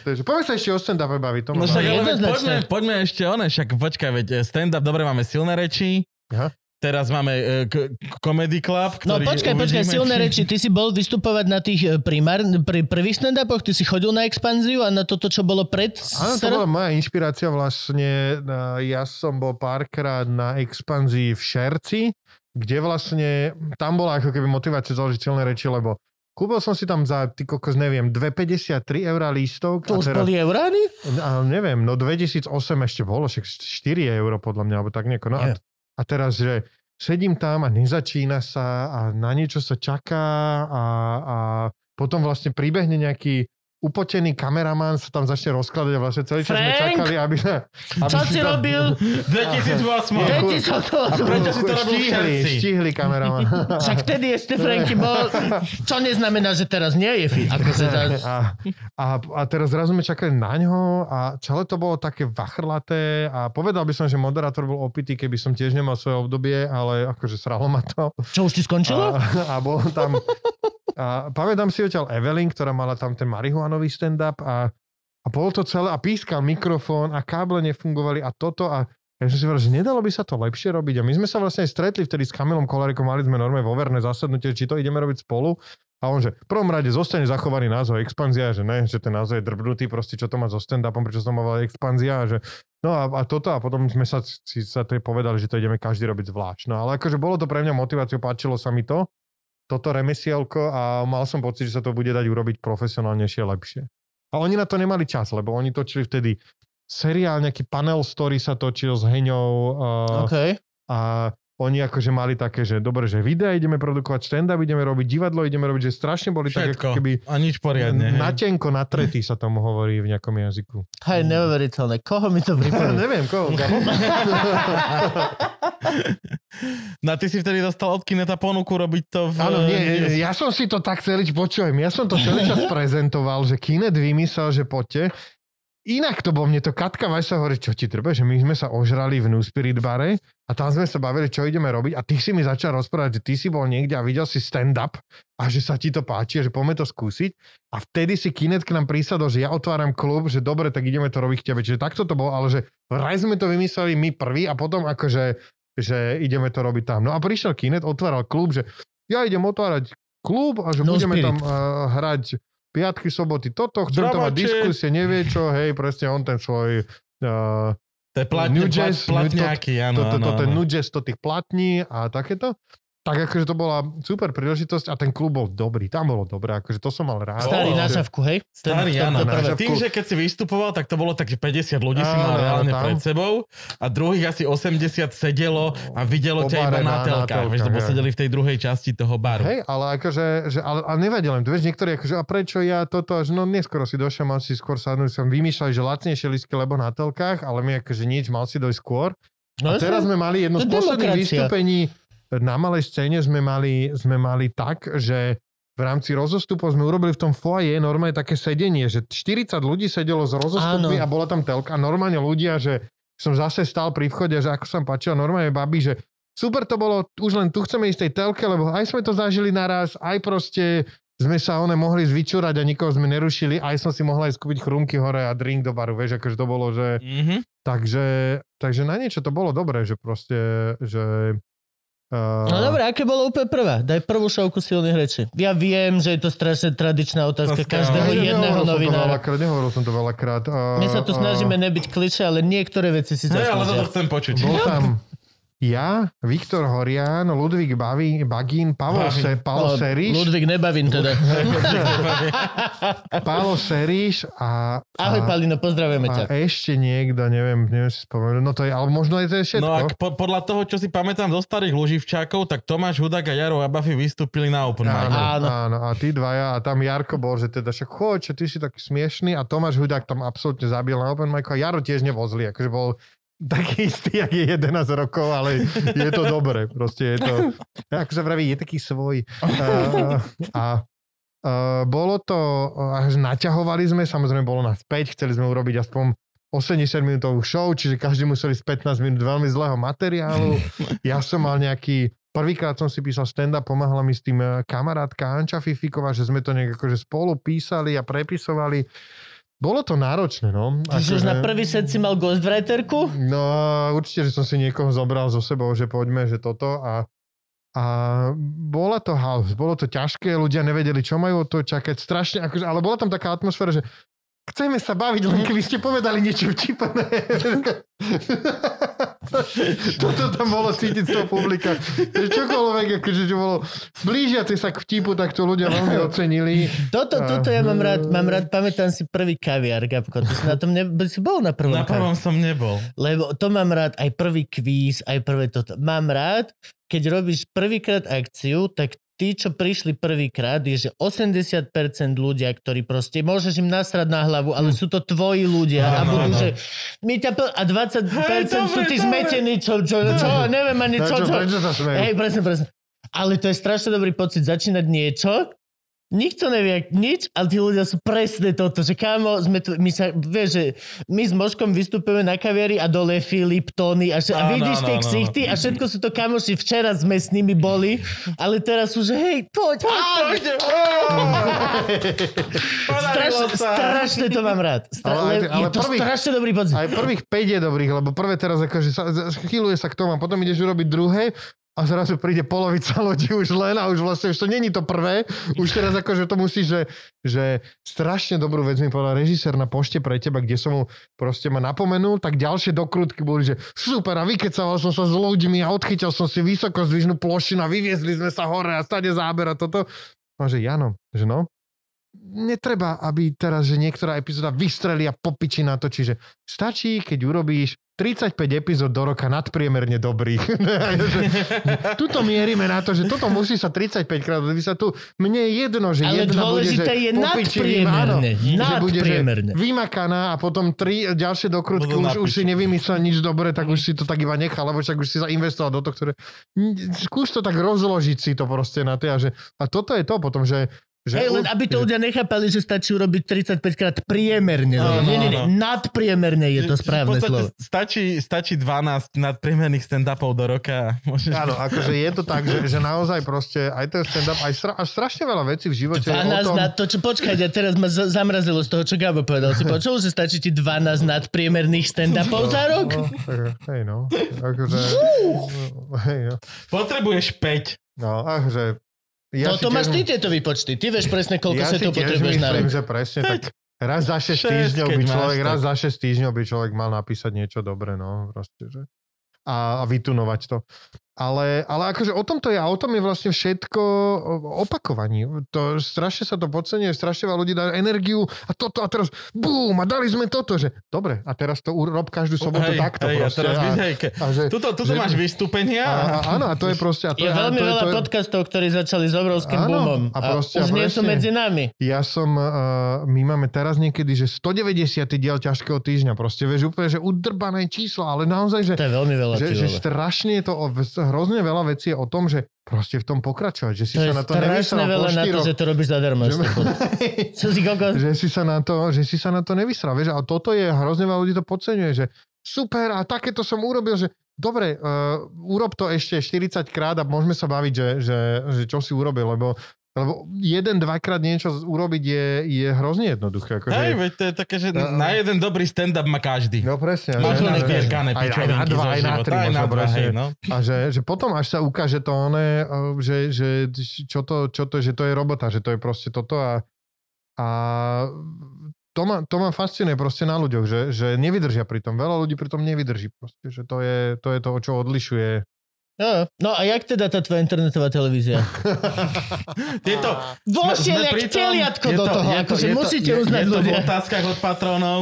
Takže poďme sa ešte o stand-upe baviť. No však, ale poďme, poďme ešte one, však počkaj, veď e, stand-up, dobre, máme silné reči. Aha. Teraz máme e, k- Comedy Club, no ktorý No počkaj, počkaj, silné či... reči. Ty si bol vystupovať na tých e, primár, pri prvých stand ty si chodil na expanziu a na toto, čo bolo pred... Áno, to bola moja inšpirácia vlastne. Ja som bol párkrát na expanzii v Šerci kde vlastne, tam bola ako keby motivácia založiť silné reči, lebo kúpil som si tam za, ty kokos, neviem, 2,53 eur lístok. To a už teraz, boli eurány? a neviem, no 2008 ešte bolo, však 4 eur podľa mňa, alebo tak nejako. No a, Je. a teraz, že sedím tam a nezačína sa a na niečo sa čaká a, a potom vlastne pribehne nejaký upotený kameraman sa tam začne rozkladať a vlastne celý čas sme Frank? čakali, aby, aby Čo si si tam- robil? 2008. Keď ti sa to... A prečo si to robil Štíhli, štíhli kameraman. [laughs] Však vtedy ešte Franky bol... Čo neznamená, že teraz nie je fit. Akože zás... a, a, a teraz zrazu sme čakali na ňo a celé to bolo také vachrlaté a povedal by som, že moderátor bol opitý, keby som tiež nemal svoje obdobie, ale akože sralo ma to. Čo už ti skončilo? A, a bol tam... A pamätám si odtiaľ Evelyn, ktorá mala tam ten marihuanový stand-up a, a bolo to celé a pískal mikrofón a káble nefungovali a toto a ja som si povedal, že nedalo by sa to lepšie robiť. A my sme sa vlastne aj stretli vtedy s Kamilom Kolarikom, mali sme normálne vo verné zasadnutie, či to ideme robiť spolu. A on, že v prvom rade zostane zachovaný názov expanzia, že ne, že ten názov je drbnutý, proste čo to má so stand-upom, prečo má volať expanzia, že no a, a, toto a potom sme sa, si sa to povedali, že to ideme každý robiť zvlášť. No ale akože bolo to pre mňa motiváciou, páčilo sa mi to, toto remesielko a mal som pocit, že sa to bude dať urobiť profesionálnejšie, lepšie. A oni na to nemali čas, lebo oni točili vtedy seriál, nejaký panel story sa točil s Heňou uh, OK. a oni akože mali také, že dobre, že videa ideme produkovať, stand-up ideme robiť, divadlo ideme robiť, že strašne boli tak Všetko. ako keby A nič poriadne. natenko, natretý sa tomu hovorí v nejakom jazyku. Hej, neuveriteľné. Koho mi to [laughs] pripomína? Neviem, koho. Gabo? [laughs] No a ty si vtedy dostal od Kineta ponuku robiť to v... Áno, nie, ja som si to tak celý, počujem, ja som to celý čas prezentoval, že Kinet vymyslel, že poďte. Inak to bol, mne to Katka Vajsa hovorí, čo ti trbe, že my sme sa ožrali v New Spirit bare a tam sme sa bavili, čo ideme robiť a ty si mi začal rozprávať, že ty si bol niekde a videl si stand-up a že sa ti to páči a že poďme to skúsiť. A vtedy si Kinet k nám prísadol, že ja otváram klub, že dobre, tak ideme to robiť k tebe. Čiže takto to bolo, ale že vraj sme to vymysleli my prví a potom akože že ideme to robiť tam. No a prišiel Kinet, otváral klub, že ja idem otvárať klub a že No budeme Spirit. tam uh, hrať piatky, soboty, toto, chcem tam mať diskusie, nevie čo, hej, presne on ten svoj uh, To je platne, New plat, Jazz, platňáky, áno, to, to, áno, to, ten áno. nudges, to tých platní a takéto. Tak akože to bola super príležitosť a ten klub bol dobrý, tam bolo dobré, akože to som mal rád. Starý na šavku, hej? Ten- Starý, to- áno. na Tým, že keď si vystupoval, tak to bolo tak, že 50 ľudí si mal reálne tam. pred sebou a druhých asi 80 sedelo a videlo ťa iba na telkách. Vieš, lebo sedeli v tej druhej časti toho baru. Hej, ale akože, že, ale, ale len, tu vieš, niektorí akože, a prečo ja toto, že no neskoro si došiel, mal si skôr sadnúť, som vymýšľal, že lacnejšie lístky, lebo na telkách, ale my akože nič, mal si dojsť skôr. No, A teraz sme mali jedno z posledných vystúpení na malej scéne sme mali, sme mali tak, že v rámci rozostupov sme urobili v tom foaje normálne také sedenie, že 40 ľudí sedelo z rozostupmi Áno. a bola tam telka. Normálne ľudia, že som zase stal pri vchode, že ako som páčil, normálne babi, že super to bolo, už len tu chceme ísť tej telke, lebo aj sme to zažili naraz, aj proste sme sa one mohli zvyčúrať a nikoho sme nerušili, aj som si mohla aj skúpiť chrumky hore a drink do baru, vieš, akože to bolo, že Mhm. Takže, takže na niečo to bolo dobré, že proste, že... Uh, No dobré, aké bolo úplne prvá? Daj prvú šovku silných rečí. Ja viem, že je to strašne tradičná otázka ste- každého Ne, ne, jedného som to novinára. veľakrát, nehovoril som to veľakrát. Uh, My sa tu snažíme nebyť kliše, ale niektoré veci si Hej, ale toto zaslúžia. chcem počuť. Bol tam ja, Viktor Horian, Ludvík Baví, Bagín, Bagín. Se, Palo No, Seriš, Ludvík, nebavím teda. [laughs] Palo Seriš a, Ahoj, a, Palino, pozdravujeme ťa. a ešte niekto, neviem, neviem si spomenúť. No to je, ale možno je to je všetko. No a po, podľa toho, čo si pamätám zo starých Luživčákov, tak Tomáš Hudák a Jaro Abafi vystúpili na Open Áno. Áno. áno, a tí dvaja, a tam Jarko bol, že teda však choď, že ty si taký smiešný a Tomáš Hudák tam absolútne zabil na Open Mic a Jaro tiež nebol zlý, akože bol taký istý, jak je 11 rokov, ale je to dobre, proste je to, ako sa vraví, je taký svoj. Uh, a uh, bolo to, až naťahovali sme, samozrejme bolo nás 5, chceli sme urobiť aspoň 80 minútovú show, čiže každý musel ísť 15 minút veľmi zlého materiálu. Ja som mal nejaký Prvýkrát som si písal stand-up, pomáhala mi s tým eh, kamarátka Anča Fifiková, že sme to nejak akože spolu písali a prepisovali. Bolo to náročné, no. Čiže už na prvý set si mal ghostwriterku? No určite, že som si niekoho zobral so sebou, že poďme, že toto a a bola to house, bolo to ťažké, ľudia nevedeli, čo majú od toho čakať, strašne, akože, ale bola tam taká atmosféra, že chceme sa baviť, len keby ste povedali niečo vtipné. Toto tam bolo cítiť z toho publika. Čokoľvek, akože, že bolo blížiace sa k vtipu, tak to ľudia veľmi ocenili. Toto, toto ja mám rád, mám rád, pamätám si prvý kaviár, Gabko, ty si na tom ne, si bol na prvom Na prvom som nebol. Lebo to mám rád, aj prvý kvíz, aj prvé toto. Mám rád, keď robíš prvýkrát akciu, tak tí, čo prišli prvýkrát, je, že 80% ľudia, ktorí proste, môžeš im nasrať na hlavu, ale sú to tvoji ľudia a Áno, budú, áno. že my ťa pl- a 20% Hej, sú dobre, tí dobre. zmetení, čo, čo, čo, neviem ani čo, čo, čo. Hej, presne, presne. Ale to je strašne dobrý pocit začínať niečo, nikto nevie nič, ale tí ľudia sú presne toto, že kámo, sme tu, my sa, vieš, že my s Moškom vystupujeme na kaviari a dole je Filip, Tony a, še- a vidíš tie ksichty a všetko sú to kamoši, včera sme s nimi boli, ale teraz sú, že hej, poď, poď, [laughs] Strašne, strašne to mám rád. Stra- Ale ale, ale je to prvý- strašne dobrý pocit. Aj prvých 5 je dobrých, lebo prvé teraz akože sa, chýluje sa k tomu a potom ideš urobiť druhé a zrazu príde polovica [laughs] lodi už len a už vlastne už to není to prvé. Už teraz akože to musí, že, že strašne dobrú vec mi povedal režisér na pošte pre teba, kde som mu proste ma napomenul, tak ďalšie dokrutky boli, že super a vykecaval som sa s ľuďmi a odchytil som si vysoko zdvižnú plošinu a vyviezli sme sa hore a stade záber a toto. A že Jano, že no, netreba, aby teraz, že niektorá epizóda vystrelí a popiči na to, čiže stačí, keď urobíš 35 epizód do roka nadpriemerne dobrých. [laughs] Tuto mierime na to, že toto musí sa 35 krát, sa tu, mne je jedno, že Ale jedna bude, že dôležité je popičivým, áno, nadpriemerne. že bude, že vymakaná a potom tri ďalšie dokrutky, už, už si nevymyslel nič dobre, tak už si to tak iba nechal, lebo však už si zainvestoval do toho, ktoré... Skús to tak rozložiť si to proste na tie a, že, a toto je to potom, že že Hej, len aby to ľudia nechápali, že stačí urobiť 35 krát priemerne. Áno, nie, nie, nie, nadpriemerne je to správne v slovo. Stačí, stačí 12 nadpriemerných stand-upov do roka. [laughs] Môžeš... Áno, akože je to tak, že, že naozaj proste aj ten stand-up, aj, stra, až strašne veľa vecí v živote je o 12 tom, na to, čo počkajte, teraz ma z- zamrazilo z toho, čo Gabo povedal. Si počul, že stačí ti 12 nadpriemerných stand-upov za rok? No, tak, hej no, akože, hej no, Potrebuješ 5. no akože, ja Toto si máš tiež- ty tieto výpočty. Ty vieš presne, koľko ja sa to potrebuješ na rok. že presne tak raz za 6 Šesť, týždňov by človek, raz za 6 týždňov by človek mal napísať niečo dobré, no, proste, že a, a vytunovať to. Ale, ale akože o tom to je a o tom je vlastne všetko o- opakovaní. To, strašne sa to podceňuje, strašne veľa ľudí dá energiu a toto a teraz bum a dali sme toto, že dobre a teraz to urob každú sobotu hej, takto hej, a proste. teraz a, hej, ke- a že, tuto, tuto že- máš vystúpenia. a, a, áno, a to je proste... A to Je veľmi a to veľa to podcastov, ktorí začali s obrovským Áno, boomom. a A, proste- už a nie sú medzi nami. Ja som, uh, my máme teraz niekedy, že 190. diel ťažkého týždňa, proste vieš, úplne, že udrbané číslo, ale naozaj, že, To je veľmi veľa. že, že strašne je to, hrozne veľa vecí je o tom, že proste v tom pokračovať, že si To sa na to nevysral po veľa na to, že to robíš zadarmo. Že-. [laughs] Čo si kokos? že si sa na to, že si sa na to nevysral, vieš, a toto je, hrozne veľa ľudí to podceňuje, že super, a takéto som urobil, že dobre, uh, urob to ešte 40 krát a môžeme sa baviť, že, že, že čo si urobil, lebo lebo jeden, dvakrát niečo urobiť je, je hrozne jednoduché. Akože, Hej, veď to je také, že No. na jeden dobrý stand-up má každý. No presne. Máš len že- zbierkané aj- na pičovinky dva, aj na tri aj na dva, hej, no. A že, že potom až sa ukáže to one, že, že čo, to, čo to, že to je robota, že to je proste toto a, a to ma, to ma fascinuje proste na ľuďoch, že, že nevydržia pri tom. Veľa ľudí pri tom nevydrží proste, že to je to, je to čo odlišuje. No, no a jak teda tá tvoja internetová televízia? [laughs] Tieto, Vošiel sme jak teliatko je do toho, je akože je musíte je, uznať je to v ľudia. otázkach od patronov.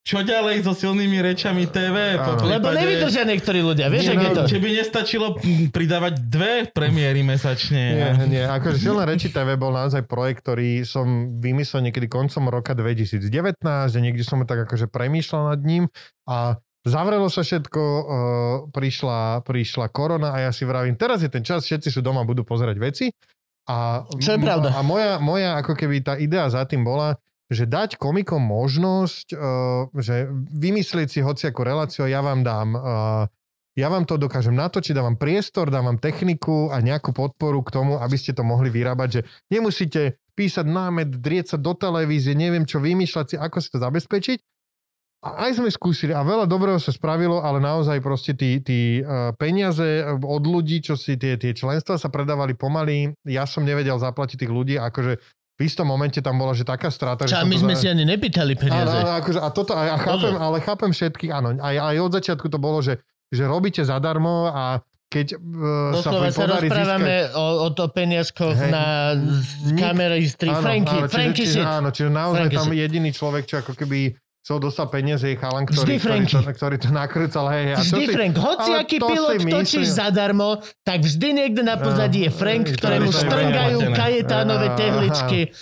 Čo ďalej so silnými rečami TV? Po Áno. Lebo prípade- nevydržia niektorí ľudia, vieš, Nie, jak je no, to? Či by nestačilo pridávať dve premiéry mesačne. Nie, nie. Akože Silné reči TV bol naozaj projekt, ktorý som vymyslel niekedy koncom roka 2019, že niekde som tak akože premýšľal nad ním a zavrelo sa všetko, uh, prišla, prišla korona a ja si vravím, teraz je ten čas, všetci sú doma, budú pozerať veci. A, Čo je pravda. A moja, moja ako keby tá idea za tým bola, že dať komikom možnosť, uh, že vymyslieť si hociakú reláciu, ja vám dám uh, ja vám to dokážem natočiť, dávam priestor, dávam techniku a nejakú podporu k tomu, aby ste to mohli vyrábať, že nemusíte písať námet, drieť sa do televízie, neviem čo, vymýšľať si, ako si to zabezpečiť. A aj sme skúsili a veľa dobrého sa spravilo, ale naozaj proste tí, tí uh, peniaze od ľudí, čo si tie, tie členstva sa predávali pomaly, ja som nevedel zaplatiť tých ľudí, akože v istom momente tam bola, že taká strata. Čo, že my sme za- si ani nepýtali peniaze. áno, akože, a toto, a, a chápem, ale chápem všetkých, áno, aj, aj od začiatku to bolo, že, že robíte zadarmo a keď uh, sa Doslova vám sa podarí rozprávame získať... o, o to peniažkoch Hej. na Nik- kamery z. Áno, Franky, áno, čiže, Franky čiže, shit. Áno, čiže naozaj Franky tam shit. jediný človek, čo ako keby chcel dostať peniaze, je chalan, Vždy ktorý, ktorý, to, ktorý to nakrúcal. Hej, a Vždy to si- Frank, hoci aký pilot točíš zadarmo, tak vždy niekde na pozadí je Frank, ktorému neplatené. kajetánové Áno, tehličky.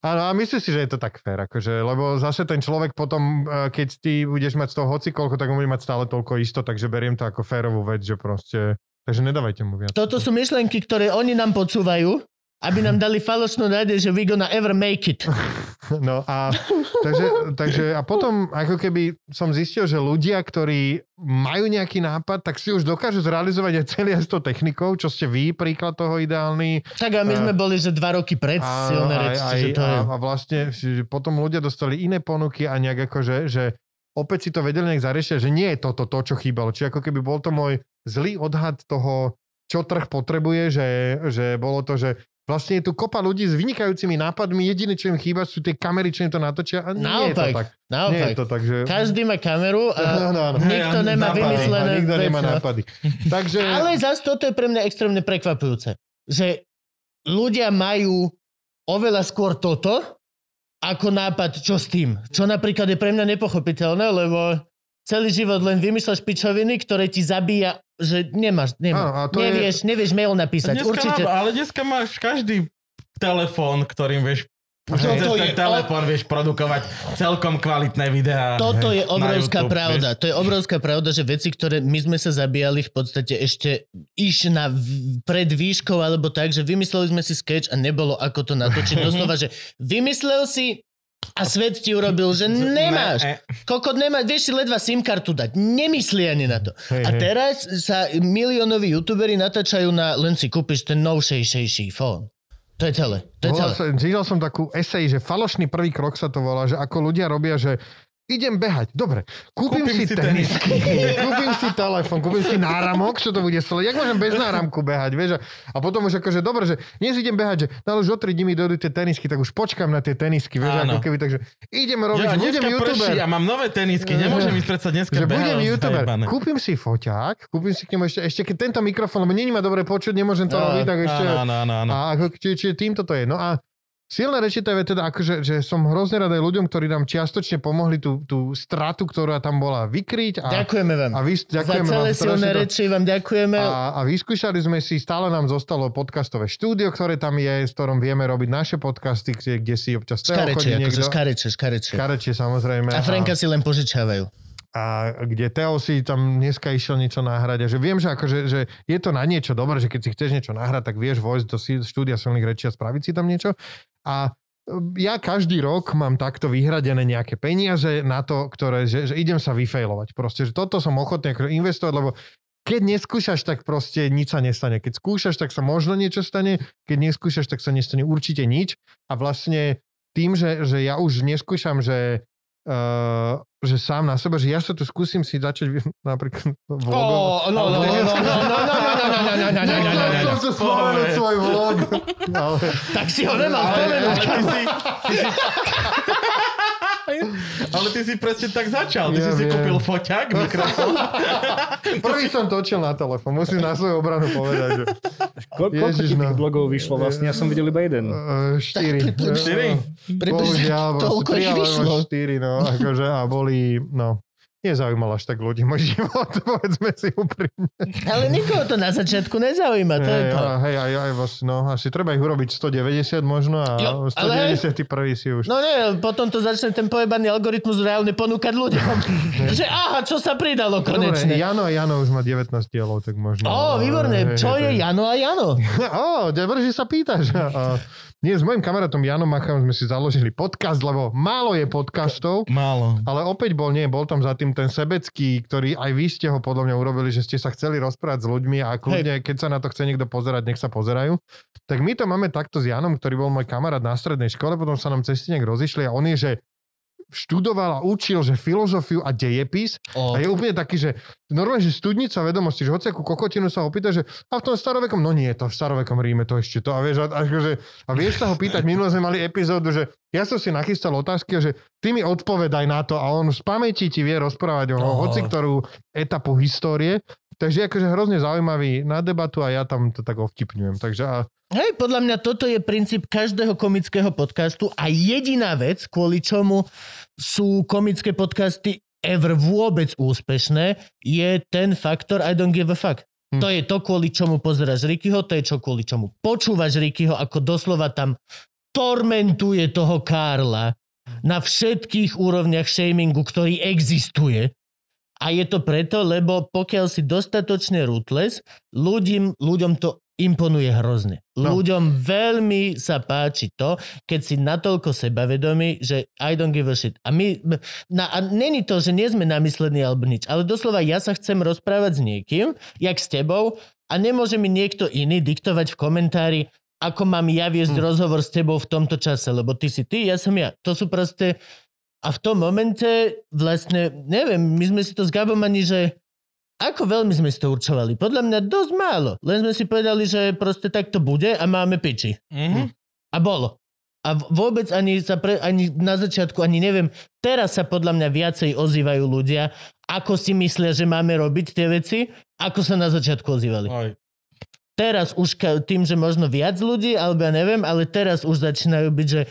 Áno, a myslím si, že je to tak fér, akože, lebo zase ten človek potom, eh, keď ty budeš mať z toho hocikoľko, tak bude mať stále toľko isto, takže beriem to ako férovú vec, že proste, takže nedávajte mu viac. Toto sú myšlenky, ktoré oni nám podsúvajú, aby nám dali falošnú nádej, že we gonna ever make it. [laughs] No a, takže, takže, a potom ako keby som zistil, že ľudia, ktorí majú nejaký nápad, tak si už dokážu zrealizovať aj celý aj s tou technikou, čo ste vy, príklad toho ideálny. Tak a my sme boli, že dva roky pred A, silné aj, aj, že to je... a, a vlastne že potom ľudia dostali iné ponuky a nejak akože, že opäť si to vedeli nejak zariešiť, že nie je toto to, čo chýbalo. Či ako keby bol to môj zlý odhad toho, čo trh potrebuje, že, že bolo to, že vlastne je tu kopa ľudí s vynikajúcimi nápadmi, jediné, čo im chýba, sú tie kamery, čo im to natočia a nie je to Naopak, tak. Nie naopak. je to tak, že... Každý má kameru a [laughs] Áno, áno. nikto Hej, nemá nápady. vymyslené A nikto nemá veci, no. nápady. Takže... Ale zase toto je pre mňa extrémne prekvapujúce. Že ľudia majú oveľa skôr toto, ako nápad, čo s tým. Čo napríklad je pre mňa nepochopiteľné, lebo celý život len vymýšľaš pičoviny, ktoré ti zabíja, že nemáš, Áno, nemáš. a to je- nevieš, nevieš mail napísať. Dneska Určite. Má, ale dneska máš každý telefón, ktorým vieš Toto cez ten je- telefón vieš produkovať celkom kvalitné videá. Toto je na obrovská YouTube, pravda. To je obrovská pravda, že veci, ktoré my sme sa zabíjali v podstate ešte iš na v- pred výškou alebo tak, že vymysleli sme si sketch a nebolo ako to natočiť. Doslova, [laughs] že vymyslel si a svet ti urobil, že nemáš. Ne, e, Kokot nemá, vieš si ledva SIM kartu dať. Nemyslí ani na to. Hej, A teraz sa miliónoví youtuberi natáčajú na len si kúpiš ten novšejšejší fón. To je celé. To je celé. Čítal som takú esej, že falošný prvý krok sa to volá, že ako ľudia robia, že idem behať. Dobre, kúpim, Kúpim si, si tenisky, [laughs] kúpim si telefon, kúpim si náramok, čo to bude sleť. Jak môžem bez náramku behať, vieš? A- potom už akože, dobre, že dnes idem behať, že no, už o 3 dní mi dojdú tie tenisky, tak už počkam na tie tenisky, vieš, Áno. ako keby, takže idem robiť, Ja, budem youtuber. prší a mám nové tenisky, nemôžem ísť predsa dneska že budem youtuber. zajebané. Kúpim si foťák, kúpim si k nemu ešte, ešte keď tento mikrofón, lebo není ma dobre počuť, nemôžem to Á, robiť, tak ešte... Áno, áno, áno. A či, či týmto to je. No a silné reči to je teda akože, že som hrozne rád aj ľuďom, ktorí nám čiastočne pomohli tú, tú stratu, ktorá tam bola vykryť. A, Ďakujeme vám. a vy, Za ďakujeme celé vám silné to- reči vám ďakujeme. a, a vyskúšali sme si, stále nám zostalo podcastové štúdio, ktoré tam je, s ktorom vieme robiť naše podcasty, kde, kde si občas Teo chodí Škareče, akože niekto. škareče, škareče. Škarečie samozrejme. A Franka si len požičiavajú. A kde Teo si tam dneska išiel niečo nahrať a že viem, že, akože, že je to na niečo dobré, že keď si chceš niečo nahrať, tak vieš vojsť do štúdia silných rečí a spraviť si tam niečo. A e, ja každý rok mám takto vyhradené nejaké peniaze na to, ktoré, že, že idem sa vyfailovať. Proste, že toto som ochotný akože investovať, lebo keď neskúšaš, tak proste nič sa nestane. Keď skúšaš, tak sa možno niečo stane, keď neskúšaš, tak sa nestane určite nič. A vlastne tým, že, že ja už neskúšam, že Uh, že sám na seba, že ja sa tu skúsim si začať napríklad vlogovať. Ó, no, no, no, no, no, no, no, no, no, no, no, no, no, no, no, no, no. Som sa spomenul svoj vlog. Tak si ho nemal spomenúť. Ale ty si, si... Si presne tak začal. Ty Ja si si viem. kúpil foťák, mikrofón. [laughs] prvý som točil na telefón, musím na svoju obranu povedať. Že, Ko- koľko Ježiš, ti no. tých blogov vyšlo vlastne? Ja som videl iba jeden. uh, štyri. Štyri? Približne Bohužiaľ, proste toľko ich vyšlo. štyri, no, akože, a boli, no, nezaujímal až tak ľudí môj [laughs] život, povedzme si úprimne. Ale nikoho to na začiatku nezaujíma, to je Hej, to. hej, aj, aj no, asi treba ich urobiť 190 možno a Jo, ale- 191 si už. No nie, potom to začne ten pojebaný algoritmus reálne ponúkať ľuďom. [laughs] že aha, čo sa pridalo No Dobre, konečne. Jano a Jano už má 19 dielov, tak možno. Ó, výborné. Čo je. Jano a Jano? [laughs] Ó, dobre, že sa pýtaš. Nie, s mojim kamarátom Janom Machom sme si založili podcast, lebo málo je podcastov, Málo. ale opäť bol, nie, bol tam za tým ten sebecký, ktorý aj vy ste ho podľa mňa urobili, že ste sa chceli rozprávať s ľuďmi a kľudne, keď sa na to chce niekto pozerať, nech sa pozerajú. Tak my to máme takto s Janom, ktorý bol môj kamarát na strednej škole, potom sa nám cesty nejak rozišli a on je, že študoval a učil, že filozofiu a dejepis O, a je úplne taký, že normálne, že studnica vedomosti, že hociakú kokotinu sa ho pýta, že a v tom starovekom, no nie, to v starovekom Ríme to ešte to. A vieš, a, akože, a vieš sa ho pýtať, [laughs] minule sme mali epizódu, že ja som si nachystal otázky, a že ty mi odpovedaj na to a on z pamäti ti vie rozprávať o No. hoci ktorú etapu histórie. Takže akože hrozne zaujímavý na debatu a ja tam to tak ovtipňujem. Takže a, Hej, podľa mňa toto je princíp každého komického podcastu a jediná vec, kvôli čomu sú komické podcasty ever vôbec úspešné, je ten faktor I don't give a fuck. Hm. To je to, kvôli čomu pozeráš Rickyho, to je čo kvôli čomu počúvaš Rickyho, ako doslova tam tormentuje toho Karla na všetkých úrovniach shamingu, ktorý existuje. A je to preto, lebo pokiaľ si dostatočne ruthless, ľuďom, ľuďom to imponuje hrozne. No. Ľuďom veľmi sa páči to, keď si natoľko sebavedomý, že I don't give a shit. A my, na, a není to, že nie sme namyslení alebo nič, ale doslova ja sa chcem rozprávať s niekým, jak s tebou, a nemôže mi niekto iný diktovať v komentári, ako mám ja viesť Hm. rozhovor s tebou v tomto čase, lebo ty si ty, ja som ja. To sú proste... A v tom momente vlastne, neviem, my sme si to s Gabom ani, že ako veľmi sme si to určovali? Podľa mňa dosť málo. Len sme si povedali, že proste tak to bude a máme piči. Mhm. A bolo. A vôbec ani, sa pre, ani na začiatku, ani neviem, teraz sa podľa mňa viacej ozývajú ľudia, ako si myslia, že máme robiť tie veci, ako sa na začiatku ozývali. Oj. Teraz už tým, že možno viac ľudí, alebo ja neviem, ale teraz už začínajú byť, že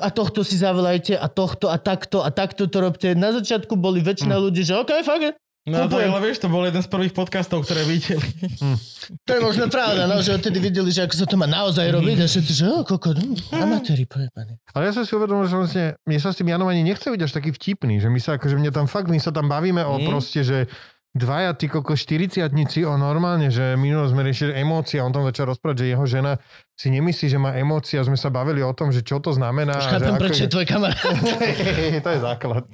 a tohto si zavolajte a tohto a takto a takto to robte. Na začiatku boli väčšina ľudí, že OK, fuck it. No to je, Kúpujem. ale vieš, to bol jeden z prvých podcastov, ktoré videli. To je možno pravda, no, že odtedy videli, že ako sa to má naozaj robiť a všetci, že o, koko, no, amatéri pojebaní. ale ja som si uvedomil, že vlastne, mne sa s tým Janom ani nechce byť až taký vtipný, že my sa akože mne tam fakt, my sa tam bavíme o Mm. proste, že dvaja ty koko 40 o normálne, že minulo sme riešili emócie a on tam začal rozprávať, že jeho žena si nemyslí, že má emócie a sme sa bavili o tom, že čo to znamená. Už chápem, prečo je- tvoj kamarát. [laughs] to je základ.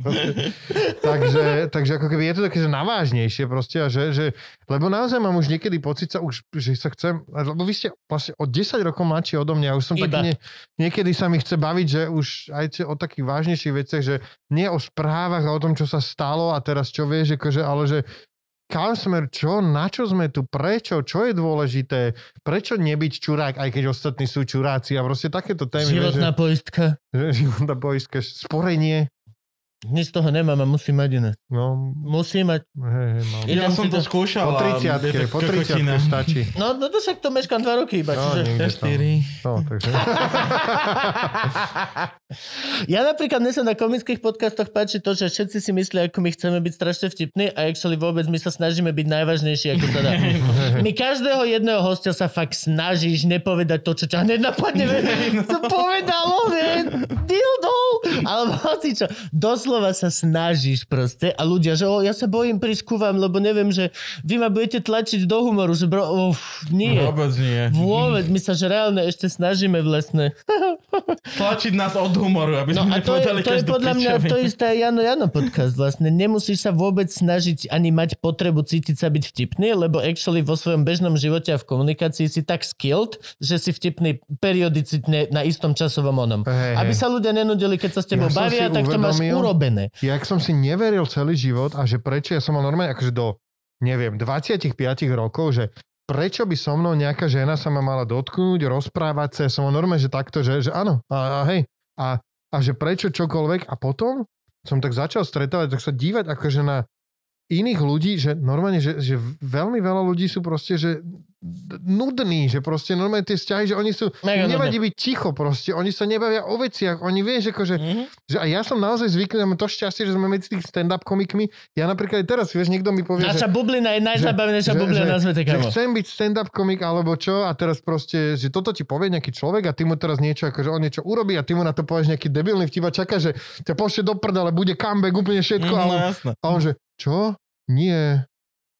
takže, takže ako keby je to také, že navážnejšie proste a že, že lebo naozaj mám už niekedy pocit sa už, že sa chcem, lebo vy ste vlastne od 10 rokov mladší odo mňa, už som Iba. taký, nie, niekedy sa mi chce baviť, že už aj o takých vážnejších veciach, že nie o správach a o tom, čo sa stalo a teraz čo vieš, akože, ale že kam smer, čo, na čo sme tu, prečo, čo je dôležité, prečo nebyť čurák, aj keď ostatní sú čuráci a proste takéto témy. Životná poistka. že [laughs] životná poistka, sporenie, Nič z toho nemám a musím mať iné. no, Musím mať. hej, hej. Idem Ja som to skúšal. Po a 30 je po 30 kokotina. stačí. [laughs] No, no to však to meškám dva roky iba. No, čiže... niekde tam. 4. No, takže... [laughs] Ja napríklad mne sa na komických podcastoch páči to, že všetci si myslia, ako my chceme byť strašne vtipní a actually vôbec my sa snažíme byť najvážnejší, ako sa dá. [laughs] My každého jedného hostia sa fakt snažíš nepovedať to, čo ťa hneď napadne. To povedalo, ne? Dildo! Alebo hoci čo. Doslova sa snažíš proste a ľudia, že o, ja sa bojím vám, lebo neviem, že vy ma budete tlačiť do humoru, že bro, uf, nie. Vôbec nie. Vôbec, my sa že reálne ešte snažíme vlastne. [laughs] Tlačiť nás od humoru, aby No sme a to je, to je podľa mňa pičovinu. to isté Jano Jano podcast vlastne. Nemusíš sa vôbec snažiť ani mať potrebu cítiť sa byť vtipný, lebo actually vo svojom bežnom živote a v komunikácii si tak skilled, že si vtipný periodicitne na istom časovom onom. Hej, Aby sa ľudia nenudili, keď sa s tebou Ja bavia, tak to máš urobené. Jak som si neveril celý život a že prečo ja som mal normálne akože do, neviem, 25 rokov, že prečo by so mnou nejaká žena sa ma mala dotknúť, rozprávať sa, ja som mal normálne, že takto, že, že áno, a, a hej, a, a že prečo čokoľvek a potom som tak začal stretávať, tak sa dívať akože na iných ľudí, že normálne, že, že veľmi veľa ľudí sú proste, že nudní, že proste normálne tie vzťahy, že oni sú, Mega nevadí byť ticho proste, oni sa nebavia o veciach, oni vieš, akože, Mhm. že aj ja som naozaj zvyknutý, mám to šťastie, že sme medzi tých stand-up komikmi. Ja napríklad aj teraz, vieš, niekto mi povie, Naša že, bublina je najzábavnejšia že- bublina že- na svete, že chcem byť stand-up komik alebo čo a teraz proste, že toto ti povie nejaký človek a ty mu teraz niečo, akože on niečo urobí a ty mu na to povieš nejaký debilný vtip a čaká, že ťa pošle do prdele, bude comeback, úplne všetko a No on, a on že, čo? Nie.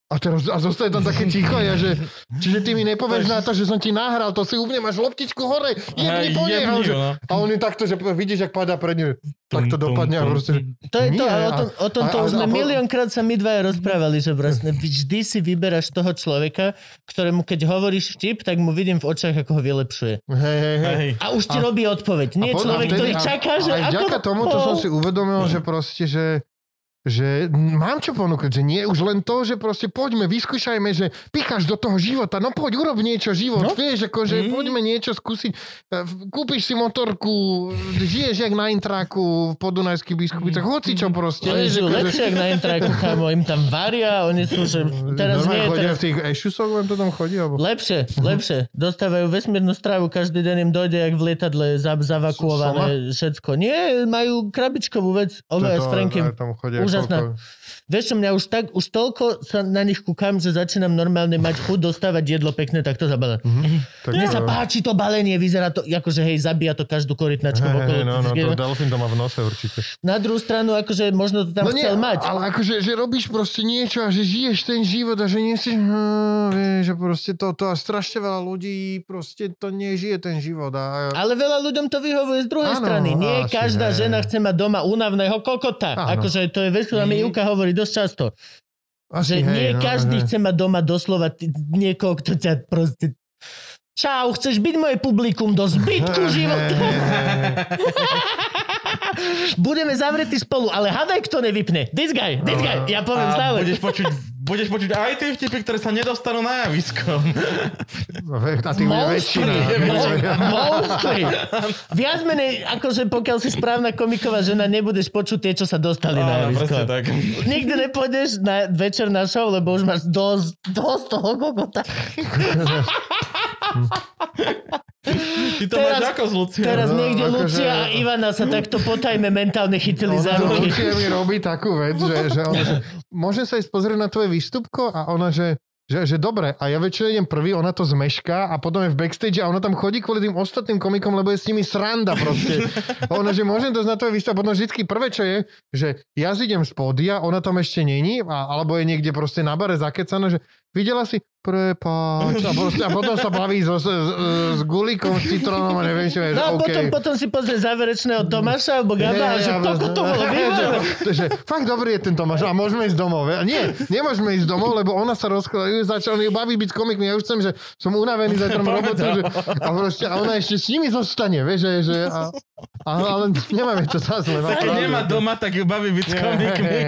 A teraz a zostaje tam také ticho, ja, že, čiže ty mi nepovieš na to, že som ti nahral, to si úplne máš loptičku hore, jebni po nej. A Jebni že, ju, no. a on je takto, že vidíš, jak padá pred ním. Tak to Tum, tum, dopadne a tum, proste, To je to, o a- tom, o tom to a- už a- sme a miliónkrát sa my dvaja rozprávali, že vlastne vždy si vyberáš toho človeka, ktorému keď hovoríš vtip, tak mu vidím v očách, ako ho vylepšuje. hej, hej, hej. A už ti robí odpoveď. Nie A človek, vtedy- ktorý a- čaká, že Aj ako... vďaka tomu to som si uvedomil, že proste, že že mám čo ponúkať, že nie už len to, že proste poďme, vyskúšajme, že picháš do toho života, no poď, urob niečo život, No. vieš, akože Mm. poďme niečo skúsiť, E, kúpiš si motorku, žiješ jak na intráku v Podunajských biskupicách, hoci čo proste. Oni žijú akože- lepšie, ako na intraku, kámo. Im tam varia, oni sú, že teraz nie, Normálne chodia teraz... v tých ešusoch, len to tam chodí, alebo... Lepšie, lepšie. Dostávajú vesmírnu stravu, každý deň im dojde, jak v lietadle za, zavakuované všetko. Nie, majú krabičkovú vec, oveja s Frankim. Tam ужасно. Vieš čo, mňa už tak, už toľko sa na nich kúkam, že začínam normálne mať chuť dostávať jedlo pekné takto zabalené. Tak Mne sa páči to balenie, vyzerá to, akože hej, zabíja to každú korytnačku Hej, okolo. no, no, to delfín to má v nose určite. Na druhú stranu, akože možno to tam No nie, chcel mať. ale akože, že robíš proste niečo a že žiješ ten život a že nie si, vieš, že proste toto a strašne veľa ľudí proste to nežije ten život a, Ale veľa ľuďom to vyhovuje z druhej Áno, strany. Nie asi, každá hej. žena chce mať doma únavného kokota. Áno. Akože to je vec, ktorá mi Mhm. Ivka hovorí dosť často. asi že hej, nie no, každý hej. chce mať doma doslova t- niekoho, kto ťa proste... Čau, chceš byť moje publikum do zbytku [laughs] života? [laughs] Budeme zavretí spolu, ale hadaj, kto nevypne. This guy, this guy. Ja poviem A stále. budeš počuť, budeš počuť aj tie vtipy, ktoré sa nedostanú na javisko. A ty bude väčšina. Mostly. Mostly. Viac menej, akože pokiaľ si správna komiková žena, nebudeš počuť tie, čo sa dostali na Áno, javisko. tak. Nikdy nepôjdeš na večer na show, lebo už máš dosť, dosť toho kokota. [laughs] Ty to Teraz- máš ako s Luciou. Teraz No, niekde akože- Lucia a Ivana sa takto potajme mentálne chytili za Ona ruky. Lucia mi robí takú vec, že, že, ona, že môžem sa ísť pozrieť na tvoje výstupko a ona, že že, že dobre, a ja väčšinou idem prvý, ona to zmešká a potom je v backstage a ona tam chodí kvôli tým ostatným komikom, lebo je s nimi sranda proste. A ona, že môžem to na tvoje výstup, a potom vždycky prvé, čo je, že ja zidem z pódia, ona tam ešte není, a, alebo je niekde proste na bare zakecaná, že videla si, prepáč. A, proste, a potom sa baví so, s, s, s gulíkom, s citrónom a neviem čo, No a OK. potom, potom si pozrie záverečného Tomáša alebo Gaba a že Nie, koľko [laughs] to bolo výborné. že, fakt dobrý je ten Tomáš a môžeme ísť domov. Nie, nemôžeme ísť domov, lebo ona sa rozkladá, začal ju baví byť komikmi. Ja už chcem, že som unavený za tom robotu. Že, a, proste, a ona ešte s nimi zostane, vieš, že, že a, a, ale nemáme to zase len. Keď nemá doma, tak ju baví byť komikmi.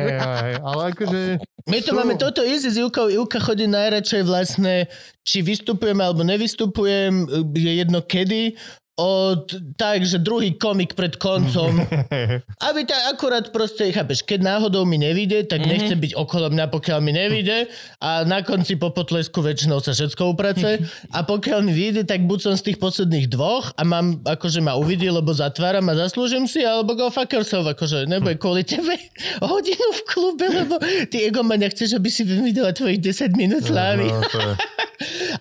Ale akože... My tu sú- máme toto easy s Ivkou. Ivka chodí najradšej vlastne, či vystupujem alebo nevystupujem, je jedno kedy, od, tak, že druhý komik pred koncom. [laughs] Aby tak akurát proste, chápeš, keď náhodou mi nevíde, tak Mhm. nechce byť okolo mňa, pokiaľ mi nevíde a na konci po potlesku väčšinou sa všetko uprace [laughs] a pokiaľ mi vyjde, tak buď som z tých posledných dvoch a mám, akože ma uvidí, lebo zatváram a zaslúžim si, alebo go fuck yourself, akože nebude kvôli tebe [laughs] hodinu v klube, lebo ty egomania chceš, aby si videla tvojich 10 minút slávy. No, to je...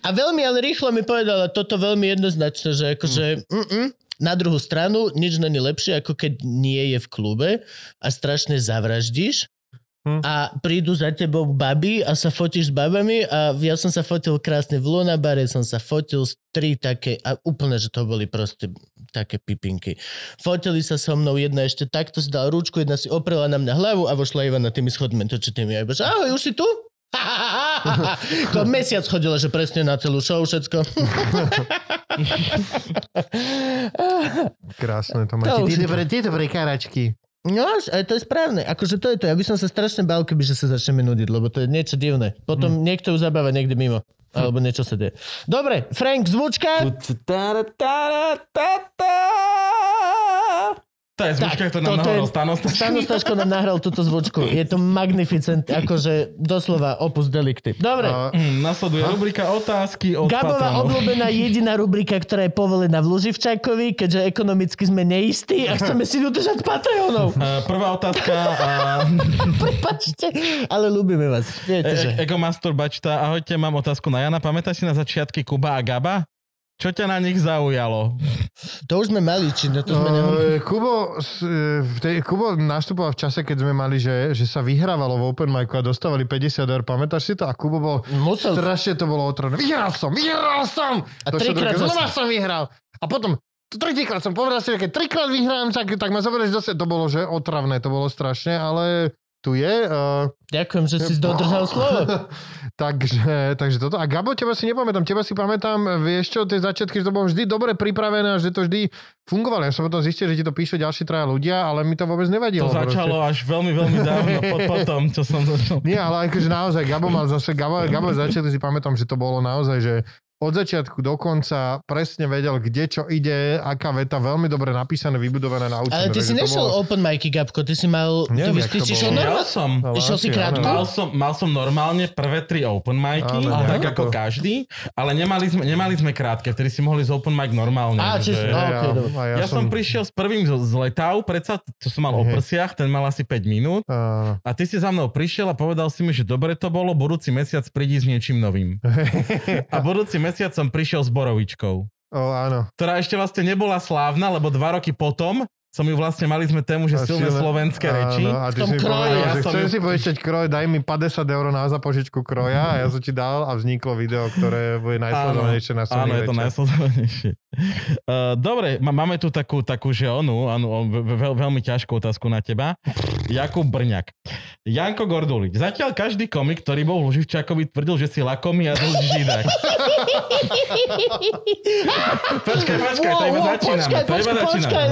A veľmi ale rýchlo mi povedala toto veľmi jednoznačne, že akože mm-mm, na druhú stranu nič není lepšie, ako keď nie je v klube a strašne zavraždíš Hm. a prídu za tebou baby a sa fotíš s babami a ja som sa fotil krásne v Lunabare, som sa fotil s tri také a úplne, že to boli proste také pipinky. Fotili sa so mnou, jedna ešte takto si dala ručku, jedna si oprela na mňa hlavu a vošla iba na tými schodmi točitými. A iba, že ahoj, už si tu? [laughs] to mesiac chodila, že presne na celú show všetko. [laughs] Krásne to To máte. je dobré, ty dobré karačky. No, ale to je správne. Akože to je to. Ja by som sa strašne bál, keby že sa začneme nudiť, lebo to je niečo divné. Potom niekto ju zabáva niekde mimo. Alebo niečo sa deje. Dobre, Frank, zvučka. To je zvučka, Tak, ktorú nám toto je- nahovoril Stano Stano Staško nám nahral túto zvučku. Je to magnificent, [laughs] akože doslova opus delikty. Dobre. A, Hm, Nasleduje rubrika otázky od Gabová patronov. obľúbená [laughs] jediná rubrika, ktorá je povolená v Luživčákovi, keďže ekonomicky sme neistí a [laughs] chceme si udržať Patreonov. Eh, Prvá otázka. A... Prepačte, ale ľúbime vás. Viete, že... E- Ego Masturbačta, ahojte, mám otázku na Jana. Pamätáš si na začiatky Kuba a Gaba? Čo ťa na nich zaujalo? To už sme mali, či na to sme nehovorili. Uh, Kubo, v tej, Kubo nastupoval v čase, keď sme mali, že, že sa vyhrávalo v Open Micu a dostávali 50 eur. Pamätáš si to? A Kubo bol... Musel. Strašne to bolo otrovné. Vyhral som, vyhral som! A To trikrát som- Znova som vyhral. A potom tretíkrát som povedal si, že keď trikrát vyhrám, tak, tak ma zoberieš zase. To bolo, že otravné, to bolo strašne, ale tu je. Uh, Ďakujem, že si dodržal [laughs] slovo. takže, takže toto. A Gabo, teba si nepamätám. Teba si pamätám, vieš čo, tie začiatky, že to bolo vždy dobre pripravené a že to vždy fungovalo. Ja som potom zistil, že ti to píšu ďalší traja ľudia, ale mi to vôbec nevadilo. To začalo až veľmi, veľmi dávno po, [laughs] po tom, čo som začal. Nie, ale akože naozaj, Gabo mal zase, Gabo, Gabo začiatku si pamätám, že to bolo naozaj, že od začiatku do konca presne vedel, kde čo ide, aká veta, veľmi dobre napísané, vybudované, naučené. Ale ty si to nešiel bolo- open micy, Gabko, ty si mal... Neviem, ty, ty to si šiel Ja normálne? som, Išiel si krátko? mal som, mal som normálne prvé tri open micy, tak ako každý, ale nemali sme, nemali sme krátke, vtedy si mohli z open mic normálne. Á, že- čiže- Ja, OK, dobre. a ja, som prišiel s prvým z, z letau, predsa, to som mal o Hej. prsiach, ten mal asi 5 minút. Áno. A ty si za mnou prišiel a povedal si mi, že dobre to bolo, budúci mesiac prídi s niečím novým. [laughs] A budúci mesiac som prišiel s borovičkou, O, áno. ktorá ešte vlastne nebola slávna, lebo dva roky potom som ju vlastne, mali sme tému, že silné silné- slovenské reči. Áno, a ty tom si kroji. povedal, Ja že chcem ju- si požičať kroj, daj mi 50 eur na zapožičku kroja a ja som ti dal a vzniklo video, ktoré bude najsledovanejšie na Sony Áno, je to najsledovanejšie. Uh, [laughs] dobre, má- máme tu takú, takú že onu, áno, o, ve- veľ, veľmi ťažkú otázku na teba. Jakub Brňak. Janko Gordulič. Zatiaľ každý komik, ktorý bol v Luživčákovi, tvrdil, že si lakomý a dlhý židák. [laughs] počkaj, počkaj, to iba začíname. Počkaj, to iba počkaj, počkaj.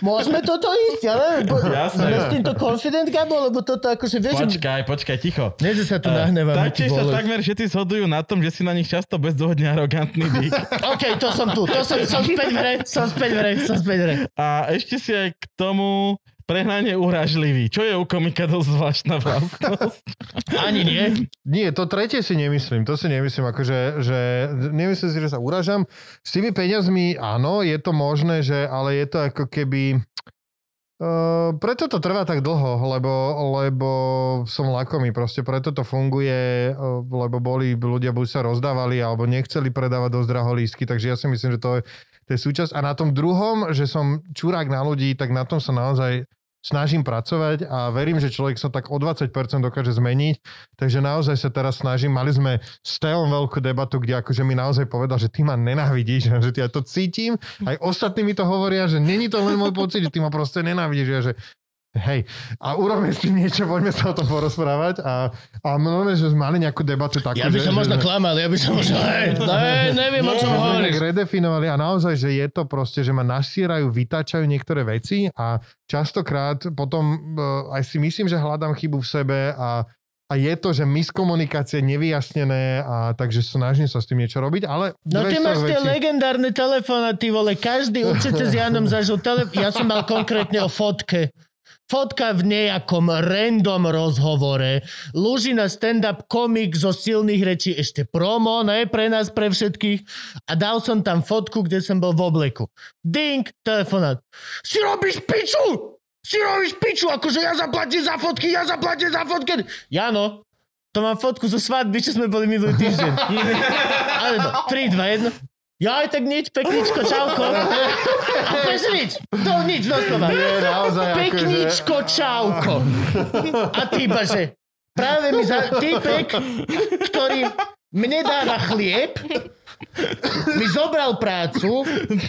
Môžeme toto ísť. Jasné. Sme s týmto confident, Gabo, lebo toto akože vieš... Počkaj, počkaj, ticho. Nie, že sa tu nahneváme, ty Taktiež sa takmer všetci zhodujú na tom, že si na nich často bezdôvodne arogantný dík. [laughs] OK, to som tu, to som, som späť v hre, som späť v hre, som späť v hre. A ešte si aj k tomu prehnane uražlivý. Čo je u komika dosť zvláštna vlastnosť. [laughs] Ani nie. Nie, to tretie si nemyslím, to si nemyslím, akože, že nemyslím si, že sa uražam. S tými peniazmi, áno, je to možné, že, ale je to ako keby... Uh, preto to trvá tak dlho, lebo, lebo som lakomý, proste preto to funguje, uh, lebo boli ľudia buď sa rozdávali, alebo nechceli predávať dosť draho lístky, takže ja si myslím, že to je, to je súčasť. A na tom druhom, že som čurák na ľudí, tak na tom sa naozaj snažím pracovať a verím, že človek sa tak o 20% dokáže zmeniť. Takže naozaj sa teraz snažím. Mali sme s Teom veľkú debatu, kde akože mi naozaj povedal, že ty ma nenávidíš, že ja to cítim. Aj ostatní mi to hovoria, že není to len môj pocit, že ty ma proste nenávidíš. Že Hej, a urobme s tým niečo, poďme sa o tom porozprávať a, a mnohé, že sme mali nejakú debatu takú, Ja by že, som možno že, klamal, ja by som možno... [laughs] Hej, ne, neviem, o čom že hovoríš. redefinovali a naozaj, že je to proste, že ma nasírajú, vytáčajú niektoré veci a častokrát potom uh, aj si myslím, že hľadám chybu v sebe a a je to, že miskomunikácie nevyjasnené a takže snažím sa s tým niečo robiť, ale No ty máš tie legendárne telefónaty, vole, každý určite s Janom zažil telefón. Ja som mal konkrétne o fotke. Fotka v nejakom random rozhovore. Lužina stand-up komik zo silných rečí, ešte promo, ne, pre nás, pre všetkých. A dal som tam fotku, kde som bol v obleku. Ding, telefonát. Si robíš piču! Si robíš piču, akože ja zaplatím za fotky, ja zaplatím za fotky. Jano, to mám fotku zo svadby, čo sme boli minulý týždeň. [laughs] Ale no, 3, 2, 1. Ja aj tak nič, pekničko, čauko. [laughs] A bez nič. To nič doslova. Nie, naozaj akože... Pekničko, čauko. A ty iba, že práve mi za... Týpek, ktorý mne dáva chlieb, mi zobral prácu,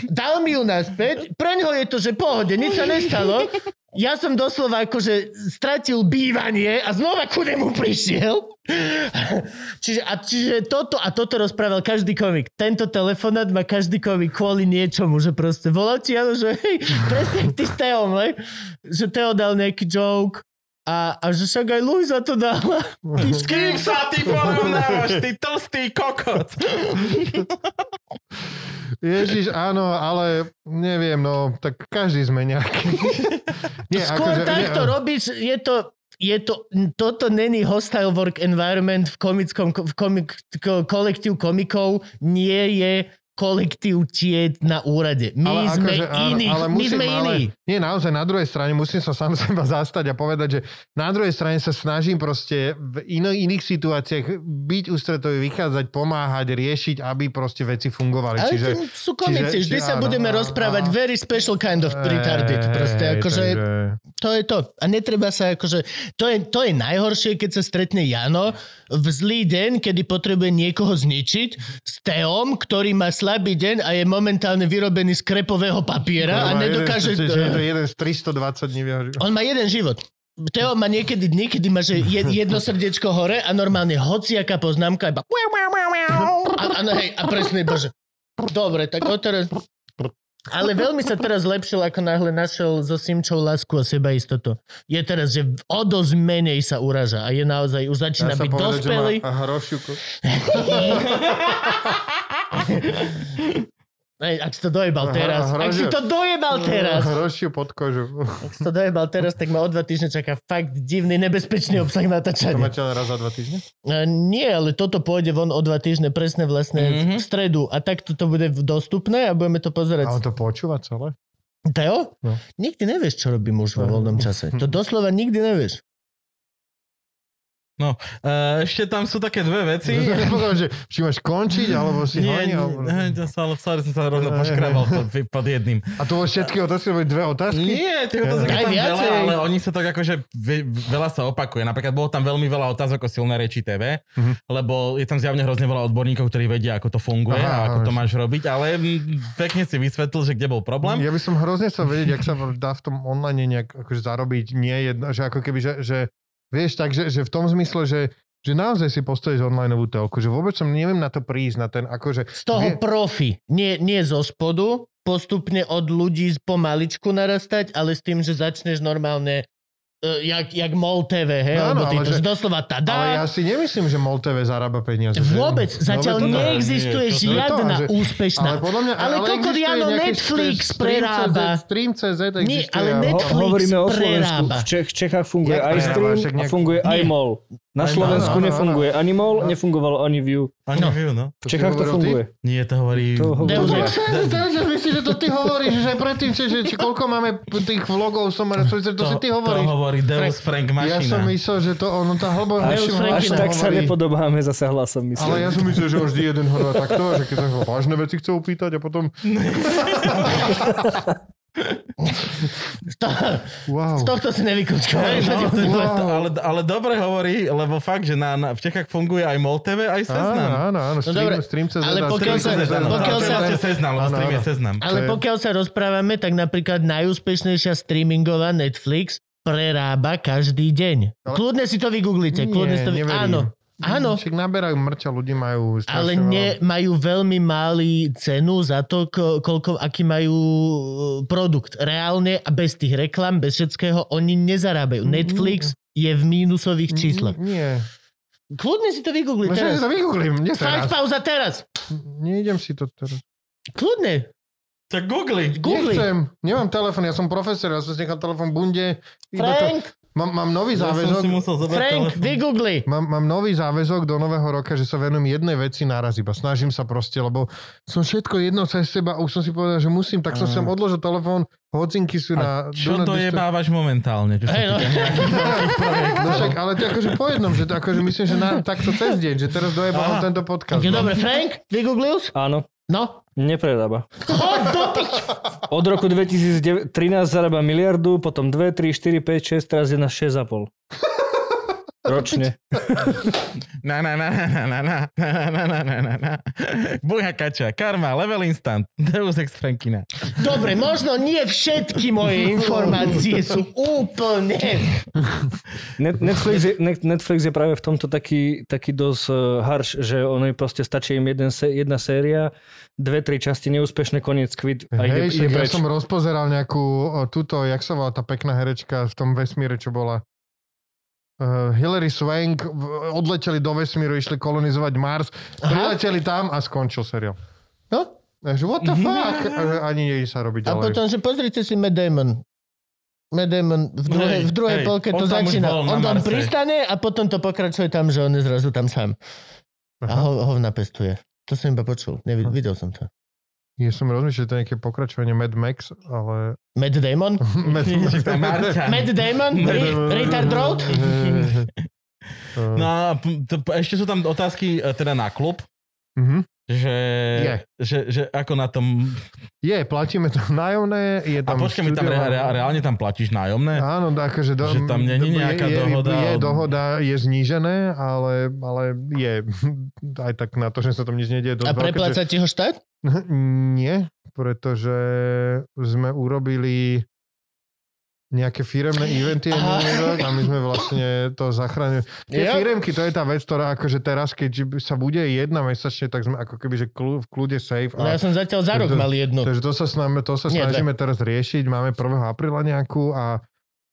dal mi ju naspäť, pre ňoho je to, že pohode, nič sa nestalo. Ja som doslova akože stratil bývanie a znova ku nemu prišiel. [laughs] Čiže, a čiže toto a toto rozprával každý komik. Tento telefonát má každý komik kvôli niečomu, že proste volal ti, áno, že hej, presne ty s Teom, ne? že Teo dal nejaký joke a, a že však aj Luisa to dala. Ty S kým sa ty porovnávaš, ty tlstý kokot? Ježiš, áno, ale neviem, no, tak každý sme nejaký. [laughs] Nie, Skôr akože- takto nie, robíš, je to, je to, toto není hostile work environment v komickom, v komik, ko- kolektív komikov, nie je kolektív tiet na úrade. My Ale sme akože iní. ale My musím, sme ale- iní. Nie, naozaj na druhej strane musím sa sám [laughs] seba zastať a povedať, že na druhej strane sa snažím proste v ino, iných situáciách byť ústretový, vychádzať, pomáhať, riešiť, aby proste veci fungovali. Ale čiže, sú komici, čiže- vždy či- sa áno, budeme áno, rozprávať áno. very special kind of retarded. Proste Ej, akože, takže- to je to. A netreba sa akože, to je, to je najhoršie, keď sa stretne Jano v zlý deň, kedy potrebuje niekoho zničiť s Teom, ktorý má slabý deň a je momentálne vyrobený z krepového papiera a Má jeden- nedokáže... že- je to jeden z 320 dní. On má jeden život. Teo má niekedy dní, kedy má že jed, jedno srdiečko hore a normálne hociaká poznámka iba a, a, no hej, a presne iba, že dobre, tak odteraz... Ale veľmi sa teraz zlepšil, ako náhle našiel so Simčou lásku a seba istotu. Je teraz, že o dosť menej sa uraža a je naozaj, už začína byť dospelý. že má. [laughs] Ak si to dojebal teraz, ak si to dojebal teraz, Hrošiu pod kožu. ak si to dojebal teraz, tak ma o dva týždne čaká fakt divný, nebezpečný obsah To natáčania. máte len raz za dva týždne? E, Nie, ale toto pôjde von o dva týždne presne vlastne mm-hmm. v stredu a takto to bude dostupné a budeme to A pozerať. on to počúva celé? Teo? No. Nikdy nevieš, čo robí muž vo No. voľnom čase. To doslova nikdy nevieš. No, ešte tam sú také dve veci. [laughs] Nepovedal, že či máš končiť, alebo si Nie, honí, alebo... ja sa, ale sorry, som sa rovno poškrabal pod, pod jedným. A to bolo všetky otázky, boli dve otázky? Nie, tých otázok je tam viacej. veľa, ale oni sa tak akože ve, veľa sa opakuje. Napríklad bolo tam veľmi veľa otázok o silné reči TV, Mhm. lebo je tam zjavne hrozne veľa odborníkov, ktorí vedia, ako to funguje Aha, a ako to máš robiť, ale mm, pekne si vysvetlil, že kde bol problém. Ja by som hrozne chcel vedieť, jak sa dá v tom online nejak akože zarobiť nie jedno, že ako keby, že, že vieš tak, že, v tom zmysle, že že naozaj si postavíš onlineovú telku, že vôbec som neviem na to prísť, na ten akože... Z toho vie- profi. Nie, nie zo spodu, postupne od ľudí z pomaličku narastať, ale s tým, že začneš normálne jak, jak MOL TV, hej? No áno, alebo týto, ale že- doslova Ale tada. ja si nemyslím, že MOL TV zarába peniaze. že? Vôbec, zatiaľ Vôbec to neexistuje nie, to- to to, žiadna že- úspešná. Ale podľa mňa... Ale koľko existuje Jano Netflix stream.cz, prerába. Stream.cz Nie, existuje. ale a- Netflix Ho- hovoríme o Slovensku. prerába. V Čech, Čechách funguje Jak aj prerába? stream a nejak- funguje aj Nie. MOL. Na Aj Slovensku áno, nefunguje ani MOL, No. nefungovalo ani View. Ani No. view, no. V Čechách to hovoril ty? funguje. Nie, to hovorí... To hovorí- To teraz myslíš, že to ty hovoríš, že predtým, že, že či koľko máme tých vlogov, som to, to, to si ty to hovoríš. hovorí Deus Frank Ja som Mašina. myslel, že to ono, tá hlbo... Deus Frank Až tak sa nepodobáme zase hlasom, Ale myslím. ja som myslel, že vždy jeden hovorí takto, že keď sa vážne veci chcú upýtať a potom... [laughs] Z, to, Wow. z tohto si nevykučkoval. Hej, no, Wow. [laughs] ale, ale, ale dobre hovorí, lebo fakt, že na, na, v Čechách funguje aj MOL TV, aj Áno, Seznam. áno, áno. No Stream, dobre, stream ale pokiaľ sa- Seznam, pokiaľ sa- vlastne Seznam, lebo Áno, stream je áno. Seznam. Ale pokiaľ sa rozprávame, tak napríklad najúspešnejšia streamingová Netflix prerába každý deň. Ale- Kľudne si to vygooglite. Kľudne si to... neverím. Áno, áno. Však naberajú mŕťa, ľudí majú Ale ne, majú veľmi malý cenu za to, ko- koľko, aký majú e, produkt. Reálne a bez tých reklam, bez všetkého, oni nezarábajú. Mm, Netflix je v mínusových číslach. Nie. Kľudne si to vygooglite No, teraz. to vygooglím. Nie teraz. pauza teraz. Neidem si to teraz. Kľudne. Tak googli. Googli. Nechcem. Nemám telefon, ja som profesor, ja som si nechal telefon bunde. Iba to, Frank, mám, mám nový Ja som záväzok. si musel Frank, telefón. vygoogli. Mám, mám nový záväzok do nového roka, že sa venujem jednej veci naraz iba. Snažím sa proste, lebo som všetko jedno cez seba už som si povedal, že musím, tak som sem odložil telefón, hocinky sú A na... čo do not disturb. dojebávaš momentálne? Čo Hej, no. [laughs] No však, ale to akože po jednom, že to akože myslím, že na, takto cez deň, že teraz dojebal tento podcast. Okay, dobre, Frank, vygooglil? Áno, No. Pič. [laughs] Od roku 2013 zarába miliardu, potom 2, 3, 4, 5, 6, teraz je na 6,5. [laughs] Ročne. Na, na, na, na, na, na, na, na, na, na, na, na. Buja kača, karma, level instant, Deus ex Frankina. Dobre, možno nie všetky moje informácie sú úplne... Net- Netflix je, Net- Netflix je práve v tomto taký, taký dosť uh, harš, že ono proste stačí im jeden, jedna séria, dve, tri časti neúspešné, koniec, kvit a ide, Hej, ide ja preč. som rozpozeral nejakú túto, jak sa volá tá pekná herečka v tom vesmíre, čo bola. Uh, Hilary Swank odleteli do vesmíru, išli kolonizovať Mars, prileteli tam a skončil seriál. No? Takže what the fuck? A Ani nie sa robiť A ďalej. potom, že pozrite si Matt Damon. Matt Damon v druhej, Hej, v druhej hej, polke to on tam už začína. On tam Marse. pristane a potom to pokračuje tam, že on je zrazu tam sám. A Aha. ho, ho napestuje. To som iba počul. Nevi, videl som to. Ja som rozmýšľal, že to je nejaké pokračovanie Mad Max, ale... [laughs] Matt [laughs] Damon? Mad. Matt Damon? Ri- Richard Road? [laughs] No a ešte sú tam otázky e, teda na klub, Mhm. že, Je. že, že ako na tom... Je, platíme to nájomné, je A tam... počkaj, mi tam re, reálne tam platíš nájomné? Áno, akože do, Že tam není je- nejaká je, dohoda Je, je dohoda, je znížené, ale, ale je aj tak na to, že sa tam nič dosť A veľké, prepláca ti ho štát? [laughs] Nie, pretože sme urobili nejaké firemné eventy a my sme vlastne to zachránili. Tie Ja- firemky, to je tá vec, ktorá akože teraz, keď sa bude jedna mesačne, tak sme ako keby, že kľu, v kľude safe. No ja A, som zatiaľ za rok to- mal jednu. takže to sa, snažíme, to sa Nie, snažíme teraz riešiť. Máme 1. apríla nejakú a,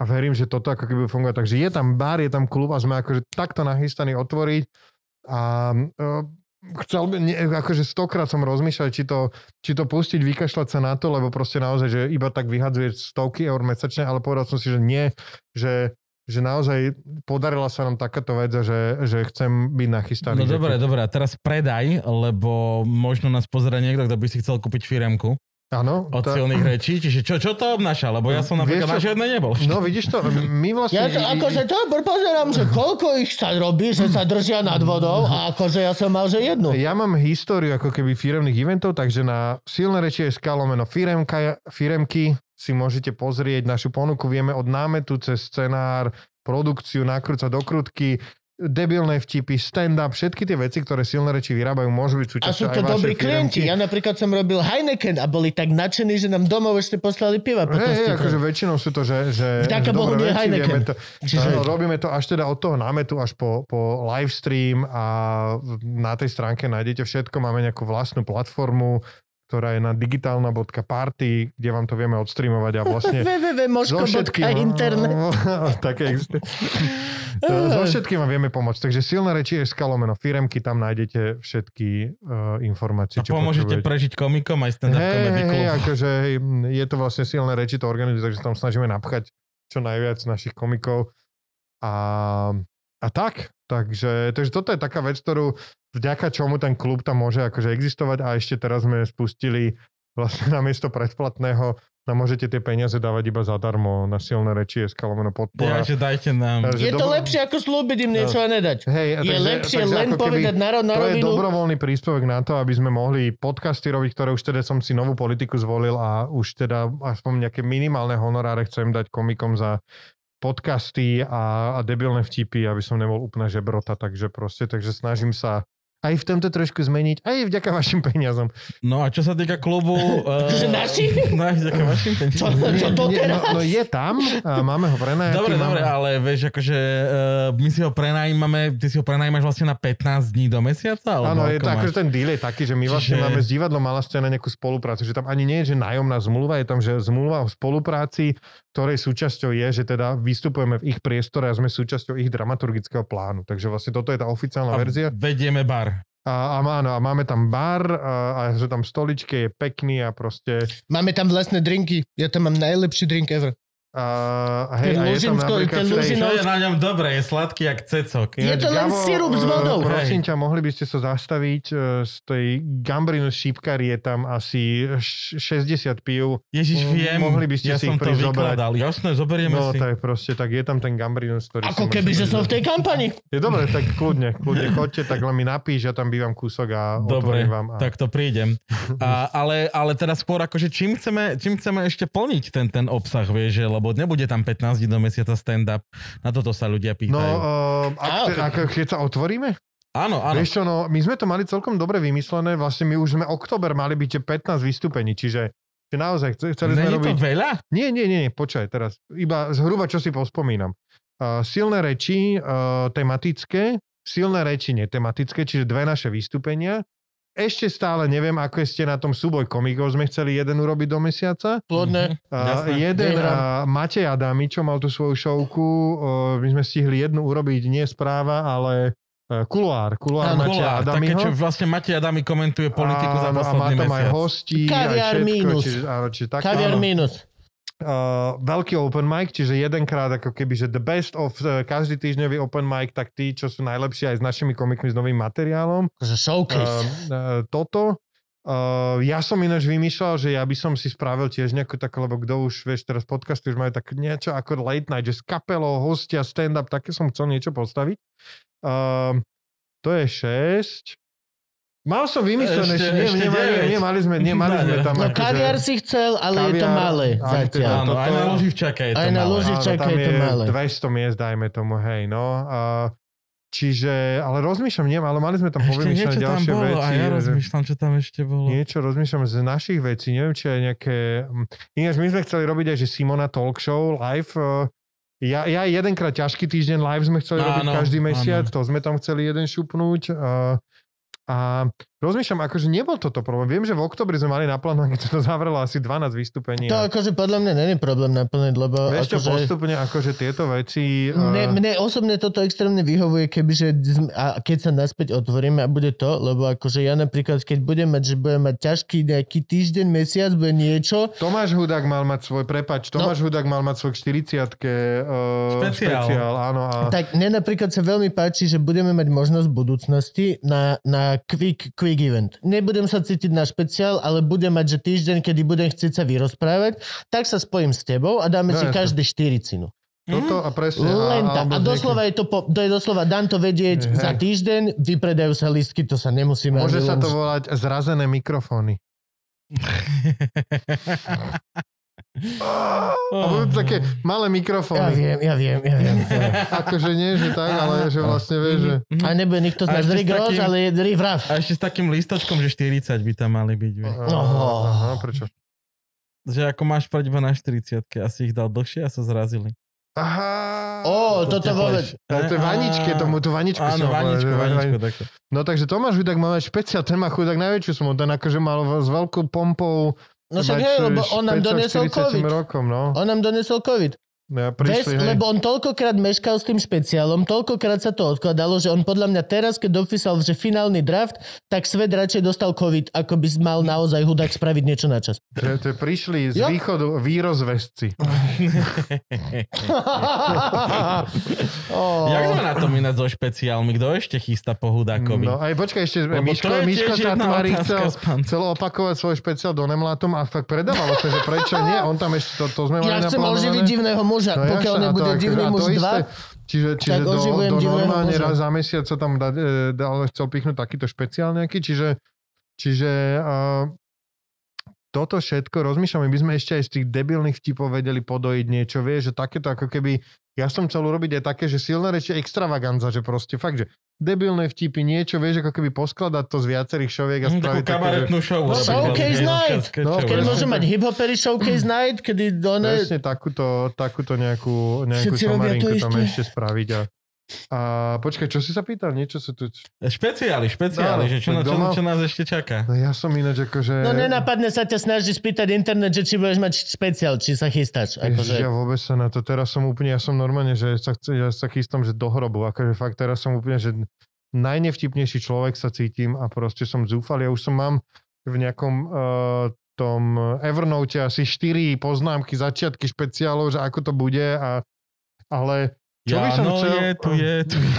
a verím, že toto ako keby funguje. Takže je tam bar, je tam klub a sme akože takto nachystaní otvoriť a chcel by, nie, akože stokrát som rozmýšľal, či to, či to pustiť, vykašľať sa na to, lebo proste naozaj, že iba tak vyhadzuje stovky eur mesačne, ale povedal som si, že nie, že že naozaj podarila sa nám takáto vec že, že chcem byť nachystaný. No dobre, dobre, a teraz predaj, lebo možno nás pozera niekto, kto by si chcel kúpiť firemku Áno. od tá- silných rečí, čiže čo, čo to obnáša? Lebo ja som napríklad na čo? žiadnej nebol. No vidíš to, my vlastne... Ja to, akože to pozerám, že koľko ich sa robí, že sa držia nad vodou a akože ja som mal, že jednu. Ja mám históriu ako keby firemných eventov, takže na silné reči je skalomeno firemka, firemky si môžete pozrieť našu ponuku. Vieme od námetu cez scenár, produkciu, nakrúca dokrutky, debilné vtipy, stand-up, všetky tie veci, ktoré silné reči vyrábajú, môžu byť A súčasťou sú to dobrí klienti. Ja napríklad som robil Heineken a boli tak nadšení, že nám domov ešte poslali piva. hej, ste- akože väčšinou sú to, že, že, Vďaka Bohu nie Heineken. to, Čiže- Čiže... robíme to až teda od toho námetu až po, po live stream a na tej stránke nájdete všetko. Máme nejakú vlastnú platformu, ktorá je na digitálna.party, kde vám to vieme odstreamovať a [laughs] vlastne www.moško.internet. [laughs] také existuje. So všetkým vám vieme pomôcť. Takže silné reči je skalomeno firemky, tam nájdete všetky uh, informácie, A pomôžete prežiť komikom aj stand-up comedy club. hej, akože hej, je to vlastne silné reči, to organizuje, takže tam snažíme napchať čo najviac našich komikov. A, a tak, takže, takže toto je taká vec, ktorú vďaka čomu ten klub tam môže akože existovať a ešte teraz sme spustili vlastne namiesto predplatného nám môžete tie peniaze dávať iba zadarmo na silné reči SK lomeno podpora. Ja, že dajte nám. Takže Je to dobro- lepšie ako slúbiť im niečo a nedať. Hej, Je takže- lepšie takže len povedať na, ro- na To je rovinu. dobrovoľný príspevok na to, aby sme mohli podcasty robiť, ktoré už teda som si novú politiku zvolil a už teda aspoň nejaké minimálne honoráre chcem dať komikom za podcasty a, a debilné vtipy, aby som nebol úplne žebrota, takže proste, takže snažím sa aj v tomto trošku zmeniť, aj vďaka vašim peniazom. No a čo sa týka klubu... Uh, [laughs] Že naši? No aj vďaka vašim Čo, peniazom. čo to Nie, teraz? no, no je tam, a máme ho prenajatý. Dobre, máme... dobre, ale vieš, akože uh, my si ho prenajímame, ty si ho prenajímaš vlastne na 15 dní do mesiaca? Áno, je to, máš? akože ten deal je taký, že my vlastne Čiže- máme s divadlom Malá scéna nejakú spoluprácu, že tam ani nie je, že nájomná zmluva, je tam, že zmluva o spolupráci, ktorej súčasťou je, že teda vystupujeme v ich priestore a sme súčasťou ich dramaturgického plánu. Takže vlastne toto je tá oficiálna A verzia. vedieme bar. A, a, áno, a máme tam bar a, a sú tam stoličky, je pekný a proste... Máme tam vlastné drinky. Ja tam mám najlepší drink ever. A, a hej, Ten a je tam Lužinsko- ten je na ňom dobré, je sladký jak cecok. Je to len sirup s vodou. eh, Prosím ťa, mohli by ste sa zastaviť eh, z tej Gambrinus šípkary je tam asi š- 60 pív. Ježiš, Mm, viem, mohli by ste ja si som ich to prísť zobrať. vykladal. Jasné, zoberieme No, si. tak proste, tak je tam ten Gambrinus, ktorý Ako keby, že som v tej kampani. Je dobre, tak kľudne, kľudne chodte, tak len mi napíš, ja tam bývam kúsok a Dobre, vám. A... tak to prídem. [laughs] A, ale, ale teda skôr akože čím chceme, čím chceme ešte plniť ten, ten obsah, vieš, že, lebo nebude tam 15 dní do mesiaca stand-up. Na toto sa ľudia No, pýtajú. uh, ak, te, ak, keď sa otvoríme? áno, áno. Vieš čo, no, my sme to mali celkom dobre vymyslené, vlastne my už sme október mali byť že 15 vystúpení, čiže že naozaj chce- chceli sme Není to robiť... veľa? Nie, nie, nie, nie, počkaj teraz. Iba zhruba, čo si pospomínam. Uh, silné reči uh, tematické, silné reči netematické, čiže dve naše vystúpenia. Ešte stále neviem, ako ste na tom súboj komikov. Sme chceli jeden urobiť do mesiaca. Plodné. Uh, Jasné. jeden uh, Matej Adami, čo mal tú svoju šovku, uh, my sme stihli jednu urobiť, nie správa, ale uh, kuloár. Kuloár Áno, Mateja Kulár, také, čo vlastne Matej Adami komentuje politiku za Áno, posledný a má tam aj mesiac. hostí, Kaviár aj všetko, mínus. Čiže, áno, čiže tak, Kaviar áno. minus. Uh, veľký open mic, čiže jedenkrát ako keby, že the best of uh, každý týždňový open mic, tak tí, čo sú najlepší aj s našimi komikmi s novým materiálom. Akože showcase. Uh, uh, toto. Uh, ja som ináč vymýšľal, že ja by som si spravil tiež nejakú takú, lebo kto už, vieš, teraz podcasty už majú tak niečo ako late night, že s kapelou, hostia, stand-up, také som chcel niečo postaviť. Uh, to je 6. Mal som vymyslené, Ešte- ešte, nie, ešte nemali, nemali sme, [laughs] nemali sme tam... No akože- kaviar si chcel, ale je to Kaviár, malé aj zatiaľ. Áno, aj na Loživčaka je to Aj na malé. Loži- Ložičaka tam je to malé. 200 miest, dajme tomu, hej, no. A, čiže, ale rozmýšľam, nie, ale mali sme tam tam ďalšie bolo veci. a ja že- rozmýšľam, čo tam ešte bolo. Niečo rozmýšľam z našich vecí, neviem, či aj nejaké... Ináč my sme chceli robiť aj, že Simona Talk Show live. eh, Ja, ja jedenkrát ťažký týždeň live sme chceli robiť Áno, každý mesiac, áno. to sme tam chceli jeden šupnúť. A, a rozmýšľam, akože nebol toto problém. Viem, že v oktobri sme mali naplánované, keď to zavrelo asi 12 vystúpení. To a- akože podľa mňa není problém naplniť, lebo Vieš čo, akože... postupne akože tieto veci... Mne, eh, mne osobne toto extrémne vyhovuje, kebyže a keď sa naspäť otvoríme a bude to, lebo akože ja napríklad, keď budem mať, že budem mať ťažký nejaký týždeň, mesiac, bude niečo, Tomáš Hudák mal mať svoj, prepač, Tomáš Hudák mal mať svoj 40 uh, Špeciál. špeciál, áno. A, tak mne napríklad sa veľmi páči, že budeme mať možnosť v budúcnosti na, na quick, quick event. Nebudem sa cítiť na špeciál, ale budem mať, že týždeň, kedy budem chcieť sa vyrozprávať, tak sa spojím s tebou a dáme No, si jasne. každý 4 cinu. toto a presne. Len a, tak. A doslova je to, po, to je doslova, dám to vedieť Hej. za týždeň, vypredajú sa listky, to sa nemusíme... Môže sa len- to volať zrazené mikrofóny. [laughs] A budú také malé Ja mikrofóny. viem, ja viem, ja viem. Akože nie, že tak, ale že vlastne vieš, že... A nebude nikto z nás ešte s Rick Ross, takým- ale je Rick Raff. A ešte s takým listočkom, že 40 by tam mali byť. Vieš. Oh. Aha, prečo? Že ako máš prať iba na 40 asi ich dal dlhšie a sa zrazili. Aha. Ó, To toto vôbec. Ale to je vaničke, tomu tú vaničku Áno, povedať, vaničku, že- vaničku, takto. No takže Tomáš Hudák mal mať špeciál, ten má chudák najväčšiu smotu, ten akože mal s veľkou pompou No však hej, lebo on nám donesol 40 COVID. rokom, no. On nám donesol COVID. Ja, Ves, prišli, hej. lebo on toľkokrát meškal s tým špeciálom, toľkokrát sa to odkladalo, že on podľa mňa teraz, keď dopísal, že finálny draft, tak svet radšej dostal COVID, ako by mal naozaj hudák spraviť niečo na čas. Že to prišli z Jo. východu výrozvesci. oh. [laughs] Jak sme na tom ináč so špeciálmi? Kto ešte chystá po hudákovi? No aj počkaj, ešte Lebo Miško, Miško otázka chcel, chcel opakovať svoj špeciál do Nemlátom a fakt predávalo sa, že prečo nie, on tam ešte to, to sme mali Ja chcem oživiť divného muža, No pokiaľ jasné, a nebude to ako- divný muž isté. 2. Čiže, čiže do, do normálne muža. raz za mesiac sa tam dá, e, dá, ale chcel pichnúť takýto špeciál nejaký, čiže, čiže uh, toto všetko rozmýšľam, my by sme ešte aj z tých debilných vtipov vedeli podojiť niečo, vieš, že takéto ako keby, ja som chcel urobiť aj také, že silné reči extravaganza, že proste fakt, že debilné vtipy, niečo, vieš, ako keby poskladať to z viacerých šoviek a Hm, Takú spraviť také, že... kabaretnú show. No, showcase night. No, Keď tak. mať hip-hopery showcase night, kedy. Presne takúto, takúto nejakú, nejakú Všetci tam ešte spraviť a, a počkaj, čo si sa pýtal? Niečo sa tu... Špeciály, špeciály, No, že čo, na- čo, čo nás ešte čaká. No ja som ináč akože... No nenapadne sa ťa snažiť spýtať internet, že či budeš mať špeciál, či sa chystáš. Ježiš, Akože, ja vôbec sa na to, teraz som úplne, ja som normálne, že sa, ja sa chystám, že do hrobu, akože fakt teraz som úplne, že najnevtipnejší človek sa cítim a proste som zúfal. Ja už som mám v nejakom uh, tom Evernote asi 4 poznámky, začiatky špeciálov, že ako to bude a ale čo by som no, chcel... je, tu je, tu je.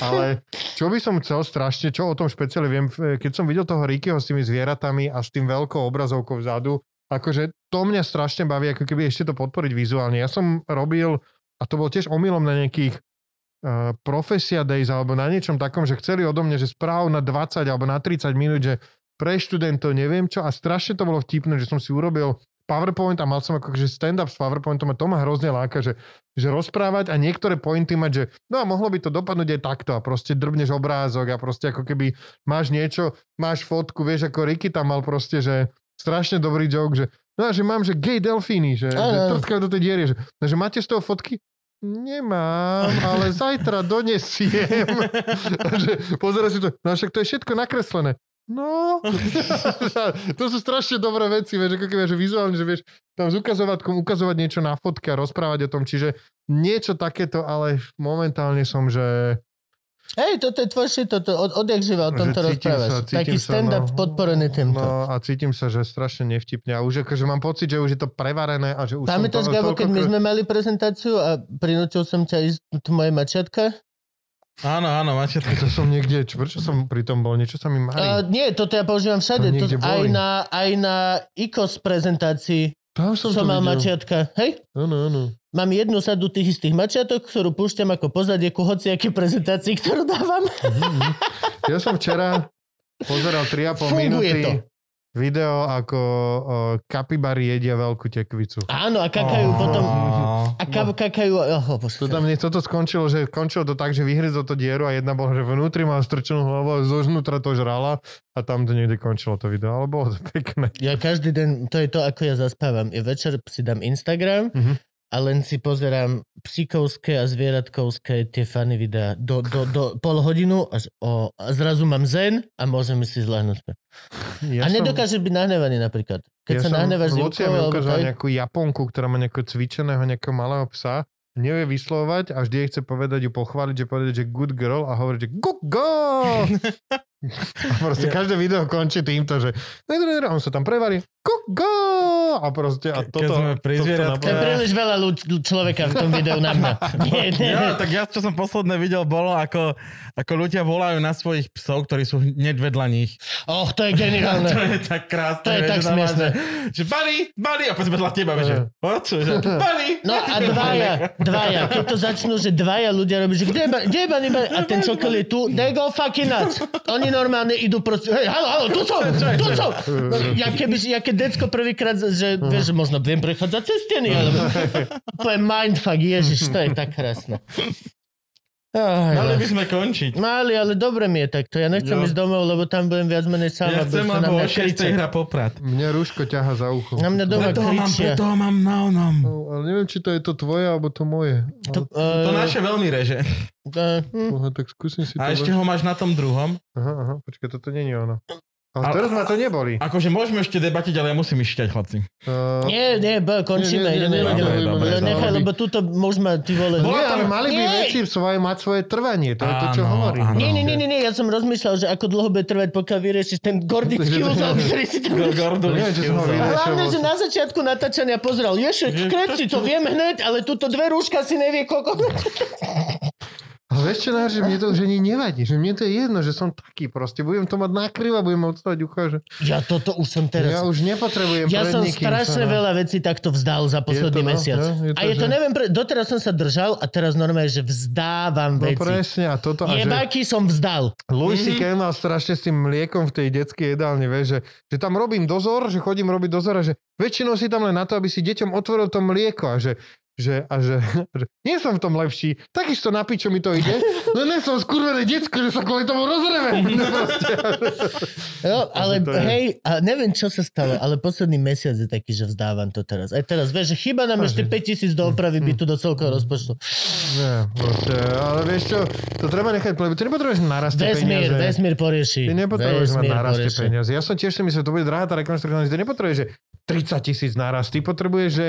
[laughs] ale čo by som chcel strašne, čo o tom špeciále viem, keď som videl toho Rickyho s tými zvieratami a s tým veľkou obrazovkou vzadu, akože to mňa strašne baví, ako keby ešte to podporiť vizuálne. Ja som robil, a to bol tiež omylom na nejakých uh, Profesia Days alebo na niečom takom, že chceli odo mňa, že správ na 20 alebo na 30 minút, že pre študentov neviem čo a strašne to bolo vtipné, že som si urobil PowerPoint a mal som ako že stand-up s PowerPointom a to ma hrozne láka, že, že rozprávať a niektoré pointy mať, že no a mohlo by to dopadnúť aj takto a proste drbneš obrázok a proste ako keby máš niečo, máš fotku, vieš ako Ricky tam mal proste, že strašne dobrý joke, že no a že mám, že gay delfíny, že, že Áno. trtkajú do tej diery, že, no, že máte z toho fotky? Nemám, [laughs] ale zajtra donesiem. [laughs] [laughs] Že pozera si to, no však to je všetko nakreslené. No, [laughs] to sú strašne dobré veci, vieš, ako keby, že vizuálne, že vieš tam s ukazovatkom ukazovať niečo na fotke a rozprávať o tom, čiže niečo takéto, ale momentálne som, že hej, toto je tvoj shit, toto, od, odjak živa o tomto rozprávaš. sa- Taký stand-up no. podporený týmto. no a cítim sa, že strašne nevtipne a už akože mám pocit, že už je to prevarené a že už Pamätáš, Gabo, keď my sme mali prezentáciu a prinútil som ťa ísť tu moje mačiatka? Áno, áno, máte to. To som niekde, čo, prečo som pri tom bol, niečo sa mi Uh, marí. nie, toto ja používam všade. To aj, na, aj na IKOS prezentácii Tam som, som, mal videl. mačiatka. Hej? Áno, áno. Mám jednu sadu tých istých mačiatok, ktorú púšťam ako pozadie ku hociakej prezentácii, ktorú dávam. Mhm. Ja som včera pozeral 3,5 Funguje minúty to. Video, ako o, kapibary jedia veľkú tekvicu. Áno, a kakajú potom... Á. A ka, kakajú... Oh. To tam nie, toto skončilo, že končilo to tak, že vyhryzol to dieru a jedna bola, že vnútri má strčenú hlavu a zožnútra to žrala a tam to niekde končilo to video, ale bolo to pekné. Ja každý deň, to je to, ako ja zaspávam. Ja večer si dám Instagram Mhm. A len si pozerám psíkovské a zvieratkovské tie fany videá do, do, do pol hodinu až o, a zrazu mám zen a môžem si zľahnúť. Ja a nedokážeš byť nahnevaný napríklad. Keď ja sa som, nahneváš Lucia mi ukázala tak, nejakú Japonku, ktorá má nejakého cvičeného, nejakého malého psa, nevie vyslovať a vždy jej chce povedať ju pochváliť, že povedať, že good girl a hovorí, že good girl. [laughs] a proste každé video končí týmto, že on sa tam prevarí, girl. A proste, a Ke- keď toto, sme pri toto zvieratkách- to je príliš veľa ľud- človeka v tom videu na mňa. [laughs] Nie, nie. Ja, tak ja, čo som posledné videl, bolo, ako, ako ľudia volajú na svojich psov, ktorí sú hneď vedľa nich. Och, to je geniálne. [laughs] To je tak krásne. To je tak smiešné. Že, Buddy, Buddy, a potom vedľa teba, že, o čo, že, [laughs] Buddy. No a dvaja, dvaja, keď to začnú, že dvaja ľudia robí, že kde je, ba- kde je Bunny? A ten čokol je tu, they go fucking nuts. Oni normálne idú proste, hej, halo, halo, tu som, tu som. No, ja keby, ja keď decko prvýkrát, že vieš, že možno viem prechádzať cez steny, alebo [laughs] to je mindfuck, ježiš, to je tak krásne. Aj, Mali no. by sme končiť. Mali, ale dobre mi je takto. Ja nechcem Jo. ísť domov, lebo tam budem viac menej sám Ja chcem, mňa o 6. kričať. hra poprat. Mňa rúško ťaha za ucho. Na mňa doma Preto mám, preto ho mám na onom. No, ale neviem, či to je to tvoje, alebo to moje. To, Ale, To eh, naše veľmi reže. eh, hm. Aha, tak skúsim si to... A ešte ho máš na tom druhom. Aha, aha, počkaj, toto nie je ono. Ale teraz ma to neboli. Akože môžeme ešte debatiť, ale ja musím ísť šťať, chlapci. Uh, Nie, nie, bo, končíme. Nie, nie, nie, ideme, nie, ideme. dobre, dobre, Ale Nechaj, lebo tuto môžeme, ty vole. nie, ale mali by veci svoje, mať svoje trvanie. To je to, čo hovorím. áno. Nie, nie, nie, nie, ja som rozmýšľal, že ako dlho bude trvať, pokiaľ vyriešiš ten gordický [laughs] úzol, ktorý si tam... Hlavne, že na začiatku natáčania pozrel, ješek, [laughs] kreci, to vieme hneď, ale tuto dve rúška si nevie koľko. Ale vieš čo, Náš, že mne to už ani nevadí, že mne to je jedno, že som taký proste, budem to mať nakryva, budem odstávať ucha, že Ja toto už som teraz... ja už nepotrebujem Ja som strašne sa, veľa vecí takto vzdal za posledný to, no, mesiac. no, je to, a je to, že- neviem, pre... doteraz som sa držal a teraz normálne, že vzdávam No veci. presne, a toto, a že Jebáky som vzdal. Louis Mhm. C.K. mal strašne s tým mliekom v tej detskej jedálni, vieš, že, že tam robím dozor, že chodím robiť dozor a že väčšinou si tam len na to, aby si deťom otvoril to mlieko a že že, a že, že [laughs] nie som v tom lepší, takisto na pičo mi to ide, no nie som skurvené decko, že sa kvôli tomu rozreve. Proste. [laughs] Jo, ale to hej, a neviem, čo sa stalo, ale posledný mesiac je taký, že vzdávam to teraz. Aj teraz, vieš, že chyba nám ešte 5000 do opravy bytu do celkového rozpočtu. Nie, proste, ale vieš čo, to treba nechať, lebo ty nepotrebuješ naraz tie Vesmír, peniaze. vesmír porieši. Ty nepotrebuješ mať Vesmír naraz tie porieši. peniaze. Ja som tiež si myslel, to bude drahá tá rekonštrukcia, ty nepotrebuješ, že 30 tisíc naraz, ty potrebuješ, že,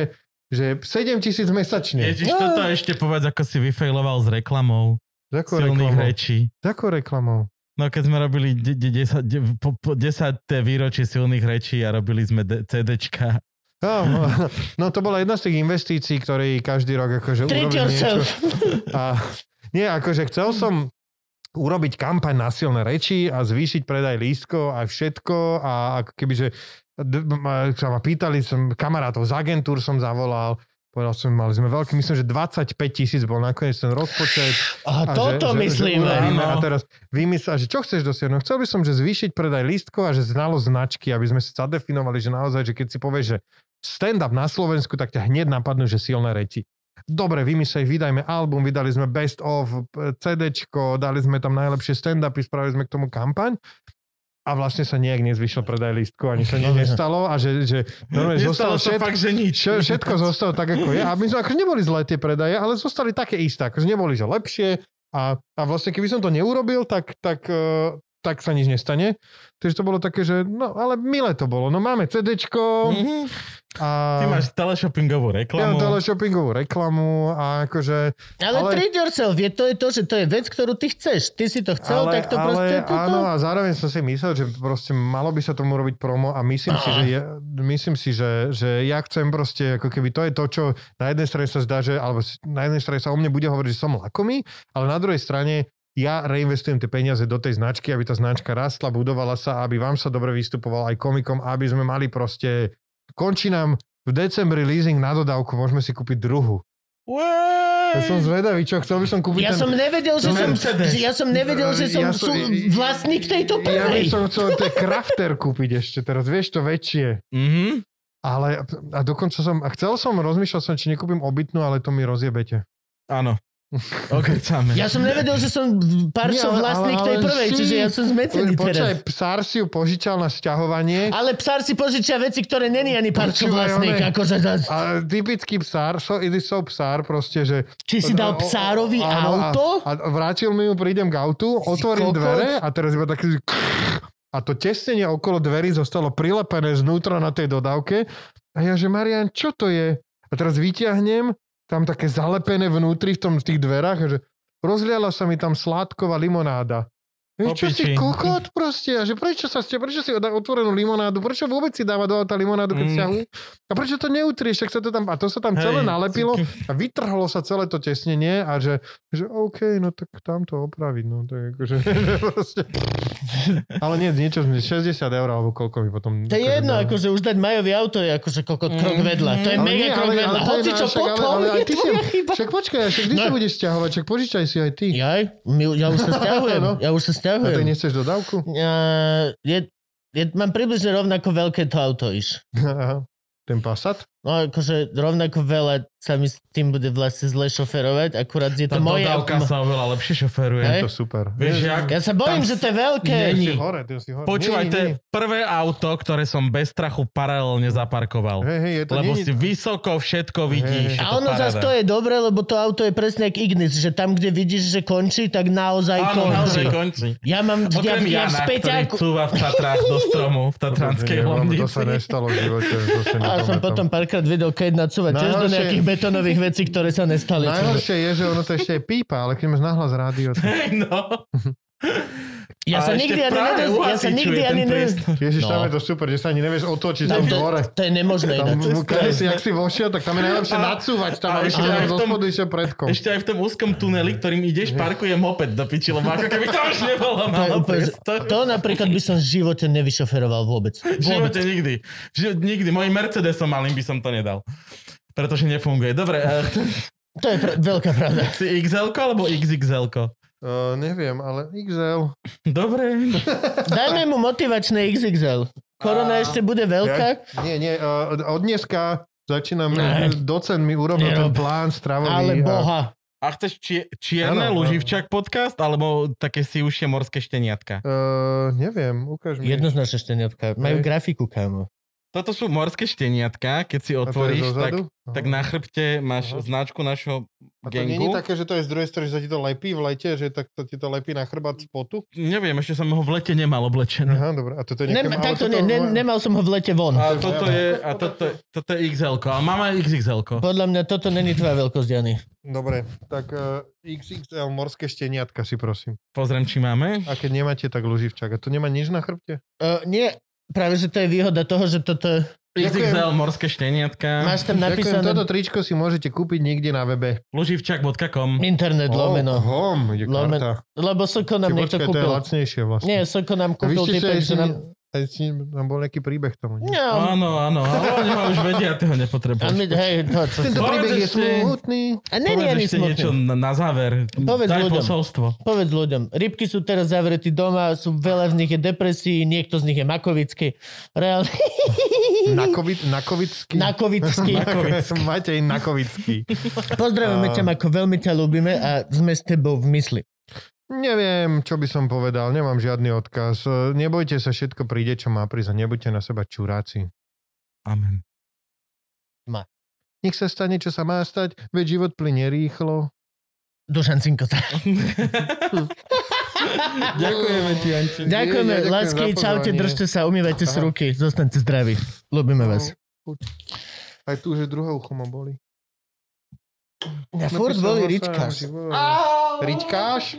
že 7 tisíc mesačne. Ježiš, toto ešte povedz, ako si vyfejloval s reklamou Za akou silných reklamou? rečí. Za akou reklamou? No keď sme robili 10, po, po 10. výročie silných rečí a robili sme d- CDčka. No, no to bola jedna z tých investícií, ktoré každý rok akože Treat urobím niečo. A, nie, akože chcel som urobiť kampaň na silné reči a zvýšiť predaj lístkov a všetko a ako keby, že sa ma pýtali, som kamarátov z agentúr som zavolal, povedal som, mali sme veľký, myslím, že 25 tisíc bol nakoniec ten rozpočet. A A toto myslíme. urobíme. no. A teraz vymyslel, že čo chceš dosiahnuť? No, chcel by som, že zvýšiť predaj lístkov a že znalosť značky, aby sme si zadefinovali, že naozaj, že keď si povieš, že stand-up na Slovensku, tak ťa hneď napadnú, že silné reči. Dobre, vymyslej, vydajme album, vydali sme best of, CDčko, dali sme tam najlepšie stand-upy, spravili sme k tomu kampaň a vlastne sa nejak nezvyšil predaj lístkov, ani sa nič nestalo a že, že normálne zostalo všetko, fakt, že nič. Všetko zostalo tak, ako je. A my sme akože neboli zlé tie predaje, ale zostali také isté. Akože neboli, že lepšie. A, a vlastne, keby som to neurobil, tak, tak, uh, tak sa nič nestane. Takže to bolo také, že no, ale milé to bolo. No máme CDčko Mhm. A... Ty máš teleshoppingovú ja reklamu. mám teleshoppingovú reklamu a akože... Ale, Ale- treat yourself, je to je to, že to je vec, ktorú ty chceš. Ty si to chcel, ale, tak to ale, proste... Toto... áno, a zároveň som si myslel, že proste malo by sa tomu robiť promo a myslím si, že, je, myslím si, že, že ja chcem proste, ako keby to je to, čo na jednej strane sa zdá, že, alebo na jednej strane sa o mne bude hovoriť, že som lakomý, ale na druhej strane ja reinvestujem tie peniaze do tej značky, aby tá značka rastla, budovala sa, aby vám sa dobre vystupoval aj komikom, aby sme mali proste, končí nám v decembri leasing na dodávku, môžeme si kúpiť druhú. Ja som zvedavý, čo chcel by som kúpiť Ja ten... som nevedel, že ten som, ja som nevedel, že som Ja som- vlastník tejto Ja by prvej. som chcel tie crafter kúpiť ešte teraz, vieš, to väčšie. Mhm. Ale a dokonca som, a chcel som, rozmýšľal som, či nekúpim obytnú, ale to mi rozjebete. Áno. [laughs] Okricáme. Ja som nevedel, že som ale- vlastník tej prvej, si- čiže ja som zmetený Počkaj, teraz. psár si ju požičal na sťahovanie Ale psár si požičia veci, ktoré není ani Počúvaj, vlastník. one- Akože za... a typický psár, so, it is so psár, proste, že... Či si dal psárovi Áno, auto? A, a vrátil mi ju, prídem k autu, otvorím kokot. dvere a teraz iba taký... A to tesnenie okolo dverí zostalo prilepené znútra na tej dodávke. A ja, že Marian, čo to je? A teraz vyťahnem, tam také zalepené vnútri v, tom, v tých dverách, že rozliala sa mi tam sládková limonáda. Vieš, čo si kokot proste? A že prečo sa ste, prečo si dá otvorenú limonádu? Prečo vôbec si dáva do auta limonádu, keď Mm. mm. A prečo to neutrieš? Tak sa to tam, a to sa tam celé Hej. nalepilo [laughs] a vytrhlo sa celé to tesnenie a že, že OK, no tak tam to opraviť. No, tak akože, [laughs] proste. Ale nie, niečo, 60 eur alebo koľko mi potom... To je jedno, dalo. akože už dať Majovi auto je akože kokot krok vedľa. To je Ale mega nie, krok ale- vedľa. ale Hoci čo však ale- potom ale aj je ty si- tvoja chyba. Však počkaj, však kdy No. sa budeš stiahovať? Však požičaj si aj ty. Jaj, my, ja už sa [laughs] stiahujem. No. ja už sa A ty nechceš dodávku? Uh, je, je, mám približne rovnako veľké to auto iš. Aha. [laughs] Ten Passat? No akože rovnako veľa sa mi s tým bude vlastne zle šoferovať, akurát je Tá to moje... dodávka sa oveľa lepšie šoferuje. Hej. Je to super. Vieš, jak- Ja sa bojím, že to je veľké. Není. si hore, ty si hore. Počúvaj, to je prvé auto, ktoré som bez strachu paralelne zaparkoval. Hej, hej, je to lebo nie- si vysoko všetko vidíš. Hej, je A ono zase to je dobre, lebo to auto je presne jak Ignis, že tam, kde vidíš, že končí, tak naozaj Áno, končí. naozaj končí. Ja mám, ja, Okrem ja v Jana, ktorý späťaku... cúva v Tatrách do stromu, v Tatranskej lebo To sa Lomnici. nestalo v živote. A som potom párkrát videl, keď nacúva tiež do nejakých betónových vecí, ktoré sa nestali. Najhoršie je, že ono to ešte je pípa, ale keď máš nahlas rádio, to... [laughs] No. [laughs] Ja sa nikdy ani nedoz... Ja sa nikdy ani ne... priestor. [laughs] Ježiš, tam No. je to super, že sa ani nevieš otočiť Tam tam to, hore. to je nemožné Tam, ináč. keď si, jak si vošiel, tak tam je najlepšie A- nacúvať tam, a ešte aj v zo tom- išiel predkom. Ešte aj v tom úzkom tuneli, ktorým ideš, parkuje moped do piči, lebo ako keby to už nebolo To, malo úplne, priestor. to napríklad by som v živote nevyšoferoval vôbec. V Vôbec. živote nikdy. V živote nikdy. Mojim Mercedesom malým by som to nedal. Pretože nefunguje. Dobre, eh, To je pr- veľká pravda. [laughs] si XL alebo XXL? Uh, neviem, ale XL. [laughs] Dobre. [laughs] Dajme mu motivačné XXL. Korona ešte bude veľká, Nie, nie, uh, od dneska začínam, Ne. docent mi urobil ten plán stravový. ale a- boha. A chceš čie, čierne áno. Luživčak podcast, alebo také si užšie morské šteniatka? Uh, neviem, ukáž mi. Jednoznačne šteniatka. Majú Hej. grafiku, kámo. Toto sú morské šteniatka, keď si otvoríš, tak, tak na chrbte máš Aha. značku našho A to nie je gengu. také, že to je z druhej strany, že sa ti to lepí v lete, že tak to ti to lepí na chrbát spotu? Neviem, ešte som ho v lete nemal oblečený. Aha, dobre. A toto je Nem, niekam, ale takto ne, ne, nemal som ho v lete von. A toto je, a toto, toto je XL, a máme XXL. Podľa mňa toto není tvoja veľkosť, Jany. Dobre, tak uh, XXL morské šteniatka si prosím. Pozriem, či máme. A keď nemáte, tak luživčak. A to nemá nič na chrbte? Uh, nie, práve že to je výhoda toho, že toto... XXL morské šteniatka. Máš tam Ďakujem, napísané toto tričko si môžete kúpiť niekde na webe. Luživčak.com internet lomeno. hom, ide Lomen-. Lebo Soko nám Ty niekto počkaj, to je kúpil. lacnejšie vlastne. Nie, Soko nám kúpil typek, že nám... Aj si, tam bol nejaký príbeh tomu. nie? No, Áno, áno, ale oni ma už vedia, ty ho a my, nepotrebuješ. hej, to, čo Tento príbeh je smutný. A ani ešte smutný. niečo na, na záver. Povedz Daj ľuďom. posolstvo. Povedz ľuďom, rybky sú teraz zavretí doma, sú veľa z nich je depresí, niekto z nich je makovický. Reálne. [laughs] Nakovit, nakovický. Nakovický. [laughs] Matej Nakovický. Pozdravujeme ťa, Mako, veľmi ťa ľúbime a sme s tebou v mysli. Neviem, čo by som povedal, nemám žiadny odkaz. Nebojte sa, všetko príde, čo má prísť a nebuďte na seba čuráci. Amen. Nech sa stane, čo sa má stať, veď život plynie rýchlo. Dušan Cinkota. [laughs] Ďakujeme ti, Anči. Ďakujeme, Ja ďakujem lásky, čaute, držte sa, umývajte si ruky, zostaňte zdraví. Ľúbime vás. Aj tu, že druhé ucho ma boli. Ja furt boli boli. Ričkáš?